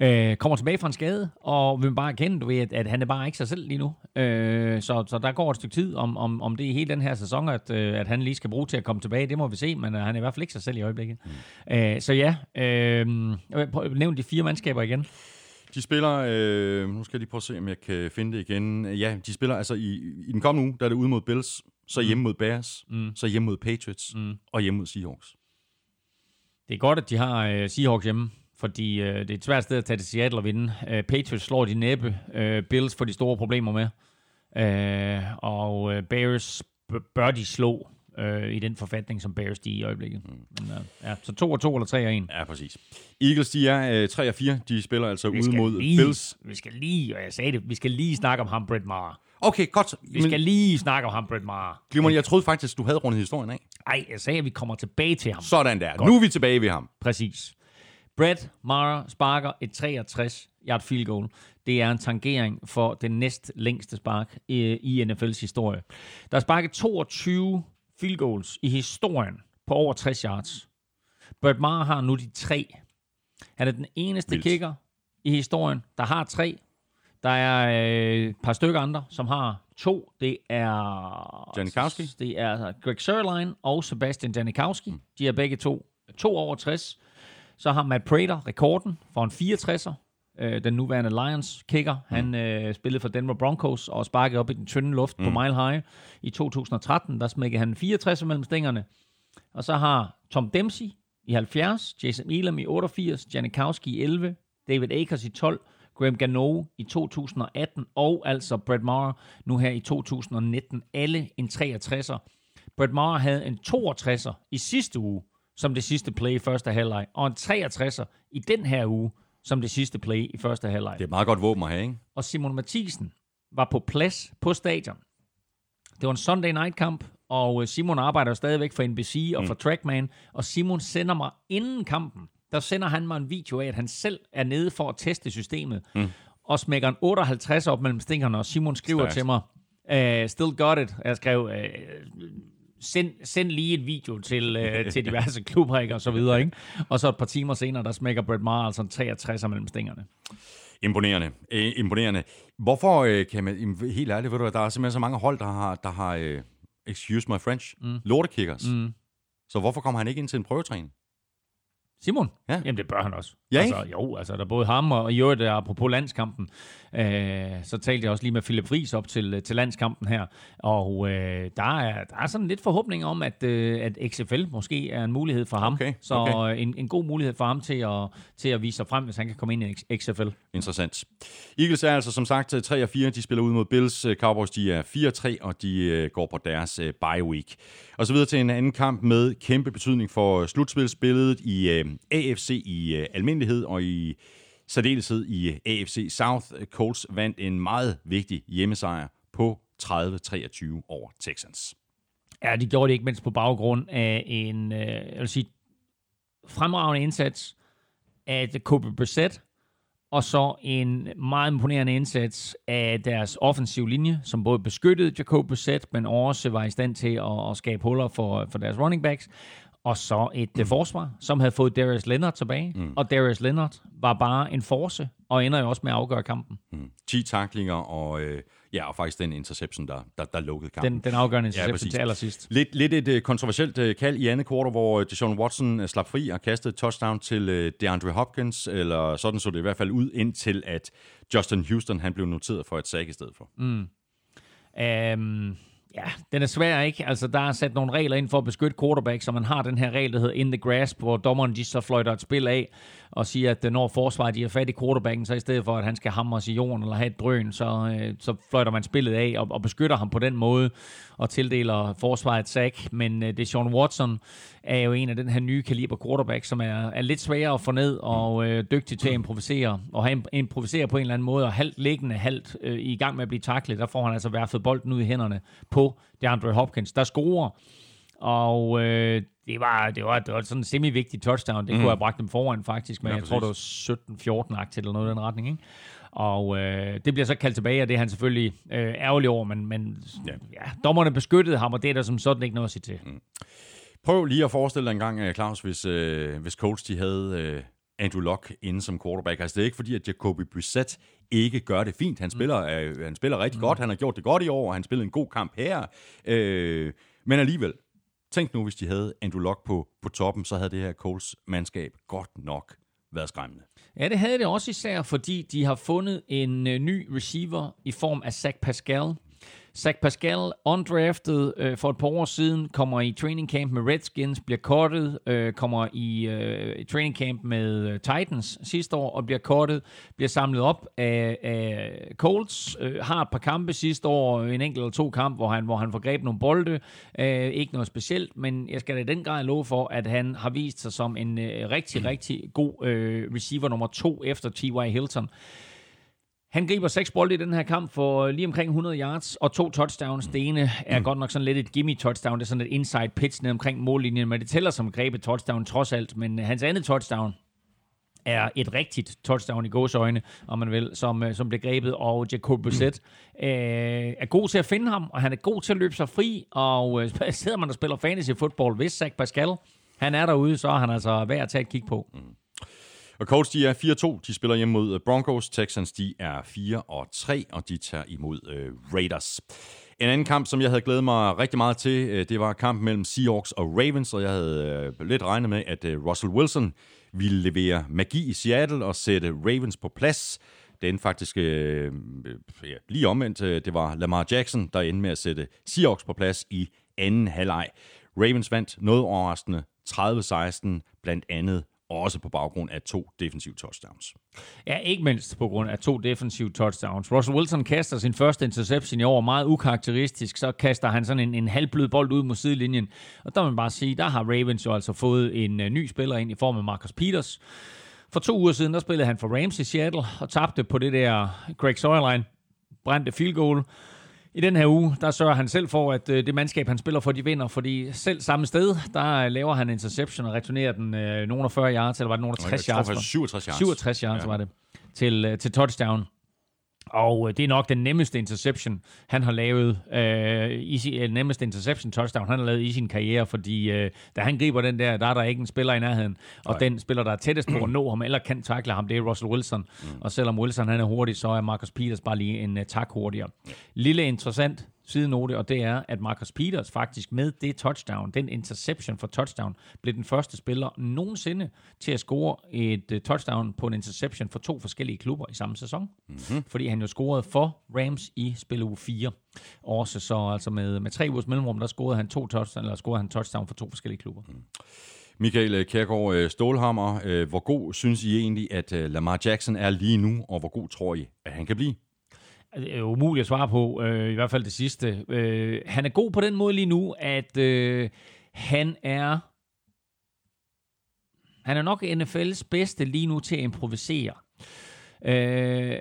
Øh, kommer tilbage fra en skade, og vil bare erkende, du ved, at, at han er bare ikke sig selv lige nu. Øh, så, så der går et stykke tid, om, om, om det er hele den her sæson, at, øh, at han lige skal bruge til at komme tilbage. Det må vi se, men øh, han er i hvert fald ikke sig selv i øjeblikket. Mm. Øh, så ja, øh, nævn de fire mandskaber igen. De spiller, øh, nu skal jeg lige prøve at se, om jeg kan finde det igen. Ja, de spiller altså i, i den kommende uge, der er det ude mod Bills, så hjemme mod Bears, mm. så hjemme mod Patriots mm. og hjemme mod Seahawks. Det er godt, at de har øh, Seahawks hjemme, fordi øh, det er et svært sted at tage til Seattle og vinde. Øh, Patriots slår de næppe. Øh, Bills får de store problemer med. Øh, og øh, Bears bør de slå øh, i den forfatning, som Bears de er i øjeblikket. Mm. Men, øh, ja, så 2 og 2 eller 3 og 1. Ja, præcis. Eagles, de er øh, 3 og 4. De spiller altså ude mod lige, Bills. Vi skal lige, og jeg sagde det, vi skal lige snakke om ham, Brett Maher. Okay, godt. Vi skal lige snakke om ham, Brett Maher. Glimrende, jeg troede faktisk, du havde rundet historien af. Ej, jeg sagde, at vi kommer tilbage til ham. Sådan der. Godt. Nu er vi tilbage ved ham. Præcis. Brett Maher sparker et 63 yard field goal. Det er en tangering for den næst længste spark i, i NFL's historie. Der er sparket 22 field goals i historien på over 60 yards. Brett Maher har nu de tre. Han er den eneste Vildt. kicker i historien, der har tre. Der er øh, et par stykker andre, som har to. Det er... Janikowski? Det er Greg Sørlein og Sebastian Janikowski. De er begge to to over 60. Så har Matt Prater rekorden for en 64'er. Øh, den nuværende Lions kicker. Han øh, spillede for Denver Broncos og sparkede op i den tynde luft mm. på Mile High i 2013. Der smækkede han en 64 mellem stængerne. Og så har Tom Dempsey i 70, Jason Elam i 88, Janikowski i 11, David Akers i 12, Graham Gano i 2018, og altså Brett Maher nu her i 2019. Alle en 63'er. Brett Maher havde en 62'er i sidste uge, som det sidste play i første halvleg, og en 63'er i den her uge, som det sidste play i første halvleg. Det er et meget godt våben at have, ikke? Og Simon Mathisen var på plads på stadion. Det var en Sunday night kamp, og øh, Simon arbejder stadigvæk for NBC og for Trackman, og Simon sender mig inden kampen, der sender han mig en video af, at han selv er nede for at teste systemet, mm. og smækker en 58 op mellem stinkerne, og Simon skriver Stærkt. til mig, uh, still got it. Jeg skrev, uh, send, send lige en video til, uh, til diverse klubber, ikke, og så videre, ikke? Og så et par timer senere, der smækker Brett Maher altså en 63 mellem stinkerne. Imponerende. Øh, imponerende. Hvorfor øh, kan man... Helt ærligt, ved du der er simpelthen så mange hold, der har... Der har øh, excuse my French. Mm. Lortekickers. Mm. Så hvorfor kommer han ikke ind til en prøvetræning? Simon? Ja. Jamen, det bør han også. Ja, altså, jo, altså, der er både ham og i øvrigt, øh, apropos landskampen, øh, så talte jeg også lige med Philip Friis op til, øh, til landskampen her, og øh, der, er, der er sådan lidt forhåbning om, at, øh, at XFL måske er en mulighed for ham. Okay, Så okay. øh, en, en god mulighed for ham til at, til at vise sig frem, hvis han kan komme ind i XFL. Interessant. Eagles er altså som sagt 3 og 4. De spiller ud mod Bills. Cowboys de er 4 og 3, og de går på deres bye week. Og så videre til en anden kamp med kæmpe betydning for slutspilsbilledet i AFC i øh, almindelighed og i særdeleshed i øh, AFC South. Colts vandt en meget vigtig hjemmesejr på 30-23 over Texans. Ja, de gjorde det ikke mindst på baggrund af en, øh, jeg vil sige, fremragende indsats af Kobe Brissett, og så en meget imponerende indsats af deres offensiv linje, som både beskyttede Jacob Brissett, men også var i stand til at, at skabe huller for, for deres running backs. Og så et mm. forsvar, som havde fået Darius Leonard tilbage. Mm. Og Darius Leonard var bare en force, og ender jo også med at afgøre kampen. Mm. 10 taklinger og, øh, ja, og faktisk den interception, der, der, der lukkede kampen. Den, den afgørende interception ja, til allersidst. Lidt, lidt et uh, kontroversielt uh, kald i andet kvartal, hvor Deshaun Watson uh, slap fri og kastede touchdown til uh, DeAndre Hopkins, eller sådan så det i hvert fald ud, indtil at Justin Houston han blev noteret for et sack i stedet for. Mm. Um, Ja, den er svær, ikke? Altså, der er sat nogle regler ind for at beskytte quarterback, så man har den her regel, der hedder in the grasp, hvor dommeren de så fløjter et spil af, og siger, at når forsvaret de har fat i quarterbacken, så i stedet for, at han skal hamres i jorden eller have et drøn, så, øh, så fløjter man spillet af og, og beskytter ham på den måde, og tildeler forsvaret et sack. Men øh, det Sean Watson er jo en af den her nye kaliber quarterback, som er, er lidt sværere at få ned og øh, dygtig til at improvisere, og han improviserer på en eller anden måde, og halvt liggende, halvt øh, i gang med at blive taklet, der får han altså værfet bolden ud i hænderne på DeAndre Hopkins, der scorer. Og øh, det, var, det, var, det var sådan en semi-vigtig touchdown. Det mm. kunne have bragt dem foran faktisk, men ja, jeg tror, det var 17-14-agtigt eller noget i den retning. Ikke? Og øh, det bliver så kaldt tilbage, og det er han selvfølgelig øh, ærgerlig over, men, men ja. Ja, dommerne beskyttede ham, og det er der som sådan ikke noget at sige til. Mm. Prøv lige at forestille dig en gang, øh, Claus, hvis, øh, hvis Colts de havde øh, Andrew Luck inde som quarterback. Altså det er ikke fordi, at Jacoby Brissett ikke gør det fint. Han spiller, mm. øh, han spiller rigtig mm. godt, han har gjort det godt i år, og han spillede en god kamp her. Øh, men alligevel, tænk nu, hvis de havde Andrew Luck på, på toppen, så havde det her Coles mandskab godt nok været skræmmende. Ja, det havde det også især, fordi de har fundet en øh, ny receiver i form af Zach Pascal. Zach Pascal, undrafted øh, for et par år siden, kommer i training camp med Redskins, bliver kortet, øh, kommer i øh, training camp med øh, Titans sidste år og bliver kortet, bliver samlet op af, af Colts, øh, har et par kampe sidste år, en enkelt eller to kamp, hvor han, hvor han får grebet nogle bolde, øh, ikke noget specielt, men jeg skal da i den grad love for, at han har vist sig som en øh, rigtig, rigtig god øh, receiver nummer to efter T.Y. Hilton. Han griber seks bolde i den her kamp for lige omkring 100 yards og to touchdowns. Det ene er mm. godt nok sådan lidt et gimme touchdown. Det er sådan et inside pitch ned omkring mållinjen, men det tæller som grebet touchdown trods alt. Men hans andet touchdown er et rigtigt touchdown i gåsøjne, om man vil, som, øh, som blev grebet, og Jacob Brissett mm. øh, er god til at finde ham, og han er god til at løbe sig fri, og øh, sidder man og spiller fantasy football, hvis Zach Pascal, han er derude, så er han altså værd at tage et kig på. Mm. Og Colts, de er 4-2. De spiller hjemme mod øh, Broncos. Texans, de er 4-3, og de tager imod øh, Raiders. En anden kamp, som jeg havde glædet mig rigtig meget til, øh, det var kampen mellem Seahawks og Ravens, og jeg havde øh, lidt regnet med, at Russell Wilson ville levere magi i Seattle og sætte Ravens på plads. Det endte faktisk ja, lige omvendt. Det var Lamar Jackson, der endte med at sætte Seahawks på plads i anden halvleg. Ravens vandt noget overraskende 30-16, blandt andet også på baggrund af to defensive touchdowns. Ja, ikke mindst på grund af to defensive touchdowns. Russell Wilson kaster sin første interception i år meget ukarakteristisk, så kaster han sådan en, en halvblød bold ud mod sidelinjen. Og der må man bare sige, der har Ravens jo altså fået en uh, ny spiller ind i form af Marcus Peters. For to uger siden, der spillede han for Rams i Seattle og tabte på det der Greg Sørlein brændte field goal. I den her uge, der sørger han selv for, at øh, det mandskab, han spiller for, de vinder, fordi selv samme sted, der laver han interception og returnerer den øh, nogen af 40 yards, eller var det nogen af 60 yards? 67 yards. 67 yards ja. var det, til, øh, til touchdown. Og øh, det er nok den nemmeste interception, han har lavet, øh, i sin, øh, nemmeste interception touchdown, han har lavet i sin karriere, fordi øh, da han griber den der, der er der ikke en spiller i nærheden, og Nej. den spiller, der er tættest på at nå ham, eller kan takle ham, det er Russell Wilson. Mm. Og selvom Wilson han er hurtig, så er Marcus Peters bare lige en uh, tak hurtigere. Lille interessant sidenote, og det er, at Marcus Peters faktisk med det touchdown, den interception for touchdown, blev den første spiller nogensinde til at score et uh, touchdown på en interception for to forskellige klubber i samme sæson. Mm-hmm. Fordi han jo scorede for Rams i spil uge 4. Også så altså med, med tre ugers mellemrum, der scorede han to touchdown, eller scorede han touchdown for to forskellige klubber. Mm. Michael øh, Stålhammer, øh, hvor god synes I egentlig, at Lamar Jackson er lige nu, og hvor god tror I, at han kan blive? Det er umuligt at svare på, øh, i hvert fald det sidste. Øh, han er god på den måde lige nu, at øh, han er han er nok NFL's bedste lige nu til at improvisere. Øh,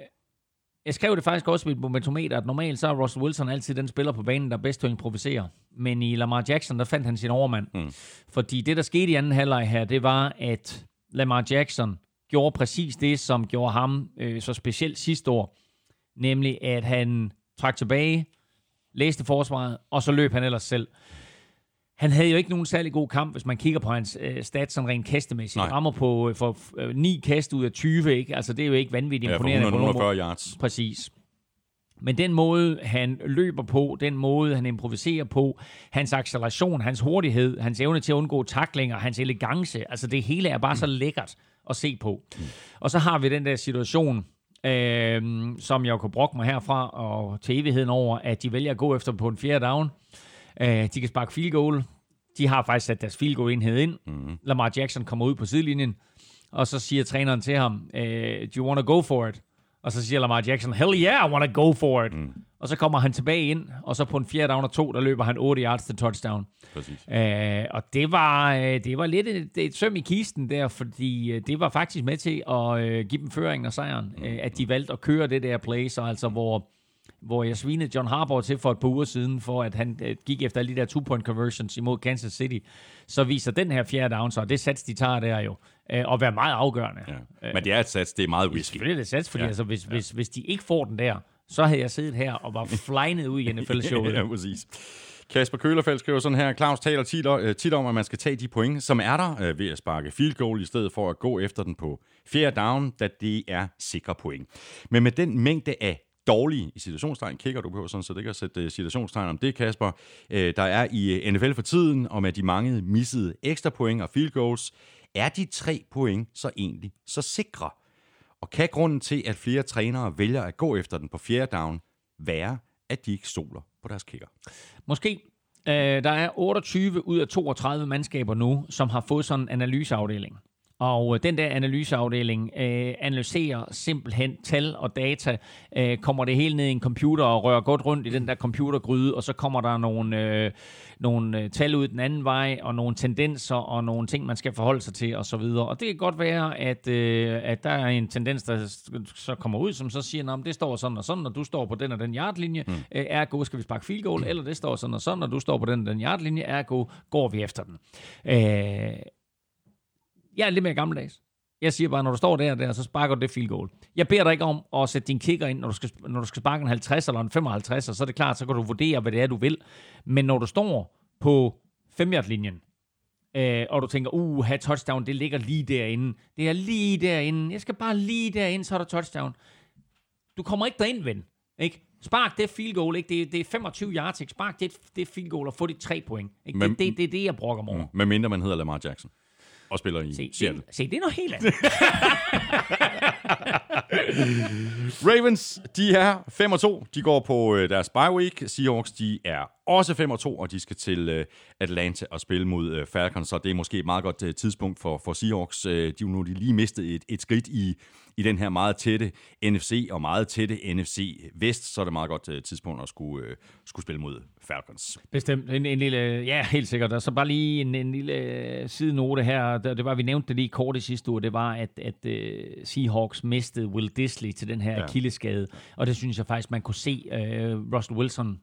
jeg skrev det faktisk også med et momentometer, at normalt så er Russell Wilson altid den spiller på banen, der er bedst til at improvisere. Men i Lamar Jackson, der fandt han sin overmand. Mm. Fordi det, der skete i anden halvleg her, det var, at Lamar Jackson gjorde præcis det, som gjorde ham øh, så specielt sidste år. Nemlig, at han trak tilbage, læste forsvaret, og så løb han ellers selv. Han havde jo ikke nogen særlig god kamp, hvis man kigger på hans øh, stats sådan rent kastemæssigt. Nej. Han rammer på øh, for øh, 9 kast ud af 20, ikke? Altså, det er jo ikke vanvittigt Ja, for imponerende. på nogen 140 yards. Præcis. Men den måde, han løber på, den måde, han improviserer på, hans acceleration, hans hurtighed, hans evne til at undgå taklinger, hans elegance, altså det hele er bare så lækkert at se på. Og så har vi den der situation, øh, som jeg kan brokke mig herfra og til evigheden over, at de vælger at gå efter på en fjerde down. Øh, de kan sparke field goal. De har faktisk sat deres field goal enhed ind. Mm. Lamar Jackson kommer ud på sidelinjen, og så siger træneren til ham, øh, do you want to go for it? Og så siger Lamar Jackson, hell yeah, I want to go for it. Mm. Og så kommer han tilbage ind, og så på en fjerde down og to, der løber han 8 yards til touchdown. Præcis. Øh, og det var, øh, det var lidt et, et søm i kisten der, fordi øh, det var faktisk med til at øh, give dem føringen og sejren, øh, at de valgte at køre det der play, så altså hvor, hvor jeg svinede John Harbaugh til for et par uger siden, for at han øh, gik efter alle de der two-point conversions imod Kansas City, så viser den her fjerde down så, og det sats, de tager der jo, øh, at være meget afgørende. Ja. Men det er et sats, det er meget risky. Selvfølgelig er det sats, fordi ja. altså, hvis, ja. hvis, hvis de ikke får den der, så havde jeg siddet her og var flynet ud i NFL-showet. ja, præcis. Kasper Kølerfeldt skriver sådan her, Claus taler tit, øh, tit om, at man skal tage de point, som er der øh, ved at sparke field goal, i stedet for at gå efter den på fjerde down, da det er sikre point. Men med den mængde af dårlige i situationstegn, kigger du på sådan, så det kan sætte øh, situationstegn om det, Kasper, øh, der er i øh, NFL for tiden, og med de mange missede ekstra point og field goals, er de tre point så egentlig så sikre? Og kan grunden til, at flere trænere vælger at gå efter den på fjerde down, være, at de ikke stoler på deres kicker? Måske. Øh, der er 28 ud af 32 mandskaber nu, som har fået sådan en analyseafdeling. Og øh, den der analyseafdeling øh, analyserer simpelthen tal og data, øh, kommer det hele ned i en computer og rører godt rundt i den der computergryde, og så kommer der nogle, øh, nogle øh, tal ud den anden vej, og nogle tendenser, og nogle ting, man skal forholde sig til, og så videre. Og det kan godt være, at, øh, at der er en tendens, der så kommer ud, som så siger, at det står sådan og sådan, og du står på den og den yardlinje, mm. øh, ergo skal vi sparke field goal, eller det står sådan og sådan, og du står på den og den yardlinje, ergo går vi efter den. Øh, jeg er lidt mere gammeldags. Jeg siger bare, når du står der og der, så sparker du det field goal. Jeg beder dig ikke om at sætte din kicker ind, når du skal, når du skal sparke en 50 eller en 55, og så er det klart, så kan du vurdere, hvad det er, du vil. Men når du står på 5 linjen øh, og du tænker, uh, have touchdown, det ligger lige derinde. Det er lige derinde. Jeg skal bare lige derinde, så er der touchdown. Du kommer ikke derind, ven. Ikke? Spark det field goal, ikke? Det, er- det er 25 yards, ikke? Spark det, det field goal og få de tre point. Ikke? Men- det, det, det, er det, jeg brokker mig over. Med mindre man hedder Lamar Jackson og spiller i Se, Seattle. det, se, det er noget helt andet. Ravens, de er 5 og 2. De går på øh, deres bye week. Seahawks, de er også 5 og 2, og de skal til øh, Atlanta og spille mod øh, Falcons, så det er måske et meget godt øh, tidspunkt for, for Seahawks. Øh, de nu de lige mistet et, et skridt i, i den her meget tætte NFC og meget tætte NFC Vest, så er det et meget godt øh, tidspunkt at skulle, øh, skulle spille mod Falcons. Bestemt. En, en lille, ja, helt sikkert. Og så bare lige en, en lille øh, sidenote her. Det, var, vi nævnte det lige kort i sidste uge. Det var, at, at uh, Seahawks mistede Will Disley til den her ja. akilleskade. Og det synes jeg faktisk, man kunne se uh, Russell Wilson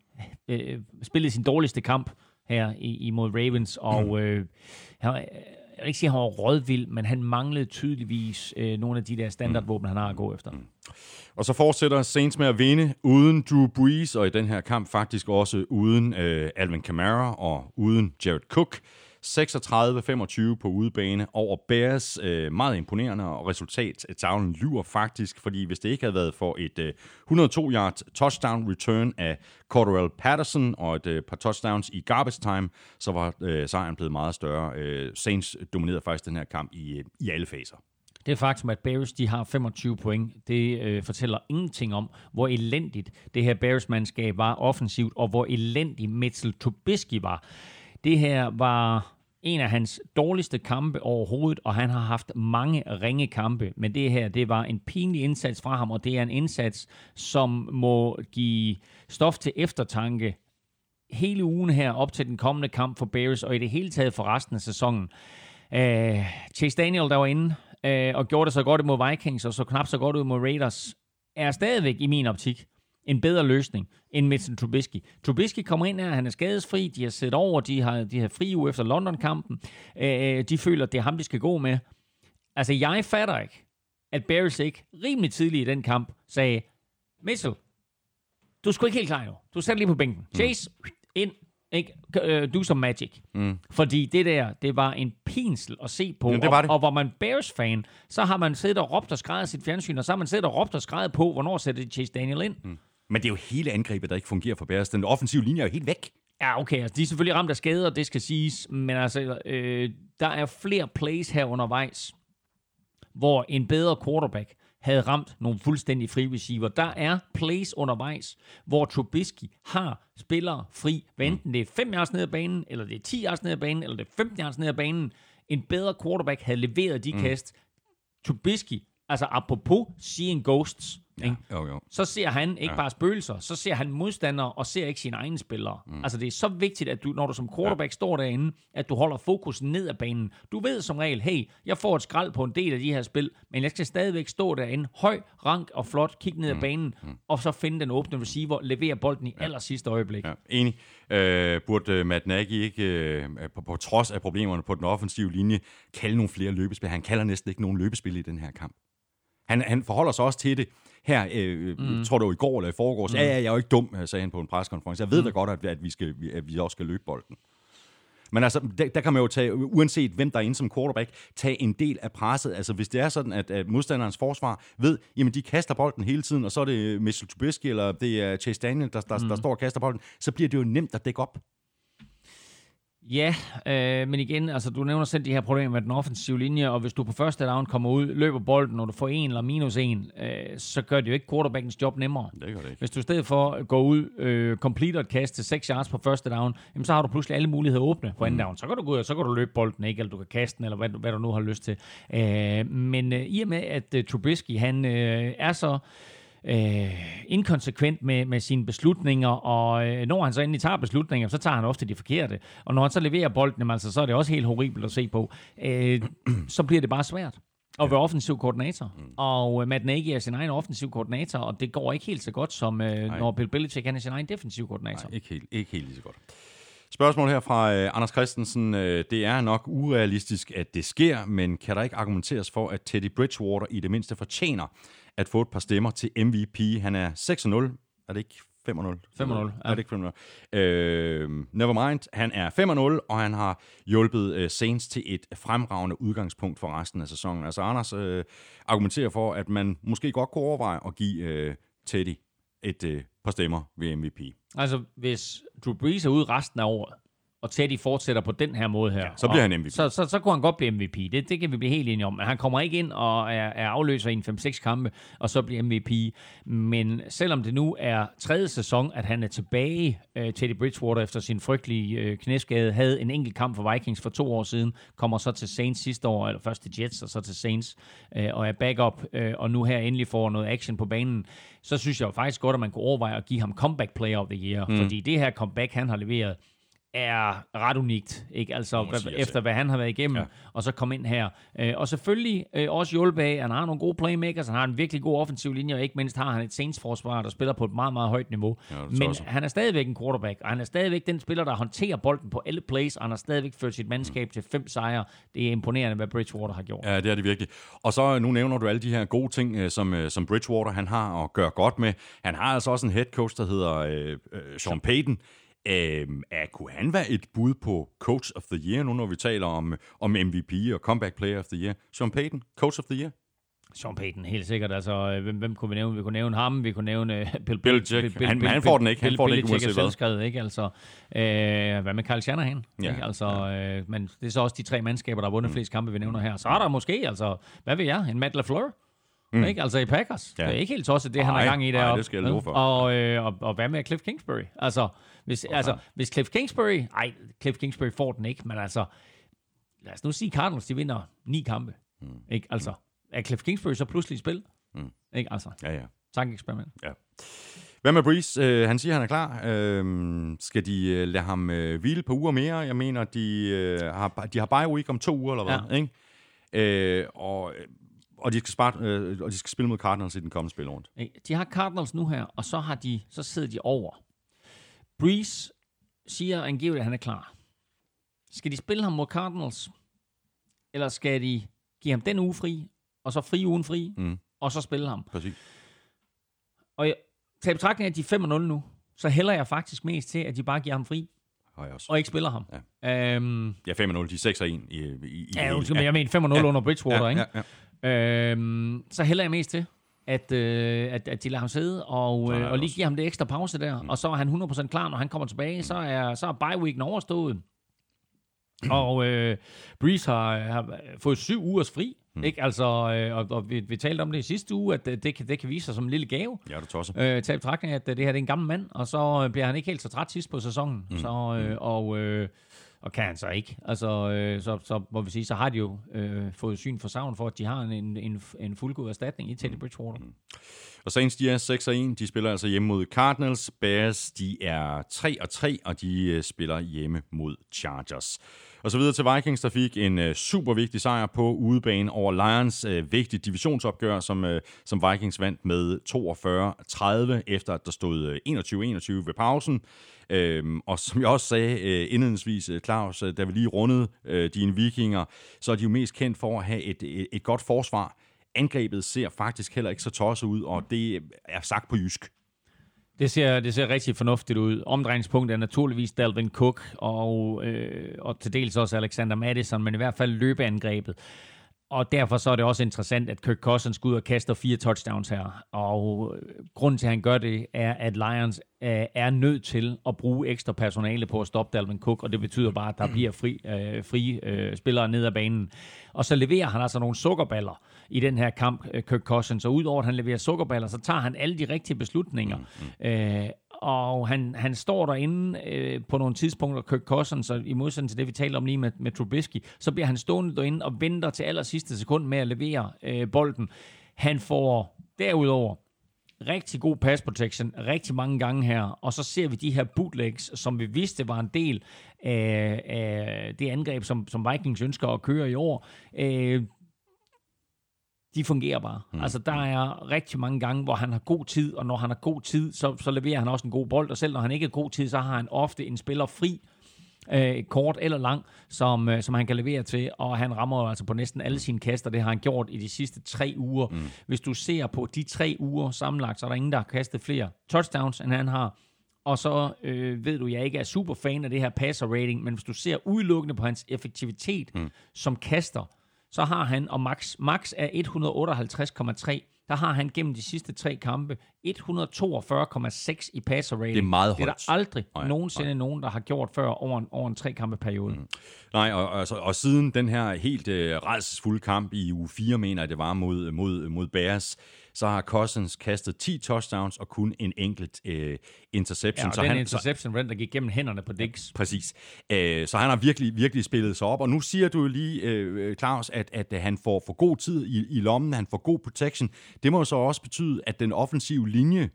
uh, spille sin dårligste kamp her i, imod Ravens. Og uh, han, var- jeg vil ikke sige, at han var rådvild, men han manglede tydeligvis uh, nogle af de der standardvåben, han har at gå efter. Og så fortsætter Saints med at vinde uden Drew Brees, og i den her kamp faktisk også uden øh, Alvin Kamara og uden Jared Cook. 36-25 på udebane over Bears. Øh, meget imponerende, og resultat øh, tavlen lyver faktisk, fordi hvis det ikke havde været for et øh, 102-yard touchdown return af Cordell Patterson og et øh, par touchdowns i garbage time, så var øh, sejren blevet meget større. Øh, Saints dominerede faktisk den her kamp i, øh, i alle faser. Det faktum, at Bears de har 25 point, det øh, fortæller ingenting om, hvor elendigt det her Bears-mandskab var offensivt, og hvor elendig Mitchell Trubisky var. Det her var en af hans dårligste kampe overhovedet, og han har haft mange ringe kampe, men det her, det var en pinlig indsats fra ham, og det er en indsats, som må give stof til eftertanke hele ugen her op til den kommende kamp for Bears, og i det hele taget for resten af sæsonen. Uh, Chase Daniel, der var inde, øh, og gjorde det så godt mod Vikings, og så knap så godt ud mod Raiders, er stadigvæk i min optik en bedre løsning end Mitchell Trubisky. Trubisky kommer ind her, han er skadesfri, de har set over, de har, de har fri uge efter London-kampen, øh, de føler, at det er ham, de skal gå med. Altså, jeg fatter ikke, at Bears ikke rimelig tidligt i den kamp sagde, Mitchell, du er sgu ikke helt klar jo. Du sætter lige på bænken. Chase, ind, ikke? Øh, do some magic. Mm. Fordi det der, det var en pinsel at se på. Jamen, det var og, det. og hvor man Bears-fan, så har man siddet og råbt og skrevet sit fjernsyn, og så har man siddet og råbt og skrevet på, hvornår sætter de Chase Daniel ind. Mm. Men det er jo hele angrebet, der ikke fungerer for Bears. Den offensive linje er jo helt væk. Ja, okay. Altså, de er selvfølgelig ramt af skader, det skal siges. Men altså, øh, der er flere plays her undervejs, hvor en bedre quarterback havde ramt nogle fuldstændig fri receiver. Der er plays undervejs, hvor Trubisky har spillere fri, hvad enten det er 5 yards ned ad banen, eller det er 10 yards ned ad banen, eller det er 15 yards ned ad banen. En bedre quarterback havde leveret de mm. kast. Trubisky, altså apropos seeing ghosts, ja. ikke? Jo, jo. så ser han ikke ja. bare spøgelser, så ser han modstandere og ser ikke sine egne spillere. Mm. Altså det er så vigtigt, at du, når du som quarterback ja. står derinde, at du holder fokus ned ad banen. Du ved som regel, hey, jeg får et skrald på en del af de her spil, men jeg skal stadigvæk stå derinde, høj, rank og flot, kigge ned ad banen, mm. og så finde den åbne receiver, levere bolden i ja. aller sidste øjeblik. Ja, enig. Øh, burde uh, Matt Nagy ikke, øh, på, på trods af problemerne på den offensive linje, kalde nogle flere løbespil? Han kalder næsten ikke nogen løbespil i den her kamp. Han, han forholder sig også til det her, øh, mm. tror du i går eller i forgårs. Mm. Ja, ja, jeg er jo ikke dum, sagde han på en preskonference. Jeg ved mm. da godt, at, at, vi skal, at vi også skal løbe bolden. Men altså, der, der kan man jo tage, uanset hvem der er inde som quarterback, tage en del af presset. Altså, hvis det er sådan, at, at modstanderens forsvar ved, jamen de kaster bolden hele tiden, og så er det Mitchell Trubisky, eller det er Chase Daniel, der, der, mm. der står og kaster bolden, så bliver det jo nemt at dække op. Ja, øh, men igen, altså du nævner selv de her problemer med den offensive linje, og hvis du på første down kommer ud, løber bolden, og du får en eller minus en, øh, så gør det jo ikke quarterbackens job nemmere. Det gør det ikke. Hvis du i stedet for går ud, øh, completer et kast til 6 yards på første down, jamen, så har du pludselig alle muligheder åbne på anden down. Så kan du gå ud, og så kan du løbe bolden, ikke? eller du kan kaste den, eller hvad, du- hvad du nu har lyst til. Øh, men øh, i og med, at øh, Trubisky, han øh, er så øh, inkonsekvent med, med sine beslutninger, og øh, når han så endelig tager beslutninger, så tager han ofte de forkerte. Og når han så leverer bolden, jamen, altså, så er det også helt horribelt at se på. Øh, så bliver det bare svært at være offensiv koordinator. Mm. Og øh, Matt Nagy er sin egen offensiv koordinator, og det går ikke helt så godt, som øh, når Bill Belichick han er sin egen defensiv koordinator. Nej, ikke helt, ikke helt lige så godt. Spørgsmål her fra øh, Anders Christensen. Øh, det er nok urealistisk, at det sker, men kan der ikke argumenteres for, at Teddy Bridgewater i det mindste fortjener at få et par stemmer til MVP? Han er 6-0. Er det ikke 5-0? 5-0, Er ja. det ikke 5-0? Øh, never mind. Han er 5-0, og han har hjulpet øh, Saints til et fremragende udgangspunkt for resten af sæsonen. Altså Anders øh, argumenterer for, at man måske godt kunne overveje at give øh, Teddy et øh, par stemmer ved MVP. Altså, hvis Drew Brees er ude resten af året, og Teddy fortsætter på den her måde her. Ja, så bliver han MVP. Så, så, så kunne han godt blive MVP. Det, det kan vi blive helt enige om. Men han kommer ikke ind og er, er afløser i en 5-6 kampe, og så bliver MVP. Men selvom det nu er tredje sæson, at han er tilbage, øh, Teddy Bridgewater, efter sin frygtelige øh, knæskade, havde en enkelt kamp for Vikings for to år siden, kommer så til Saints sidste år, eller først til Jets, og så til Saints, øh, og er backup, øh, og nu her endelig får noget action på banen, så synes jeg jo faktisk godt, at man kunne overveje at give ham comeback player of the year, mm. fordi det her comeback, han har leveret, er ret unikt, ikke? Altså, hvad, efter hvad han har været igennem, ja. og så komme ind her. Øh, og selvfølgelig øh, også hjulpet af, at han har nogle gode playmakers, han har en virkelig god offensiv linje, og ikke mindst har han et Saints-forsvar, der spiller på et meget, meget højt niveau. Ja, Men også. han er stadigvæk en quarterback, og han er stadigvæk den spiller, der håndterer bolden på alle plays, og han har stadigvæk ført sit mandskab til fem sejre. Det er imponerende, hvad Bridgewater har gjort. Ja, det er det virkelig. Og så nu nævner du alle de her gode ting, øh, som, øh, som Bridgewater han har at gøre godt med. Han har altså også en head coach, der hedder øh, øh, Sean Payton. Øh, er, kunne han være et bud på Coach of the Year, nu når vi taler om, om MVP og Comeback Player of the Year? Sean Payton, Coach of the Year? Sean Payton, helt sikkert. Altså, øh, hvem, hvem kunne vi nævne? Vi kunne nævne ham, vi kunne nævne uh, Bill, Belichick. Han- han får den ikke. Han Bill, får den ikke, er uanset hvad. ikke? Altså, øh, hvad med Kyle Shanahan? Ja, Ikke? Altså, øh, men det er så også de tre mandskaber, der har vundet flest kampe, vi nævner her. Så er der måske, altså, hvad ved jeg, en Matt LaFleur? Mm. Ikke? Altså i Packers. Ja. Det er ikke helt tosset, det han Nej, har gang i nej, deroppe. det skal jeg love for. Og, øh, og, og hvad med Cliff Kingsbury? Altså, hvis, altså, hvis Cliff Kingsbury... Nej, Cliff Kingsbury får den ikke, men altså... Lad os nu sige, Cardinals, de vinder ni kampe. Mm. Ikke? Altså, er Cliff Kingsbury så pludselig i spil? Mm. Ikke? Altså, Ja, ja. tankeeksperiment. ja. Hvad med Breeze? Øh, han siger, han er klar. Øh, skal de øh, lade ham øh, hvile på uger mere? Jeg mener, de, øh, har, de har bye week om to uger, eller hvad? Ja. Ikke? Øh, og, og, de skal spart, øh, og de skal spille mod Cardinals i den kommende spilrunde. De har Cardinals nu her, og så, har de, så sidder de over. Breeze siger angiveligt, at han er klar. Skal de spille ham mod Cardinals? Eller skal de give ham den uge fri, og så fri ugen fri, mm. og så spille ham? Præcis. Og jeg, tag i betragtning af, at de er 5-0 nu, så hælder jeg faktisk mest til, at de bare giver ham fri, Har jeg også. og ikke spiller ham. Ja. Øhm, Ja, 5-0. De er 6-1 i, i, i ja, undskyld, men jeg mener 5-0 under Bridgewater, ja, ikke? ja, ja. Øhm, så hælder jeg mest til, at, øh, at, at de lader ham sidde og, øh, og lige giver ham det ekstra pause der, mm. og så er han 100% klar, når han kommer tilbage, så er, så er bye-weeken overstået. og øh, Breeze har, har fået syv ugers fri, mm. ikke? Altså, øh, og, og vi, vi talte om det i sidste uge, at det, det, kan, det kan vise sig som en lille gave. Ja, du tosser. Øh, tag betragtning, af, at det her det er en gammel mand, og så øh, bliver han ikke helt så træt sidst på sæsonen. Mm. Så, øh, og, øh, og kan han så ikke. Altså, øh, så, så må vi sige, så har de jo øh, fået syn for savn for, at de har en, en, en fuldgod erstatning i Teddy Bridgewater. Mm. Og Saints, de er 6-1. De spiller altså hjemme mod Cardinals. Bears, de er 3-3, og de øh, spiller hjemme mod Chargers. Og så videre til Vikings, der fik en øh, super vigtig sejr på udebane over Lions. Øh, vigtigt divisionsopgør, som, øh, som Vikings vandt med 42-30, efter at der stod øh, 21-21 ved pausen. Øhm, og som jeg også sagde øh, indledningsvis, øh, Claus, øh, da vi lige rundede øh, dine vikinger, så er de jo mest kendt for at have et, et, et godt forsvar. Angrebet ser faktisk heller ikke så tosset ud, og det er sagt på jysk. Det ser, det ser rigtig fornuftigt ud. Omdrejningspunktet er naturligvis Dalvin Cook og, øh, og til dels også Alexander Madison, men i hvert fald løbeangrebet. Og derfor så er det også interessant, at Kirk Cousins går ud og kaster fire touchdowns her. Og øh, grunden til, at han gør det, er, at Lions øh, er nødt til at bruge ekstra personale på at stoppe Dalvin Cook, og det betyder bare, at der bliver fri, øh, fri øh, spillere ned ad banen. Og så leverer han altså nogle sukkerballer i den her kamp, øh, Kirk Cousins. Og udover at han leverer sukkerballer, så tager han alle de rigtige beslutninger. Mm, Øh, og han, han står derinde øh, på nogle tidspunkter, Kirk Cousins, og i modsætning til det, vi talte om lige med, med Trubisky, så bliver han stående derinde og venter til aller sidste sekund med at levere øh, bolden. Han får derudover rigtig god pass protection rigtig mange gange her, og så ser vi de her bootlegs, som vi vidste var en del af, af det angreb, som, som Vikings ønsker at køre i år. Øh, de fungerer bare. Mm. Altså, der er rigtig mange gange, hvor han har god tid, og når han har god tid, så, så leverer han også en god bold, og selv når han ikke har god tid, så har han ofte en spiller fri, øh, kort eller lang, som, øh, som han kan levere til, og han rammer jo altså på næsten alle sine kaster. Det har han gjort i de sidste tre uger. Mm. Hvis du ser på de tre uger sammenlagt, så er der ingen, der har kastet flere touchdowns, end han har. Og så øh, ved du, jeg ikke er super fan af det her passer rating, men hvis du ser udelukkende på hans effektivitet mm. som kaster, så har han, og max, max er 158,3, der har han gennem de sidste tre kampe 142,6 i passer rating. Det er meget Det er højt. der aldrig Nej, nogensinde nej. nogen, der har gjort før over en, over en tre kampe periode. Mm. Nej, og, og, og siden den her helt øh, rædselsfulde kamp i uge 4, mener jeg det var, mod, mod, mod Bears, så har Cousins kastet 10 touchdowns og kun en enkelt øh, interception. Ja, og så den han, interception, så, der gik gennem hænderne på Diggs. Præcis. Øh, så han har virkelig, virkelig spillet sig op. Og nu siger du jo lige, øh, Claus, at, at han får for god tid i, i lommen, han får god protection. Det må så også betyde, at den offensive linje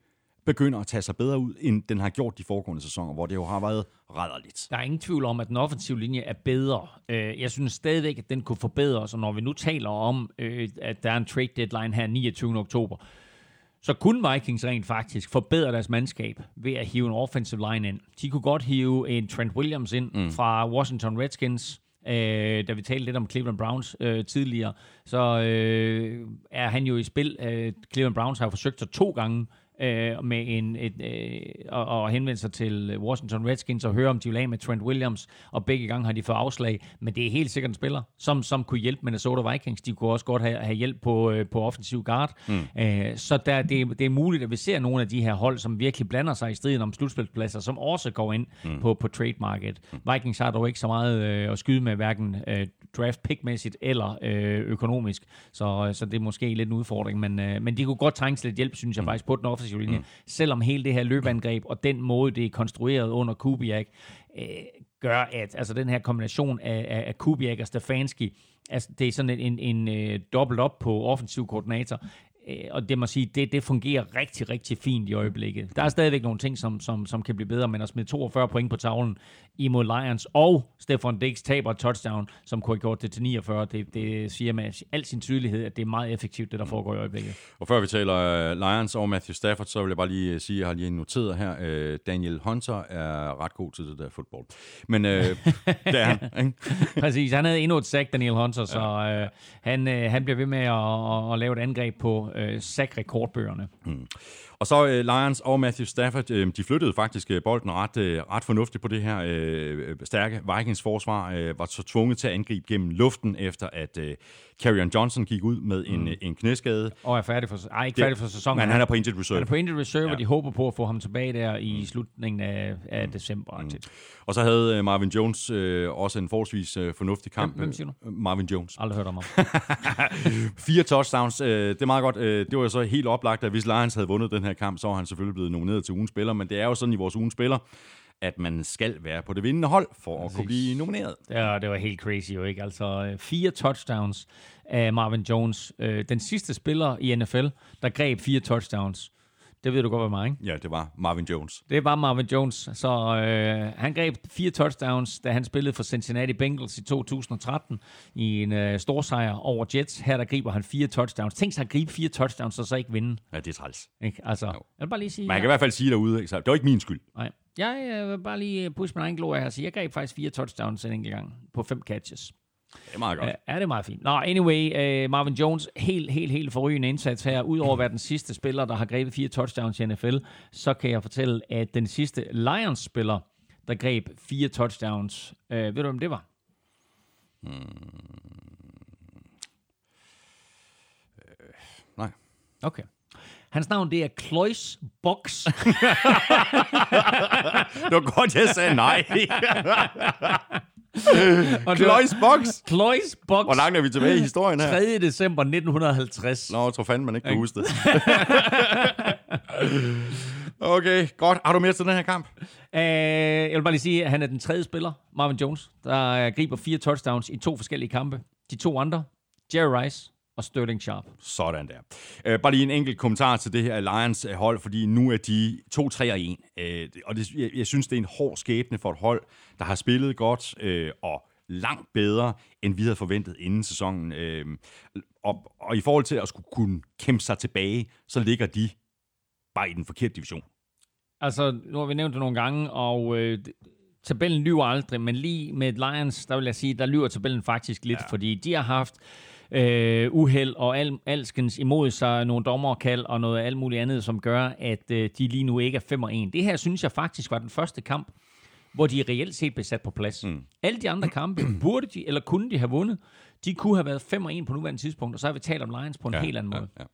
begynder at tage sig bedre ud, end den har gjort de foregående sæsoner, hvor det jo har været rædderligt. Der er ingen tvivl om, at den offensive linje er bedre. Øh, Jeg synes stadigvæk, at den kunne forbedres, og når vi nu taler om, øh, at der er en trade deadline her 29. oktober, så kunne Vikings rent faktisk forbedre deres mandskab ved at hive en offensive line ind. De kunne godt hive en Trent Williams ind mm. fra Washington Redskins, Øh, da vi talte lidt om Cleveland Browns øh, tidligere, så øh, er han jo i spil. Øh, Cleveland Browns har jo forsøgt sig to gange øh, med en, et, øh, og, og henvende sig til Washington Redskins og høre, om de vil af med Trent Williams, og begge gange har de fået afslag. Men det er helt sikkert en spiller, som, som kunne hjælpe Minnesota Vikings. De kunne også godt have, have hjælp på, øh, på offensiv guard. Mm. Øh, så der, det, det er muligt, at vi ser nogle af de her hold, som virkelig blander sig i striden om slutspilspladser, som også går ind mm. på, på trade market. Vikings har dog ikke så meget øh, at skyde med, hverken øh, draft pick-mæssigt eller øh, økonomisk. Så, så det er måske lidt en udfordring, men, øh, men de kunne godt trænge til lidt hjælp, synes jeg mm. faktisk, på den offensive linje. Mm. Selvom hele det her løbeangreb og den måde, det er konstrueret under Kubiak, øh, gør, at altså, den her kombination af, af, af Kubiak og Stefanski, altså, det er sådan en, en, en uh, dobbelt op på offensiv koordinator, øh, og det må sige, det, det fungerer rigtig, rigtig fint i øjeblikket. Der er stadigvæk nogle ting, som, som, som kan blive bedre, men at smide 42 point på tavlen imod Lions, og Stefan Diggs taber touchdown, som kunne have gjort det til 49, det, det siger med al sin tydelighed, at det er meget effektivt, det der foregår i øjeblikket. Og før vi taler øh, Lions og Matthew Stafford, så vil jeg bare lige øh, sige, at jeg har lige noteret her, øh, Daniel Hunter er ret god til det der fodbold. Men øh, det er han, ikke? Præcis, han havde endnu et sack, Daniel Hunter, så øh, han, øh, han bliver ved med at, at, at lave et angreb på øh, sack-rekordbøgerne. Mm. Og så øh, Lions og Matthew Stafford, øh, de flyttede faktisk øh, bolden ret, øh, ret fornuftigt på det her øh, stærke Vikings-forsvar, øh, var så tvunget til at angribe gennem luften, efter at øh, Carrion Johnson gik ud med en, mm. en knæskade. Og er færdig for, ej, ikke færdig for sæsonen. Men han er på injured reserve. Han er på injured reserve, Ja. og de håber på at få ham tilbage der i slutningen af, af december. Mm. Og så havde øh, Marvin Jones øh, også en forholdsvis øh, fornuftig kamp. Hvem- hvem siger du? Øh, Marvin Jones. Aldrig hørt om ham. Fire touchdowns, øh, det er meget godt. Øh, det var jo så helt oplagt, at hvis Lions havde vundet den her kamp, så var han selvfølgelig blevet nomineret til ugens spiller, men det er jo sådan i vores ugens spiller, at man skal være på det vindende hold for at kunne blive nomineret. Det var, det var helt crazy jo, ikke? Altså øh, fire touchdowns af Marvin Jones. Øh, Den sidste spiller i NFL, der greb fire touchdowns. Det ved du godt, hvad mig, ikke? Ja, det var Marvin Jones. Det var Marvin Jones. Så øh, han greb fire touchdowns, da han spillede for Cincinnati Bengals i 2013 i en øh, stor sejr over Jets. Her der griber han fire touchdowns. Tænk sig at gribe fire touchdowns, og så ikke vinde. Ja, det er træls. Ikke? Altså, jeg vil bare lige sige... Man kan i hvert fald sige derude, ikke? Så det var ikke min skyld. Nej. Jeg øh, vil bare lige pusse min egen glorie her sige, jeg greb faktisk fire touchdowns en enkelt gang på fem catches. Det er meget godt. Ja, ja, det er meget fint. Nå, anyway, uh, Marvin Jones, helt, helt, helt forrygende indsats her. Udover at være den sidste spiller, der har grebet fire touchdowns i NFL, så kan jeg fortælle, at den sidste Lions-spiller, der greb fire touchdowns, uh, ved du, hvem det var? Nej. Okay. Hans navn, det er Klois Box. Det var godt, jeg sagde nej. Og Klois Box. Klois Box. Hvor langt er vi tilbage i historien her? 3. december 1950. Nå, jeg tror fandme, man ikke kan huske det. okay, godt. Har du mere til den her kamp? Uh, jeg vil bare lige sige, at han er den tredje spiller, Marvin Jones, der uh, griber fire touchdowns i to forskellige kampe. De to andre, Jerry Rice og Sterling Sharp. Sådan der. Øh, bare lige en enkelt kommentar til det her Lions øh, hold, fordi nu er de 2-3 og 1. Øh, og det, jeg, jeg synes, det er en hård skæbne for et hold, der har spillet godt øh, og langt bedre, end vi havde forventet inden sæsonen. Øh, og, og i forhold til at skulle kunne kæmpe sig tilbage, så ligger de bare i den forkerte division. Altså, nu har vi nævnt det nogle gange, og øh, tabellen lyver aldrig, men lige med Lions, der vil jeg sige, der lyver tabellen faktisk lidt, ja. fordi de har haft øh, uheld og al, alskens imod sig, nogle dommerkald og noget alt muligt andet, som gør, at øh, de lige nu ikke er 5 og 1. Det her synes jeg faktisk var den første kamp, hvor de reelt set blev sat på plads. Mm. Alle de andre kampe burde de, eller kunne de have vundet. De kunne have været 5 og 1 på nuværende tidspunkt, og så har vi talt om Lions på en ja, helt anden måde. Ja, ja.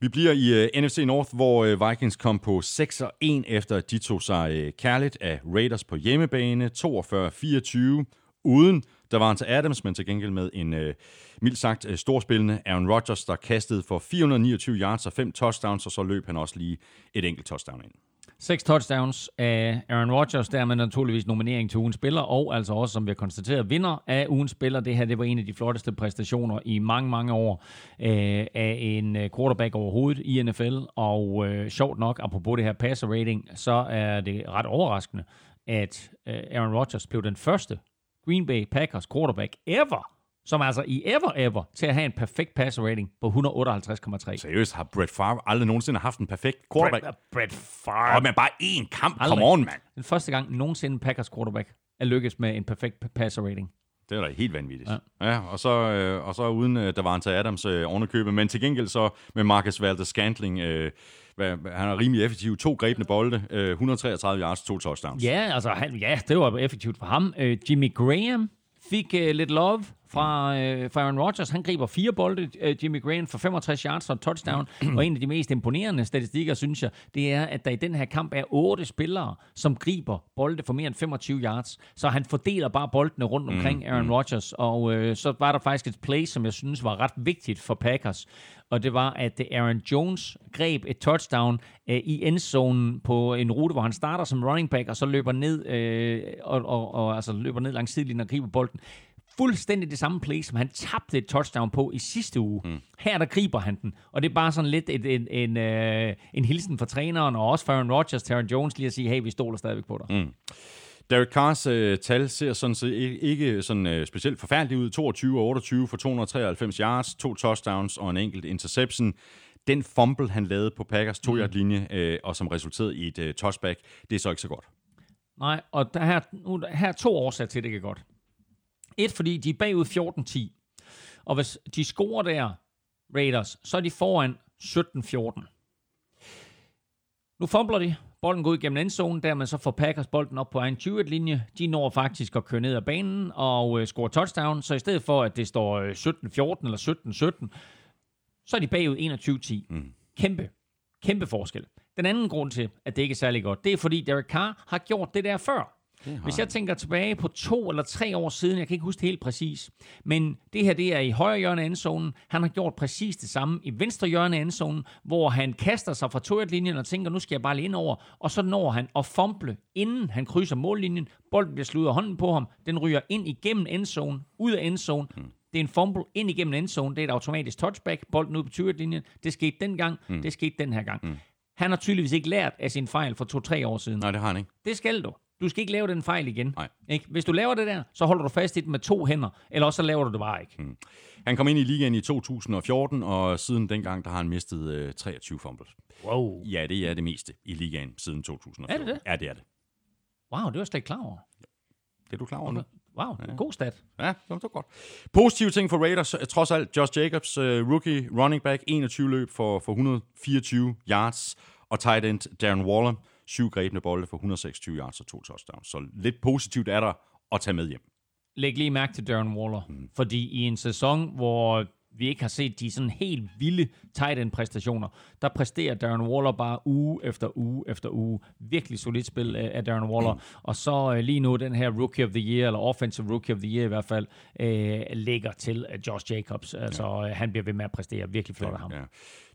Vi bliver i uh, NFC North, hvor uh, Vikings kom på 6 og 1 efter de tog sig uh, kærligt af Raiders på hjemmebane, 42-24, uden der var til Adams, men til gengæld med en øh, mildt sagt uh, storspillende Aaron Rodgers, der kastede for 429 yards og fem touchdowns, og så løb han også lige et enkelt touchdown ind. Seks touchdowns af Aaron Rodgers, dermed naturligvis nominering til ugens spiller, og altså også, som vi har konstateret, vinder af ugens spiller. Det her, det var en af de flotteste præstationer i mange, mange år øh, af en øh, quarterback overhovedet i NFL, og øh, sjovt nok, apropos det her passer rating, så er det ret overraskende, at øh, Aaron Rodgers blev den første Green Bay Packers quarterback ever, som altså i ever ever, til at have en perfekt passer rating på 158,3. Seriøst, har Brett Favre aldrig nogensinde haft en perfekt quarterback? Brett, Brett Favre. Og med bare én kamp, Aldrig. come on, mand. Den første gang nogensinde Packers quarterback er lykkes med en perfekt passer rating. Det er da helt vanvittigt. Ja, ja og, så, øh, og så uden øh, der var en til Adams øh, ovenikøbet, men til gengæld så med Marcus Valdes Scantling, øh, hvad, han er rimelig effektiv. To grebne bolde, øh, 133 yards, to touchdowns. Ja, altså, han, ja, det var effektivt for ham. Øh, Jimmy Graham fik øh, lidt love fra, øh, fra Aaron Rodgers. Han griber fire bolde, øh, Jimmy Graham, for 65 yards og touchdown. og en af de mest imponerende statistikker, synes jeg, det er, at der i den her kamp er otte spillere, som griber bolde for mere end 25 yards. Så han fordeler bare boldene rundt omkring Aaron Rodgers. Og øh, så var der faktisk et play, som jeg synes var ret vigtigt for Packers. Og det var, at Aaron Jones greb et touchdown øh, i endzonen på en rute, hvor han starter som running back, og så løber ned, øh, og, og, og, altså løber ned langs sidelinjen og griber bolden fuldstændig det samme play, som han tabte et touchdown på i sidste uge. Mm. Her der griber han den, og det er bare sådan lidt et, en, en, øh, en hilsen fra træneren, og også for Aaron Rodgers, Taron Jones, lige at sige, hey, vi stoler stadigvæk på dig. Mm. Derek Carrs øh, tal ser sådan set ikke, ikke sådan, øh, specielt forfærdeligt ud. 22 og 28 for 293 yards, to touchdowns og en enkelt interception. Den fumble, han lavede på Packers 2 yard linje øh, og som resulterede i et øh, touchback, det er så ikke så godt. Nej, og der her, nu, her er to årsager til, at det ikke er godt. Et, fordi de er bagud 14-10. Og hvis de scorer der, Raiders, så er de foran 17-14. Nu fumbler de. Bolden går ud gennem endzonen, dermed så får Packers bolden op på egen 20-linje. De når faktisk at køre ned ad banen og øh, score touchdown, så i stedet for, at det står øh, 17-14 eller 17-17, så er de bagud 21-10. Mm. Kæmpe, kæmpe forskel. Den anden grund til, at det ikke er særlig godt, det er fordi Derek Carr har gjort det der før. Hvis jeg tænker tilbage på to eller tre år siden, jeg kan ikke huske det helt præcis, men det her det er i højre hjørne af endzonen. Han har gjort præcis det samme i venstre hjørne af endzonen, hvor han kaster sig fra toiletlinjen og tænker, nu skal jeg bare lige ind over, og så når han at fumble, inden han krydser mållinjen. Bolden bliver slået af hånden på ham, den ryger ind igennem endzone, ud af endzone. Mm. Det er en fumble ind igennem endzone, det er et automatisk touchback, bolden ud på 20-linjen. Det skete dengang, mm. det skete den her gang. Mm. Han har tydeligvis ikke lært af sin fejl for to-tre år siden. Nej, det har han ikke. Det skal du. Du skal ikke lave den fejl igen. Nej. Ikke? Hvis du laver det der, så holder du fast i det med to hænder, eller også så laver du det bare ikke. Mm. Han kom ind i ligaen i 2014, og siden dengang, der har han mistet øh, 23 fumbles. Wow. Ja, det er det meste i ligaen siden 2014. Er det det? Ja, det er det. Wow, det var jeg slet ikke klar over. Det er du klar over nu? Wow, ja. god stat. Ja, det var godt. Positive ting for Raiders. Trods alt, Josh Jacobs, uh, rookie running back, 21 løb for, for 124 yards, og tight end Darren Waller, syv grebne bolde for 126 yards og to touchdowns. Så lidt positivt er der at tage med hjem. Læg lige mærke til Darren Waller, mm. fordi i en sæson, hvor vi ikke har set de sådan helt vilde tight end præstationer, der præsterer Darren Waller bare uge efter uge efter uge. Virkelig solidt spil af Darren Waller. Mm. Og så øh, lige nu den her Rookie of the Year, eller Offensive Rookie of the Year i hvert fald, øh, ligger til øh, Josh Jacobs. Altså ja. han bliver ved med at præstere. Virkelig flot af ham. Ja.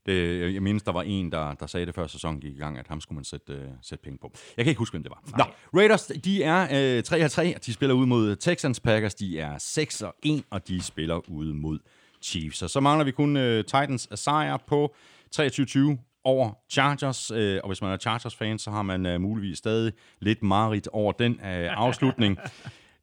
Det, jeg mindes, der var en, der, der sagde det før sæsonen gik i gang, at ham skulle man sætte, uh, sætte penge på. Jeg kan ikke huske, hvem det var. Nej. Nå, Raiders, de er uh, 3 3, og de spiller ud mod Texans Packers. De er 6 og 1, og de spiller ud mod Chiefs. Og så mangler vi kun uh, Titans sejr på 23-20 over Chargers, øh, og hvis man er Chargers-fan, så har man øh, muligvis stadig lidt mareridt over den øh, afslutning.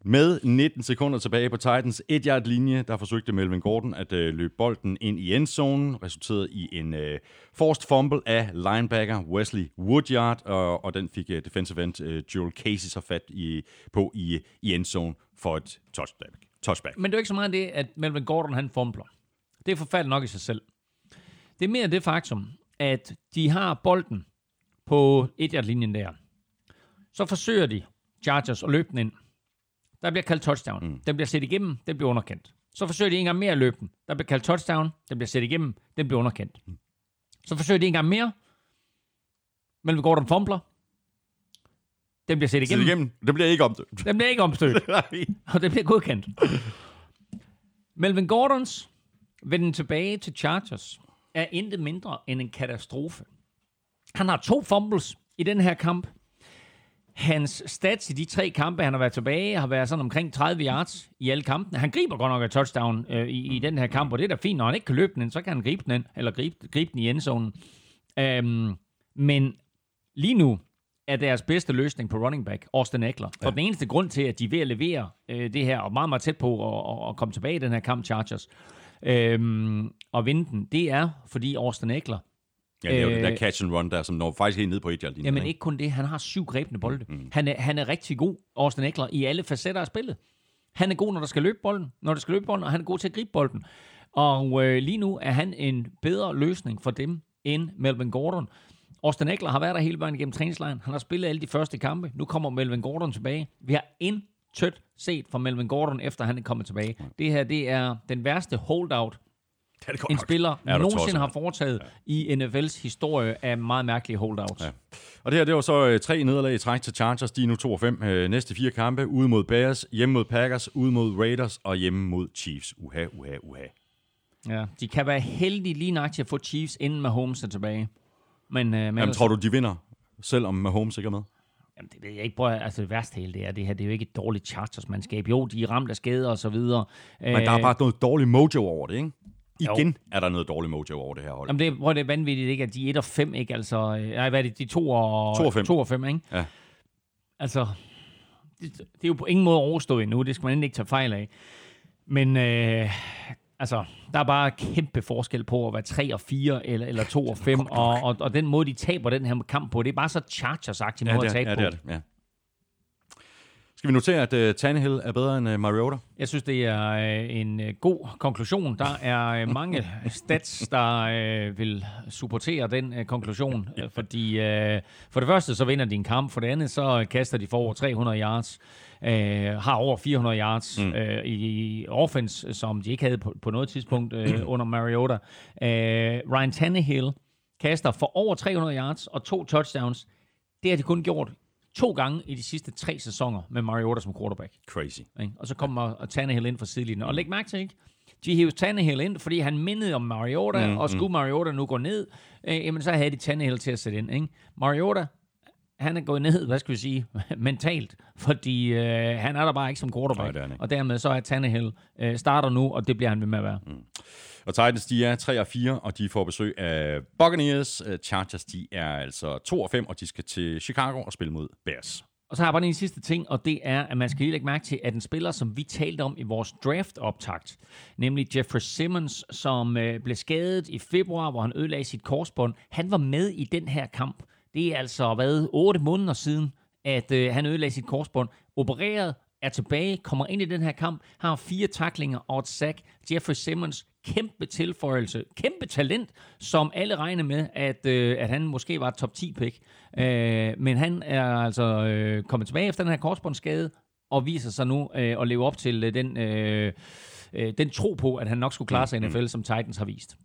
Med 19 sekunder tilbage på Titans 1 yard linje, der forsøgte Melvin Gordon at øh, løbe bolden ind i endzonen, resulterede i en øh, forced fumble af linebacker Wesley Woodyard, og, og den fik øh, defensive end øh, Joel Casey så fat i, på i, i endzone for et touchback. Touchback. Men det er jo ikke så meget det, at Melvin Gordon han fumbler. Det er forfærdeligt nok i sig selv. Det er mere det faktum, at de har bolden på 1 yard linjen der. Så forsøger de Chargers at løbe den ind. Der bliver kaldt touchdown. Mm. Den bliver set igennem, den bliver underkendt. Så forsøger de en gang mere at løbe den. Der bliver kaldt touchdown, den bliver set igennem, den bliver underkendt. Mm. Så forsøger de en gang mere. Melvin Gordon fumbler. Den bliver set igennem. Set igennem. Det bliver ikke omstødt. Den bliver ikke omstødt. og det bliver godkendt. Melvin Gordons venden tilbage til Chargers er intet mindre end en katastrofe. Han har to fumbles i den her kamp. Hans stats i de tre kampe, han har været tilbage, har været sådan omkring 30 yards i alle kampene. Han griber godt nok et touchdown øh, i, i den her kamp, og det er da fint. Når han ikke kan løbe den ind, så kan han gribe den ind, eller gribe, gribe den i endzonen. Øhm, men lige nu er deres bedste løsning på running back, Austin Eckler. For ja. den eneste grund til, at de er ved at levere øh, det her, og meget, meget tæt på at, at komme tilbage i den her kamp, Chargers, øhm, og vinde den, det er, fordi Austin Eckler Ja, det er jo øh, det der catch and run der, som når faktisk helt ned på et yard Jamen ikke kun det, han har syv grebne bolde. Mm. Han, er, han er rigtig god, Austin Eckler, i alle facetter af spillet. Han er god, når der skal løbe bolden, når der skal løbe bolden, og han er god til at gribe bolden. Og øh, lige nu er han en bedre løsning for dem end Melvin Gordon. Austin Eckler har været der hele vejen igennem træningslejren. Han har spillet alle de første kampe. Nu kommer Melvin Gordon tilbage. Vi har intet set fra Melvin Gordon, efter han er kommet tilbage. Det her, det er den værste holdout, det er det en nok. spiller Ja, nogensinde tosser. har foretaget ja. i NFL's historie af meget mærkelige holdouts. Ja. Ja. Og det her, det var så øh, tre nederlag i træk til Chargers. De er nu 2 og 5. Øh, næste fire kampe. Ude mod Bears, hjemme mod Packers, ude mod Raiders og hjemme mod Chiefs. Uha, uha, uha. Ja. De kan være heldige lige nok til at få Chiefs, inden Mahomes er tilbage. Men, øh, men Jamen, tror du, de vinder, selvom Mahomes ikke er med? Jamen, det ved jeg ikke. Prøv, at- altså, det værste hele det er, det her, det er jo ikke et dårligt Chargers-mandskab. Jo, de er ramt af skader og så videre. Men der er bare noget dårligt mojo over det, ikke? Jo. Igen er der noget dårligt mojo over det her hold. Jamen, det, er- prøv, det er vanvittigt, ikke? At de er 1 og 5, ikke? Altså, øh, nej, hvad er det? De er 2 og, 2 og fem. 2 og 5, ikke? Ja. Altså, det, det er jo på ingen måde overstået endnu. Det skal man endelig ikke tage fejl af. Men, øh, altså, der er bare kæmpe forskel på at være 3 og 4 eller, eller 2 og 5. og, og, og den måde, de taber den her kamp på, det er bare så Chargers-agtig ja, måde at tabe ja, på. det er det. Ja. Skal vi notere, at uh, Tannehill er bedre end uh, Mariota? Jeg synes, det er øh, en øh, god konklusion. Der er øh, mange stats, der øh, vil supportere den øh, konklusion. Fordi øh, for det første, så vinder de en kamp. For det andet, så kaster de for over 300 yards. Øh, har over 400 yards mm. øh, i, offense, som de ikke havde på, på noget tidspunkt øh, under Mariota. Øh, Ryan Tannehill kaster for over 300 yards og to touchdowns. Det har de kun gjort to gange i de sidste tre sæsoner med Mariota som quarterback. Crazy. Ikke? Og så kommer Tannehill ind fra sidelinjen. Og læg mærke til, ikke? De hævde Tannehill ind, fordi han mindede om Mariota, mm, og skulle Mariota nu gå ned, øh, jamen så havde de Tannehill til at sætte ind. Ikke? Mariota, han er gået ned, hvad skal vi sige, mentalt, fordi øh, han er der bare ikke som quarterback. Nej, ikke. og dermed så er Tannehill øh, starter nu, og det bliver han ved med at være. Mm. Og Titans, de er 3 og 4, og de får besøg af Buccaneers. Uh, Chargers, de er altså 2 og 5, og de skal til Chicago og spille mod Bears. Og så har jeg bare en sidste ting, og det er, at man skal lige lægge mærke til, at en spiller, som vi talte om i vores draft-optakt, nemlig Jeffrey Simmons, som øh, blev skadet i februar, hvor han ødelagde sit korsbånd, han var med i den her kamp. Det er altså været otte måneder siden, at øh, han ødelagde sit korsbånd, opereret, er tilbage, kommer ind i den her kamp, har fire taklinger og et sack. Jeffrey Simmons, kæmpe tilføjelse, kæmpe talent, som alle regner med, at, øh, at han måske var et top 10 pick. Øh, men han er altså øh, kommet tilbage efter den her korsbåndsskade, og viser sig nu øh, at leve op til øh, den, øh, øh, den tro på, at han nok skulle klare sig i NFL, som Titans har vist.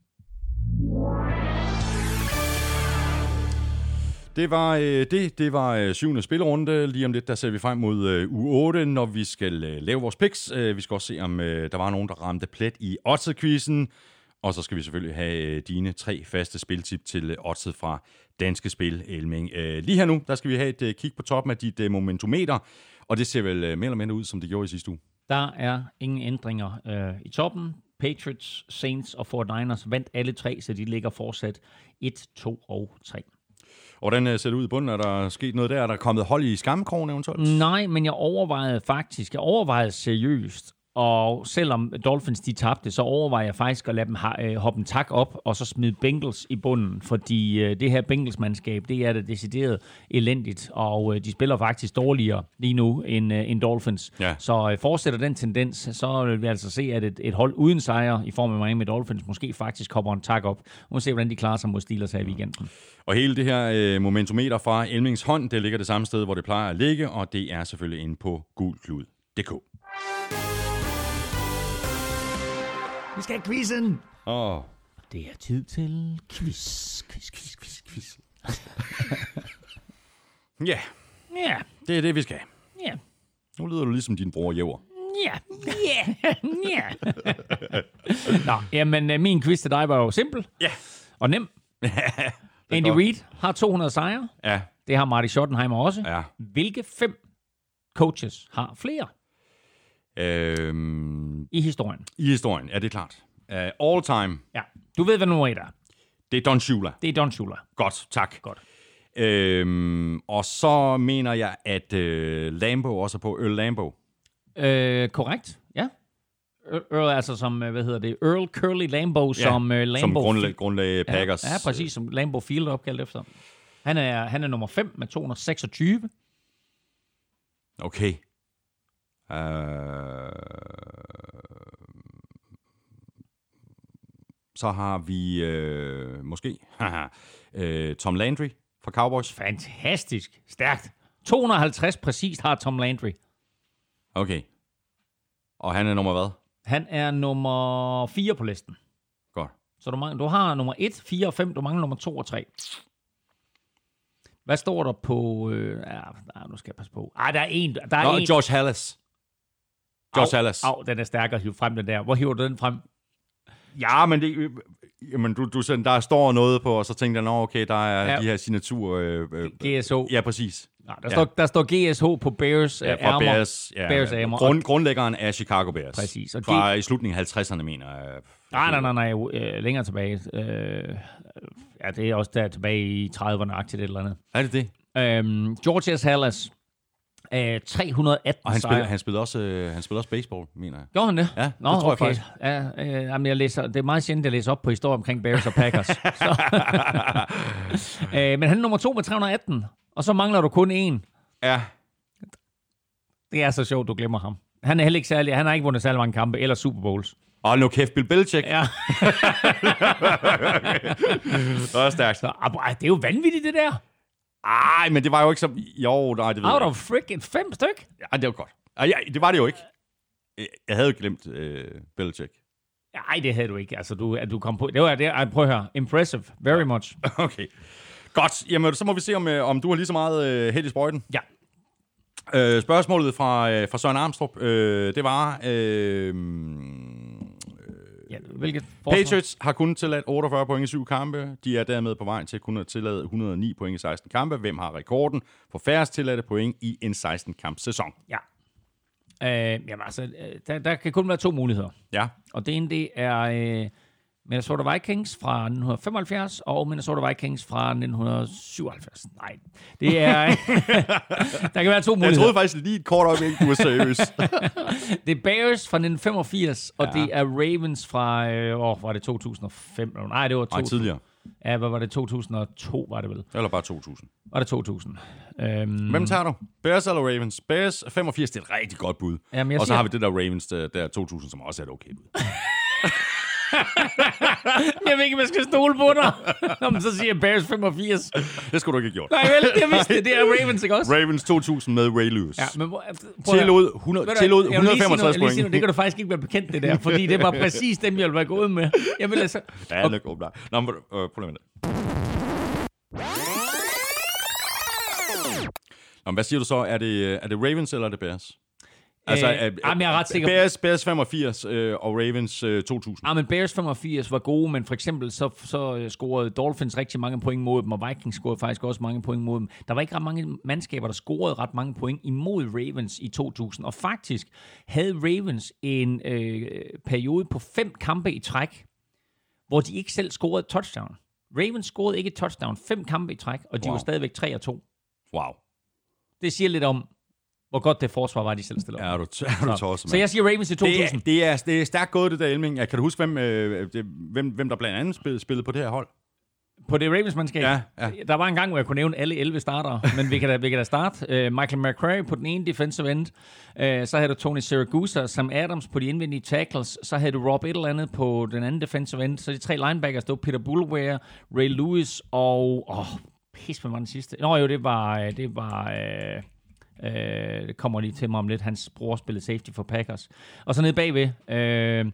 Det var øh, det. Det var øh, syvende spillerunde. Lige om lidt, der ser vi frem mod øh, u 8, når vi skal øh, lave vores picks. Øh, vi skal også se, om øh, der var nogen, der ramte plet i Oddset-quizzen. Og så skal vi selvfølgelig have øh, dine tre faste spiltip til øh, Oddset fra Danske Spil, Elming. Øh, lige her nu, der skal vi have et øh, kig på toppen af dit øh, momentometer. Og det ser vel øh, mere eller mindre ud, som det gjorde i sidste uge. Der er ingen ændringer øh, i toppen. Patriots, Saints og 49ers vandt alle tre, så de ligger fortsat 1, 2 og 3. Og hvordan øh, ser det ud i bunden? Er der sket noget der? Er der kommet hold i skammekrogen eventuelt? Nej, men jeg overvejede faktisk, jeg overvejede seriøst, og selvom Dolphins de tabte, så overvejer jeg faktisk at lade dem ha- øh, hoppe en tak op, og så smide Bengals i bunden, fordi øh, det her Bengals-mandskab, det er det decideret elendigt, og øh, de spiller faktisk dårligere lige nu end, øh, end Dolphins. Ja. Så øh, fortsætter den tendens, så vil vi altså se, at et, et hold uden sejr i form af Miami Dolphins måske faktisk hopper en tak op. Nu se, hvordan de klarer sig mod Steelers her i weekenden. Og hele det her øh, momentometer fra Elmings hånd, det ligger det samme sted, hvor det plejer at ligge, og det er selvfølgelig inde på gulklud.dk. skal have quizzen! Åh, Det er tid til quiz, quiz, quiz, quiz, quiz. ja, Ja, det er det, vi skal. ja, Nu lyder du ligesom din bror Jæver. ja, ja, ja. Nå, jamen, øh, min quiz til dig var jo simpel. Ja. Og nem. Andy godt. Reid har 200 sejre. Ja, Det har Marty Schottenheimer også. ja. Hvilke fem coaches har flere Øhm, i historien? I historien, ja, det er klart. Uh, all time, Ja, du ved, hvad nummer et er. det er Don Shula. Det er Don Shula. Godt, tak. Godt. Øhm, og så mener jeg, at øh, Lambo også er på Earl Lambo. Øh, korrekt, ja. Earl, altså som, øh, hvad hedder det, Earl Curly Lambo, som uh, Lambo... som grundlag, grundlag Packers. Ja, ja, præcis, som Lambo Field er opkaldt efter. Han er, han er nummer 5 med 226. Okay. Uh, så har vi øh, måske haha, øh, Tom Landry fra Cowboys. Fantastisk. Stærkt. 250 præcist har Tom Landry. Okay. Og han er nummer hvad? Han er nummer 4 på listen. Godt. Så du, mangler, du har nummer 1, 4 og 5. Du mangler nummer 2 og 3. Hvad står der på... Øh, ja, nej, nu skal jeg passe på. Ah, der er en. Der er Nå, en. George Hallis. George Hallis. Au, den er stærkere at hive frem, den der. Hvor hiver du den frem? Ja, men det, jamen, du, du, der står noget på, og så tænkte jeg, okay, der er Ja. ja. de her signatur... Øh, øh, GSO. ja, præcis. Nej, der, står, der står GSH på Bears Ja, øh, ærmer. Bears, ja, Bears ærmer. grund, grundlæggeren af Chicago Bears. Præcis, og Fra i slutningen af 50'erne, mener jeg. Nej, nej, nej, nej, øh, længere tilbage. Øh, ja, det er også der tilbage i 30'erne-agtigt et eller andet. Er det det? Øhm, George S. Hallas, øh, 318 Og han spiller, han spiller, også, øh, han spiller også baseball, mener jeg. Gjorde han det? Ja, det Nå, tror jeg okay. faktisk. Ja, øh, jamen, jeg læser, det er meget sjældent, at jeg læser op på historie omkring Bears og Packers. øh, men han er nummer to med 318, og så mangler du kun en. Ja. Det er så sjovt, du glemmer ham. Han er heller ikke særlig, han har ikke vundet særlig mange kampe eller Super Bowls. Og nu kæft, Bill Belichick. Ja, Det er stærkt. så, ah, det er jo vanvittigt, det der. Ej, men det var jo ikke så... Jo, nej, det ved Out jeg of freaking fem styk. Ja, det var godt. Ej, ja, det var det jo ikke. Jeg havde jo glemt øh, Belichick. Nej, det havde du ikke. Altså, du, at du kom på. Det var det. Ej, prøv at høre. Impressive. Very much. Okay. Godt. Jamen, så må vi se, om, øh, om du har lige så meget øh, held i sprøjten. Ja. Øh, spørgsmålet fra, øh, fra Søren Armstrong, øh, det var... Øh, ja hvilket forsvar? Patriots har kun tilladt 48 point i syv kampe. De er dermed på vej til at kunne tillade 109 point i 16 kampe. Hvem har rekorden for færrest tilladte point i en 16-kamp sæson? Ja. Øh, jamen altså, øh, der, der kan kun være to muligheder. Ja. Og det ene, det er øh, Minnesota Vikings fra 1975 og Minnesota Vikings fra 1977. Nej, det er... der kan være to Jeg muligheder. troede faktisk lige et kort øjeblik, du var seriøs. Det er Bears fra 1985, og det er Ravens fra... Øh, åh, var det 2005? Nej, det var Nej, 2000. tidligere. Ja, hvad var det? 2002 var det vel? Eller bare 2000. Var det 2000? Øhm, Hvem tager du? Bears eller Ravens? Bears 85, det er et rigtig godt bud. Jamen, jeg og så siger- har vi det der Ravens der, der 2000, som også er et okay bud. jeg ved ikke, om jeg skal stole på dig. Nå, men så siger jeg Bears 85. Det skulle du ikke have gjort. Nej vel, jeg vidste det. Det er Ravens, ikke også? Ravens 2000 med Ray Lewis. Ja, men hvor- prøv. Tillod, 100, Ved du, tillod jeg vil lige sige 165 noget- jeg vil lige sige point. Det kan du faktisk ikke være bekendt, det der. Fordi det var præcis dem, jeg ville være gået med. Jeg vil altså... Ja, det går bra. Nå, men, øh, prøv lige. Nå, men hvad siger du så? Er det, er det Ravens eller er det Bears? Altså, Øh, jamen, jeg er ret sikker Bears, Bears 85 øh, og Ravens øh, 2000. Ah, men Bears 85 var gode, men for eksempel så, så øh, scorede Dolphins rigtig mange point mod dem, og Vikings scorede faktisk også mange point mod dem. Der var ikke ret mange mandskaber, der scorede ret mange point imod Ravens i 2000. Og faktisk havde Ravens en øh, periode på fem kampe i træk, hvor de ikke selv scorede touchdown. Ravens scorede ikke et touchdown fem kampe i træk, og de Wow. var stadigvæk 3 og 2. Wow. Det siger lidt om, hvor godt det forsvar var, de selv stillede op. Er du, er du tosset, Så jeg siger Ravens i 2000. det, er, det, er, det er stærkt gået, det der Elming. Kan du huske, hvem, øh, det, hvem, hvem der blandt andet spillede, spillede på det her hold? På det Ravens-mandskab? Ja, ja. Der var en gang, hvor jeg kunne nævne alle 11 startere, men vi kan da, vi kan da starte. Uh, Michael McCrary på den ene defensive end. Uh, så havde du Tony Siragusa, Sam Adams på de indvendige tackles. Så havde du Rob et eller andet på den anden defensive end. Så de tre linebackers, det var Peter Bulware, Ray Lewis og... Åh, oh, pis, hvad var den sidste? Nå jo, det var... øh, Det var øh, øh, det kommer lige til mig om lidt. Hans bror spillede safety for Packers. Og så nede bagved... Øh,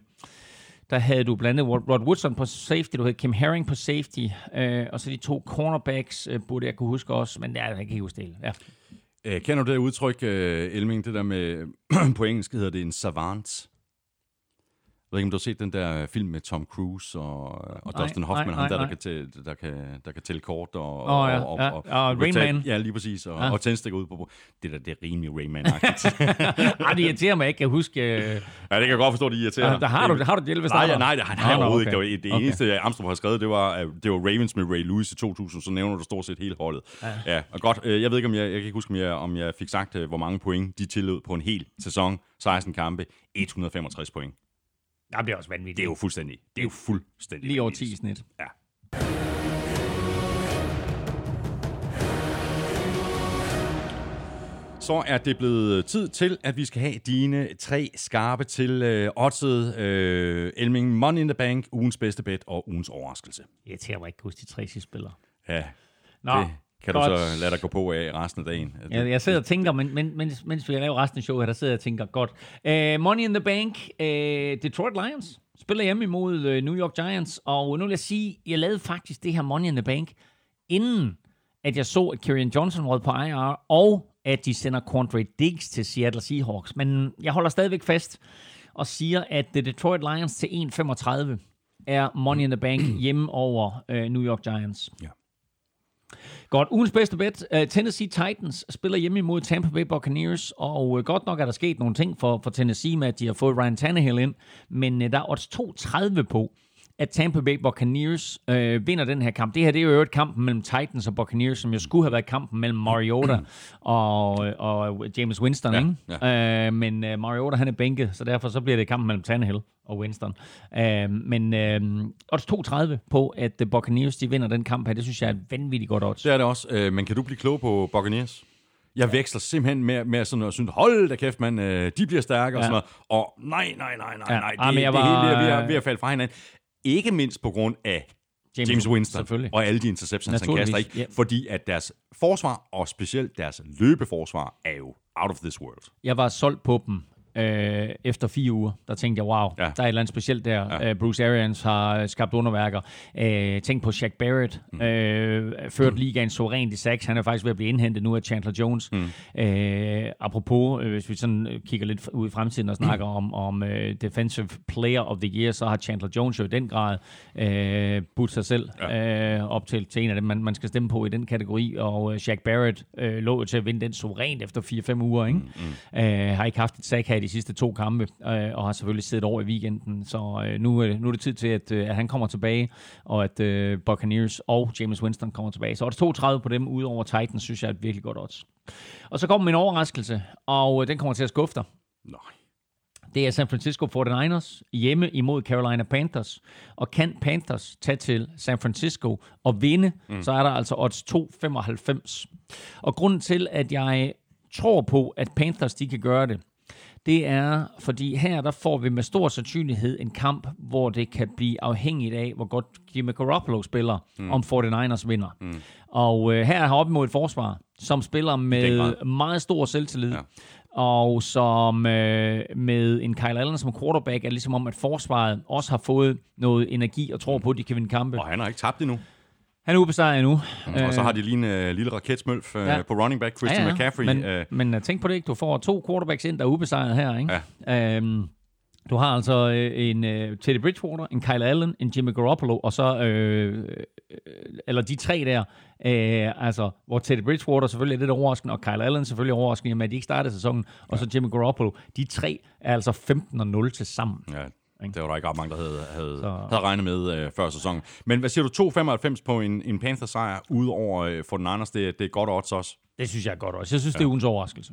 der havde du blandt andet Rod Woodson på safety, du havde Kim Herring på safety, øh, og så de to cornerbacks, øh, burde jeg kunne huske også, men ja, jeg kan ikke huske det hele. Ja. Øh, kender du det udtryk, øh, Elming, det der med, på engelsk hedder det en savant? Ved ikke, om du har set den der film med Tom Cruise og, og Nej, Dustin Hoffman, nej, ham der, nej, der, kan, der, kan, der kan tælle kort og, Åh, ja, og, ja. Og Rain betale- Man. Ja, lige præcis. Og, Ja. og tændstikker ud på. Det der, det er rimelig Rain Man-agtigt. Ej, det irriterer mig, jeg ikke kan huske... Øh, ja, det kan jeg godt forstå, det irriterer. der har du, har du 11 Nej, starter? ja, nej, det har han Nå, nå, overhovedet okay. ikke. Det, var, det Okay. eneste, jeg Amstrup har skrevet, det var, det var Ravens med Ray Lewis i 2000, så nævner du stort set hele holdet. Ja, ja og godt. øh, Jeg ved ikke, om jeg, jeg kan ikke huske, om jeg, om jeg fik sagt, øh, hvor mange point de tillod på en hel sæson. 16 kampe, 165 point. Jamen, det er også vanvittigt. Det er jo fuldstændig, det er jo fuldstændig Lige over vanvittigt. 10 i snit. Ja. Så er det blevet tid til, at vi skal have dine tre skarpe til øh, oddset øh, Elming Money in the Bank, ugens bedste bet og ugens overraskelse. Jeg irriterer mig ikke huske de tre sidste spillere. Ja, Nå, det kan godt. du så lade dig gå på af resten af dagen. Jeg, jeg sidder og tænker, men, men, mens, mens vi laver resten af showet der sidder jeg og tænker, godt. Uh, Money in the Bank, uh, Detroit Lions spiller hjemme imod uh, New York Giants, og nu vil jeg sige, jeg lavede faktisk det her Money in the Bank, inden at jeg så, at Kieran Johnson råd på IR, og at de sender Quandre Diggs til Seattle Seahawks. Men jeg holder stadigvæk fast og siger, at The Detroit Lions til 1,35 er Money in the Bank hjemme over uh, New York Giants. Godt, ugens bedste bet. Uh, Tennessee Titans spiller hjemme imod Tampa Bay Buccaneers, og uh, godt nok er der sket nogle ting for, for Tennessee med, at de har fået Ryan Tannehill ind, men uh, der er odds 2.30 på, at Tampa Bay Buccaneers øh, vinder den her kamp. Det her det er jo et kampen mellem Titans og Buccaneers, som jo skulle have været kampen mellem Mariota og, og James Winston. Ja, ikke? Øh, men øh, Mariota han er bænket, så derfor så bliver det kampen mellem Tannehill og Winston. Øh, men øh, odds 2.30 på, at Buccaneers de vinder den kamp her, det synes jeg er et vanvittigt godt odds. Det er det også. Øh, men kan du blive klog på Buccaneers? Jeg veksler simpelthen med, med sådan at synes, hold da kæft, man, øh, de bliver stærke og Ja. sådan noget. Og nej, nej, nej, nej, Ja. nej, det, Ah, men jeg det var- hele er ved at, ved at falde fra hinanden. Ikke mindst på grund af James- James, Winston og alle de interceptions, han kaster, ikke? ja. Fordi at deres forsvar, og specielt deres løbeforsvar, er jo out of this world. Jeg var solgt på dem øh, efter fire uger. Der tænkte jeg, wow, ja. Der er et eller andet specielt der. Ja. Øh, Bruce Arians har skabt underværker. Øh, tænk på Shaq Barrett. Mm. Øh, ført mm. ligaen så rent i sacks. Han er faktisk ved at blive indhentet nu af Chandler Jones. Mm. Øh, apropos, øh, hvis vi sådan øh, kigger lidt ud i fremtiden og snakker mm. om, om øh, Defensive Player of the Year, så har Chandler Jones jo i den grad øh, budt sig selv ja. øh, op til, til en af dem, man, man skal stemme på i den kategori. Og øh, Shaq Barrett øh, lå jo til at vinde den suverænt efter 4-5 uger. Ikke? Mm. Øh, har ikke haft et sack her i de sidste to kampe, øh, og har selvfølgelig siddet over i weekenden. Så øh, nu, øh, nu er det tid til, at, øh, at han kommer tilbage, og at øh, Buccaneers og James Winston kommer tilbage. Så odds 32 på dem, ud over Titans, synes jeg er et virkelig godt odds. Og så kommer min overraskelse, og øh, den kommer til at skuffe dig. Nej. Det er San Francisco 49ers hjemme imod Carolina Panthers. Og kan Panthers tage til San Francisco og vinde, mm. så er der altså odds 2,95. Og grunden til, at jeg tror på, at Panthers de kan gøre det, det er, fordi her der får vi med stor sandsynlighed en kamp, hvor det kan blive afhængigt af, hvor godt Jimmy Garoppolo spiller, mm. om 49ers vinder. Mm. Og øh, her er han op imod et forsvar, som spiller med grad. meget stor selvtillid. Ja. Og som øh, med en Kyle Allen som quarterback, er ligesom om, at forsvaret også har fået noget energi og tror på, at de kan vinde kampe. Og han har ikke tabt endnu. Han er ubesejret endnu. Og så har de lige en uh, lille raketsmølf uh, Ja. på running back, Christian ja, ja. McCaffrey. Men, uh, men uh, tænk på det ikke. Du får to quarterbacks ind, der er ubesejret her. Ikke? Ja. Øhm, du har altså øh, en øh, Teddy Bridgewater, en Kyle Allen, en Jimmy Garoppolo, og så, øh, øh, eller de tre der, øh, altså, hvor Teddy Bridgewater selvfølgelig er lidt overraskende, og Kyle Allen selvfølgelig er overraskende, at de ikke startede sæsonen, og så Jimmy Garoppolo. De tre er altså 15 og 0 til sammen. ja, det var der ikke ret mange, der havde, havde, Så- havde regnet med uh, før sæsonen. Men hvad siger du, 2,95 på en, en Panthers-sejr, udover uh, for den Niners, det, det er godt odds også. Det synes jeg er godt også. Jeg synes, ja. det er ugens overraskelse.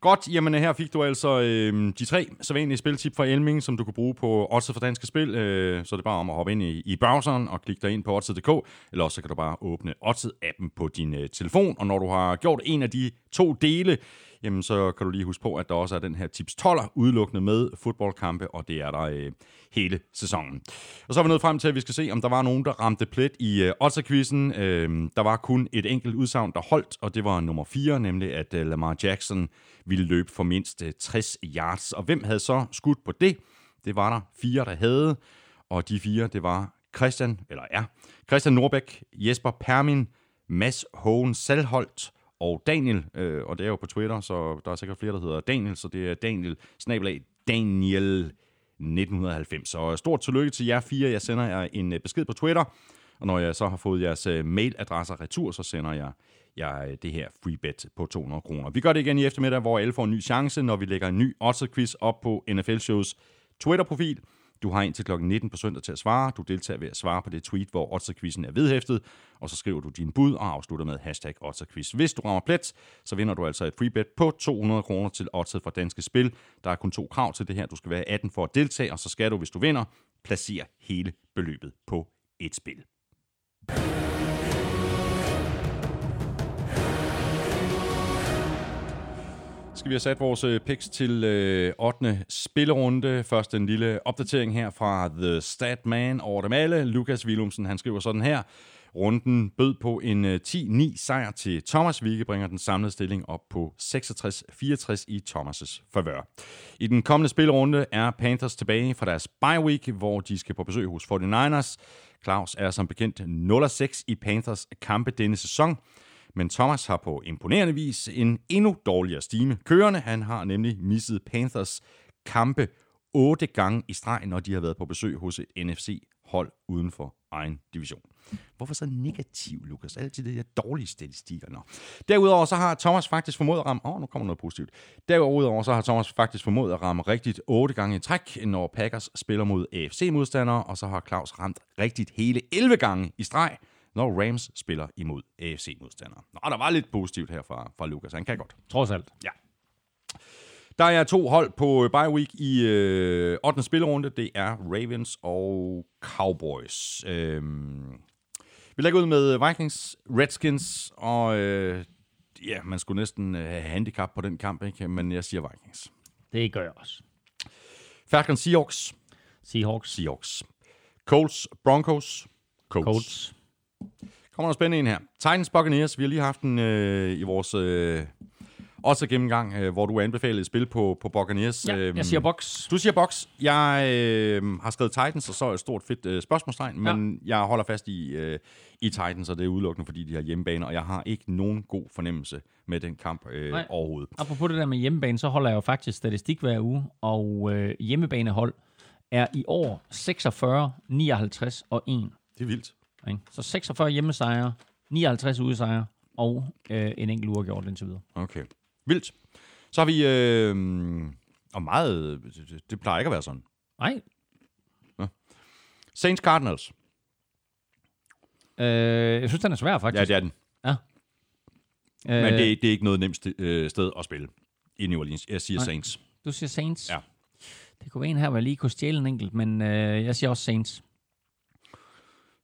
Godt, jamen her fik du altså øh, de tre sædvanlige spiltip fra Elming, som du kan bruge på Oddset for Danske Spil. Øh, så er det bare om at hoppe ind i, i browseren og klikke dig ind på Oddset.dk, eller også så kan du bare åbne Oddset-appen på din øh, telefon. Og når du har gjort en af de to dele, jamen så kan du lige huske på, at der også er den her tips 12'er udelukkende med fodboldkampe, og det er der øh, hele sæsonen. Og så er vi nået frem til, at vi skal se, om der var nogen, der ramte plet i øh, quizzen Øh, der var kun et enkelt udsagn, der holdt, og det var nummer 4, nemlig at øh, Lamar Jackson ville løbe for mindst øh, 60 yards. Og hvem havde så skudt på det? Det var der fire, der havde, og de fire, det var Christian, eller er, Christian Norbæk, Jesper Permin, Mads Hågen Salholdt og Daniel, øh, og det er jo på Twitter, så der er sikkert flere, der hedder Daniel, så det er Daniel, snabelag Daniel 1990. Så øh, stort tillykke til jer fire. Jeg sender jer en øh, besked på Twitter, og når jeg så har fået jeres øh, mailadresser retur, så sender jeg jeg det her free bet på 200 kroner. Vi gør det igen i eftermiddag, hvor alle får en ny chance, når vi lægger en ny Odds-quiz op på NFL Shows Twitter-profil. Du har indtil kl. 19 på søndag til at svare. Du deltager ved at svare på det tweet, hvor Odds-quizzen er vedhæftet, og så skriver du din bud og afslutter med hashtag Otterquiz. Hvis du rammer plet, så vinder du altså et free bet på 200 kroner til Odds fra Danske Spil. Der er kun to krav til det her. Du skal være 18 for at deltage, og så skal du, hvis du vinder, placere hele beløbet på et spil. Skal vi have sat vores øh, picks til øh, 8. spillerunde. Først en lille opdatering her fra The Statman over dem alle. Lukas Willumsen, han skriver sådan her. Runden bød på en øh, 10-9 sejr til Thomas, Vigge, bringer den samlede stilling op på 66-64 i Thomas' favør. I den kommende spillerunde er Panthers tilbage fra deres bye week, hvor de skal på besøg hos 49ers. Claus er som bekendt 0-6 i Panthers kampe denne sæson. Men Thomas har på imponerende vis en endnu dårligere stime kørende. Han har nemlig misset Panthers kampe otte gange i streg, når de har været på besøg hos et NFC hold uden for egen division. Hvorfor så negativ, Lukas? Altid det der dårlige statistikker. Nå. Derudover så har Thomas faktisk formået at ramme... Åh, oh, nu kommer noget positivt. Derudover så har Thomas faktisk formået at ramme rigtigt otte gange i træk, når Packers spiller mod AFC-modstandere, og så har Claus ramt rigtigt hele 11 gange i streg, når Rams spiller imod AFC-modstandere. Nå, der var lidt positivt her fra, fra Lukas. Han kan godt. Trods alt. Ja. Der er to hold på bye week i øh, 8. spillerunde. Det er Ravens og Cowboys. Øhm, vi lægger ud med Vikings, Redskins, og øh, ja, man skulle næsten øh, have handicap på den kamp, ikke? men jeg siger Vikings. Det gør jeg også. Falcons, Seahawks, Seahawks. Seahawks. Colts, Broncos, Colts. Colts. Kommer der spændende en her. Titans, Buccaneers. Vi har lige haft en øh, i vores øh, også gennemgang, øh, hvor du anbefalede et spil på, på Buccaneers. Ja, Øhm, jeg siger box. Du siger box. Jeg øh, har skrevet Titans, og så er et stort fedt øh, spørgsmålstegn, men jeg holder fast i, øh, i Titans, og det er udelukkende, fordi de har hjemmebane, og jeg har ikke nogen god fornemmelse med den kamp øh, Nej. overhovedet. Apropos det der med hjemmebane, så holder jeg jo faktisk statistik hver uge, og øh, hjemmebanehold er i år 46, 59 og 1. Det er vildt. Ikke? Så 46 hjemmesejre, 59 udesejre og øh, en enkelt uafgjort indtil videre. Okay. Vildt. Så har vi... Øh, og meget... Det, plejer ikke at være sådan. Nej, Saints Cardinals. øh, jeg synes, den er svær faktisk. Ja, det er den. Ja. Men Øh, det, det er ikke noget nemt øh, sted at spille i New Orleans. Jeg siger Nej. Saints. Du siger Saints? Ja. Det kunne være en her, hvor jeg lige kunne stjæle en enkelt, men øh, jeg siger også Saints.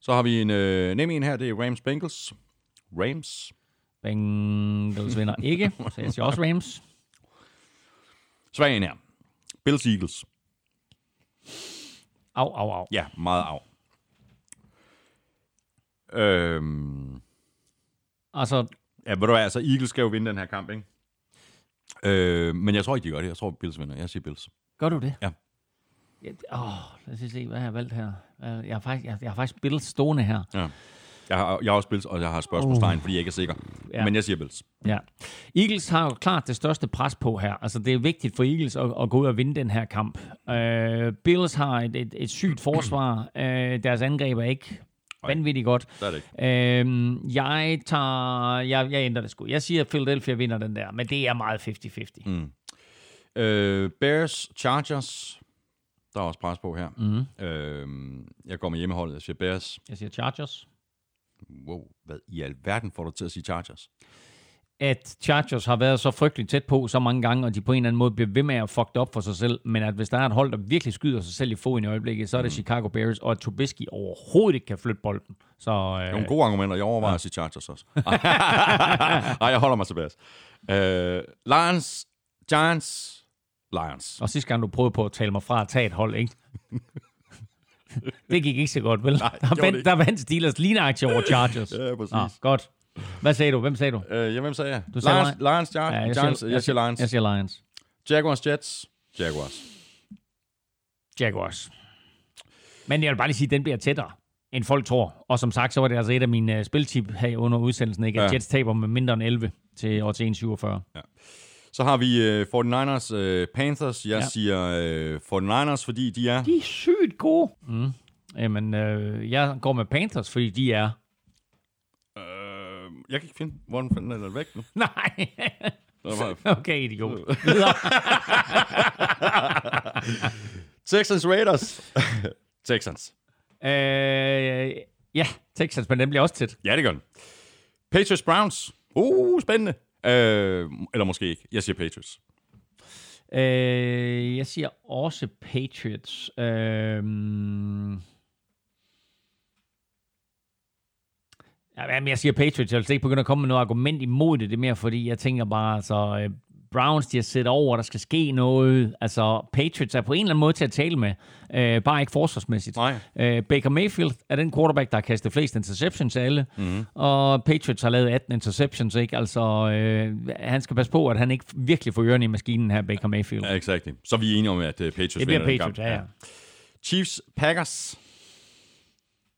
Så har vi en øh, nem en her, det er Rams Bengals. Rams. Bengals vinder ikke, så jeg siger også Rams. Svag en her. Bills Eagles. Au, au, au. Ja, meget af. Øhm, Altså, ja, ved du hvad, altså Eagles skal jo vinde den her kamp, ikke? Øh, men jeg tror ikke, de gør det. Jeg tror, Bills vinder. Jeg siger Bills. gør du det? Ja. Ja, Åh, lad os se, hvad har jeg valgt her. Jeg har faktisk, jeg, jeg har faktisk Bills stående her. Ja. Jeg har, jeg har også Bills, og jeg har spørgsmålstegn, fordi jeg ikke er sikker. Ja. Men jeg siger Bills. Ja. Eagles har jo klart det største pres på her. Altså, det er vigtigt for Eagles at, at gå ud og vinde den her kamp. Uh, Bills har et, et, et sygt forsvar. Uh, deres angreb er ikke vanvittigt godt. Der er det ikke. Uh, jeg tager... Jeg, jeg ændrer det sgu. Jeg siger, at Philadelphia vinder den der, men det er meget 50-50. Mm. Øh, Bears, Chargers. Der er også pres på her. Mm. Øh, jeg går med hjemmeholdet. Jeg siger Bears. Jeg siger Chargers. Wow, hvad i alverden får du til at sige Chargers? at Chargers har været så frygteligt tæt på så mange gange, og de på en eller anden måde bliver ved med at fucked op for sig selv, men at hvis der er et hold, der virkelig skyder sig selv i foden i øjeblikket, så er det Chicago Bears, og at Trubisky overhovedet ikke kan flytte bolden. Så øh, Nogle gode argumenter. Jeg overvejer ja. at sige Chargers også. Nej, jeg holder mig til Bears. Øh, Lions, Giants, Lions. og sidste gang du prøvede på at tale mig fra at tage et hold, ikke? det gik ikke så godt, vel? Nej, der, vandt, der vandt Steelers lineaktie over Chargers. Ja, præcis. Nå, godt. Hvad sagde du? Hvem sagde du? Øh, ja, hvem sagde jeg? Du sagde Lions, Lions. Lions, Giants, Ja, jeg, Giants, jeg, siger Lions. Jeg siger Lions. Jaguars, Jets, Jaguars. Jaguars. Men jeg vil bare lige sige, at den bliver tættere, end folk tror. Og som sagt, så var det altså et af mine uh, spiltip her under udsendelsen, ikke? At Ja. Jets taber med mindre end 11 til år til 1,47. Så har vi øh, 49ers, øh, Panthers. Jeg Ja. siger øh, 49ers, fordi de er... De er sygt gode. Mm. Jamen, øh, jeg går med Panthers, fordi de er... Øh, jeg kan ikke finde, hvor den fanden er væk nu. Nej. Okay, idiot. Texans Raiders. Texans. øh, ja, Texans, men den bliver også tæt. Ja, det gør den. Patriots Browns. Uh, spændende. Øh, eller måske ikke. Jeg siger Patriots. Øh, jeg siger også Patriots. Øh, ja, men jeg siger Patriots. Jeg vil slet ikke begynde at komme med noget argument imod det. Det er mere fordi, jeg tænker bare, altså, Browns, de har set over, der skal ske noget. Altså, Patriots er på en eller anden måde til at tale med. Øh, bare ikke forsvarsmæssigt. Nej. Øh, Baker Mayfield er den quarterback, der har kastet flest interceptions af alle. Mm-hmm. Og Patriots har lavet 18 interceptions, ikke? Altså, øh, han skal passe på, at han ikke virkelig får ørerne i maskinen her, Baker Mayfield. Ja, exakt. Så vi er enige om, at uh, Patriots Det vinder den Patriots, kamp. ja, ja. Chiefs Packers.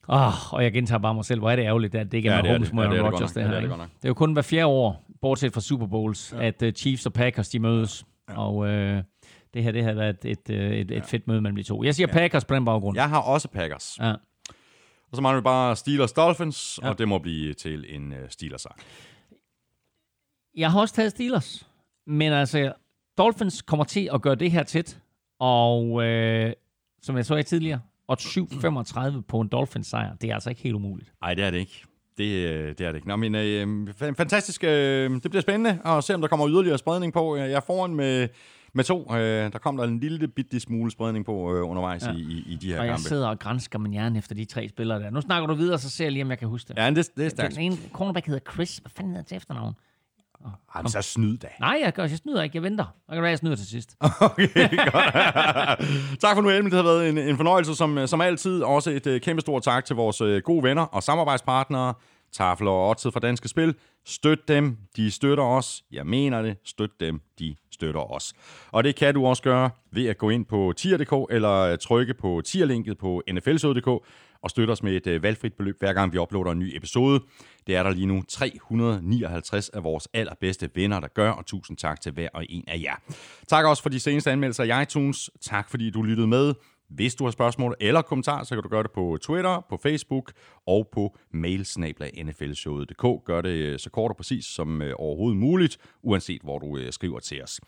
Oh, og jeg gentager bare mig selv, hvor er det ærgerligt, at det ikke er Ja, det Mahomes det. mod er Aaron Rodgers. Det, Ja, her, det er det det er jo kun hver fjerde år, bortset fra Super Bowls, ja. at uh, Chiefs og Packers de mødes. Ja. Og uh, det her, det har været et, et, et, et, fedt møde mellem de to. Jeg siger ja. Packers på den baggrund. Jeg har også Packers. Ja. Og så mangler vi bare Steelers Dolphins, ja. og det må blive til en uh, Steelers sejr. Jeg har også taget Steelers. Men altså, Dolphins kommer til at gøre det her tæt. Og øh, som jeg så i tidligere, og 7,35 på en Dolphins sejr, det er altså ikke helt umuligt. Nej, det er det ikke. Det, øh, det er det ikke. Nå, men øh, fa- fantastisk. Øh, det bliver spændende at se, om der kommer yderligere spredning på. Jeg er foran med, med to. Øh, der kom der en lille bitte smule spredning på øh, undervejs ja. i, i, i de her Og jeg kampe. sidder og grænsker min hjerne efter de tre spillere der. Nu snakker du videre, så ser jeg lige, om jeg kan huske det. Ja, det, det er stærkt. Den ene cornerback hedder Chris. Hvad fanden hedder til efternavn? Ej, men så snyd da. Nej, jeg, gør, jeg snyder ikke. Jeg venter. Jeg kan være, jeg snyder til sidst. Okay, godt. tak for nu, Elmi. Det har været en, en fornøjelse som, som altid. Også et uh, kæmpe stort tak til vores uh, gode venner og samarbejdspartnere. Tafel og Odset fra Danske Spil. Støt dem, de støtter os. Jeg mener det. Støt dem, de støtter os. Og det kan du også gøre ved at gå ind på tier.dk eller trykke på tierlinket på nflsøde.dk og støtte os med et øh, valgfrit beløb, hver gang vi uploader en ny episode. Det er der lige nu 359 af vores allerbedste venner, der gør, og tusind tak til hver og en af jer. Tak også for de seneste anmeldelser i iTunes. Tak fordi du lyttede med. Hvis du har spørgsmål eller kommentarer, så kan du gøre det på Twitter, på Facebook og på mailsnabla.nflshowet.dk. Gør det øh, så kort og præcis som øh, overhovedet muligt, uanset hvor du øh, skriver til os.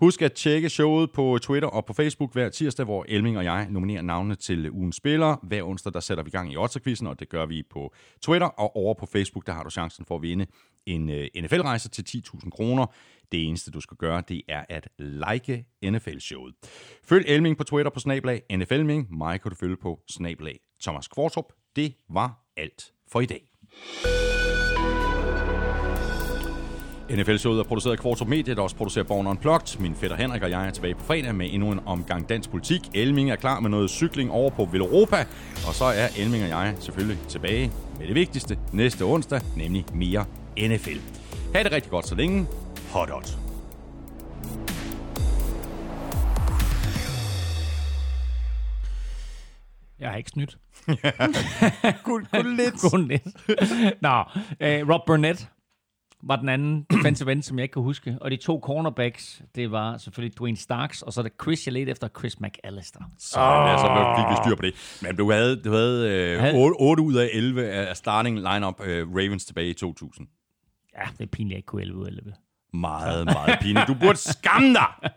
Husk at tjekke showet på Twitter og på Facebook hver tirsdag, hvor Elming og jeg nominerer navnene til ugens spiller. Hver onsdag der sætter vi gang i Otterquizzen, og det gør vi på Twitter. Og over på Facebook, der har du chancen for at vinde en NFL-rejse til 10.000 kroner. Det eneste, du skal gøre, det er at like NFL-showet. Følg Elming på Twitter på snablag NFLming. Mig kan du følge på snablag Thomas Kvartrup. Det var alt for i dag. NFL-showet er produceret af Kvartrup Media, der også producerer Born Unplugged. Min fætter Henrik og jeg er tilbage på fredag med endnu en omgang dansk politik. Elming er klar med noget cykling over på Villeuropa. Og så er Elming og jeg selvfølgelig tilbage med det vigtigste næste onsdag, nemlig mere NFL. Ha' det rigtig godt så længe. Hot hot. Jeg har ikke snydt. Kun, kun lidt. Kun lidt. Nå, øh, Rob Burnett var den anden defensive end, som jeg ikke kan huske. Og de to cornerbacks, det var selvfølgelig Dwayne Starks, og så er det Chris, jeg ledte efter Chris McAllister. Så, oh. så fik vi styr på det. Men du havde, du havde, øh, Havde- 8, 8 ud af 11 af starting lineup øh, Ravens tilbage i 2000. Ja, det er pinligt, at jeg ikke kunne 11 ud af 11. Meget, meget pinligt. Du burde skamme dig!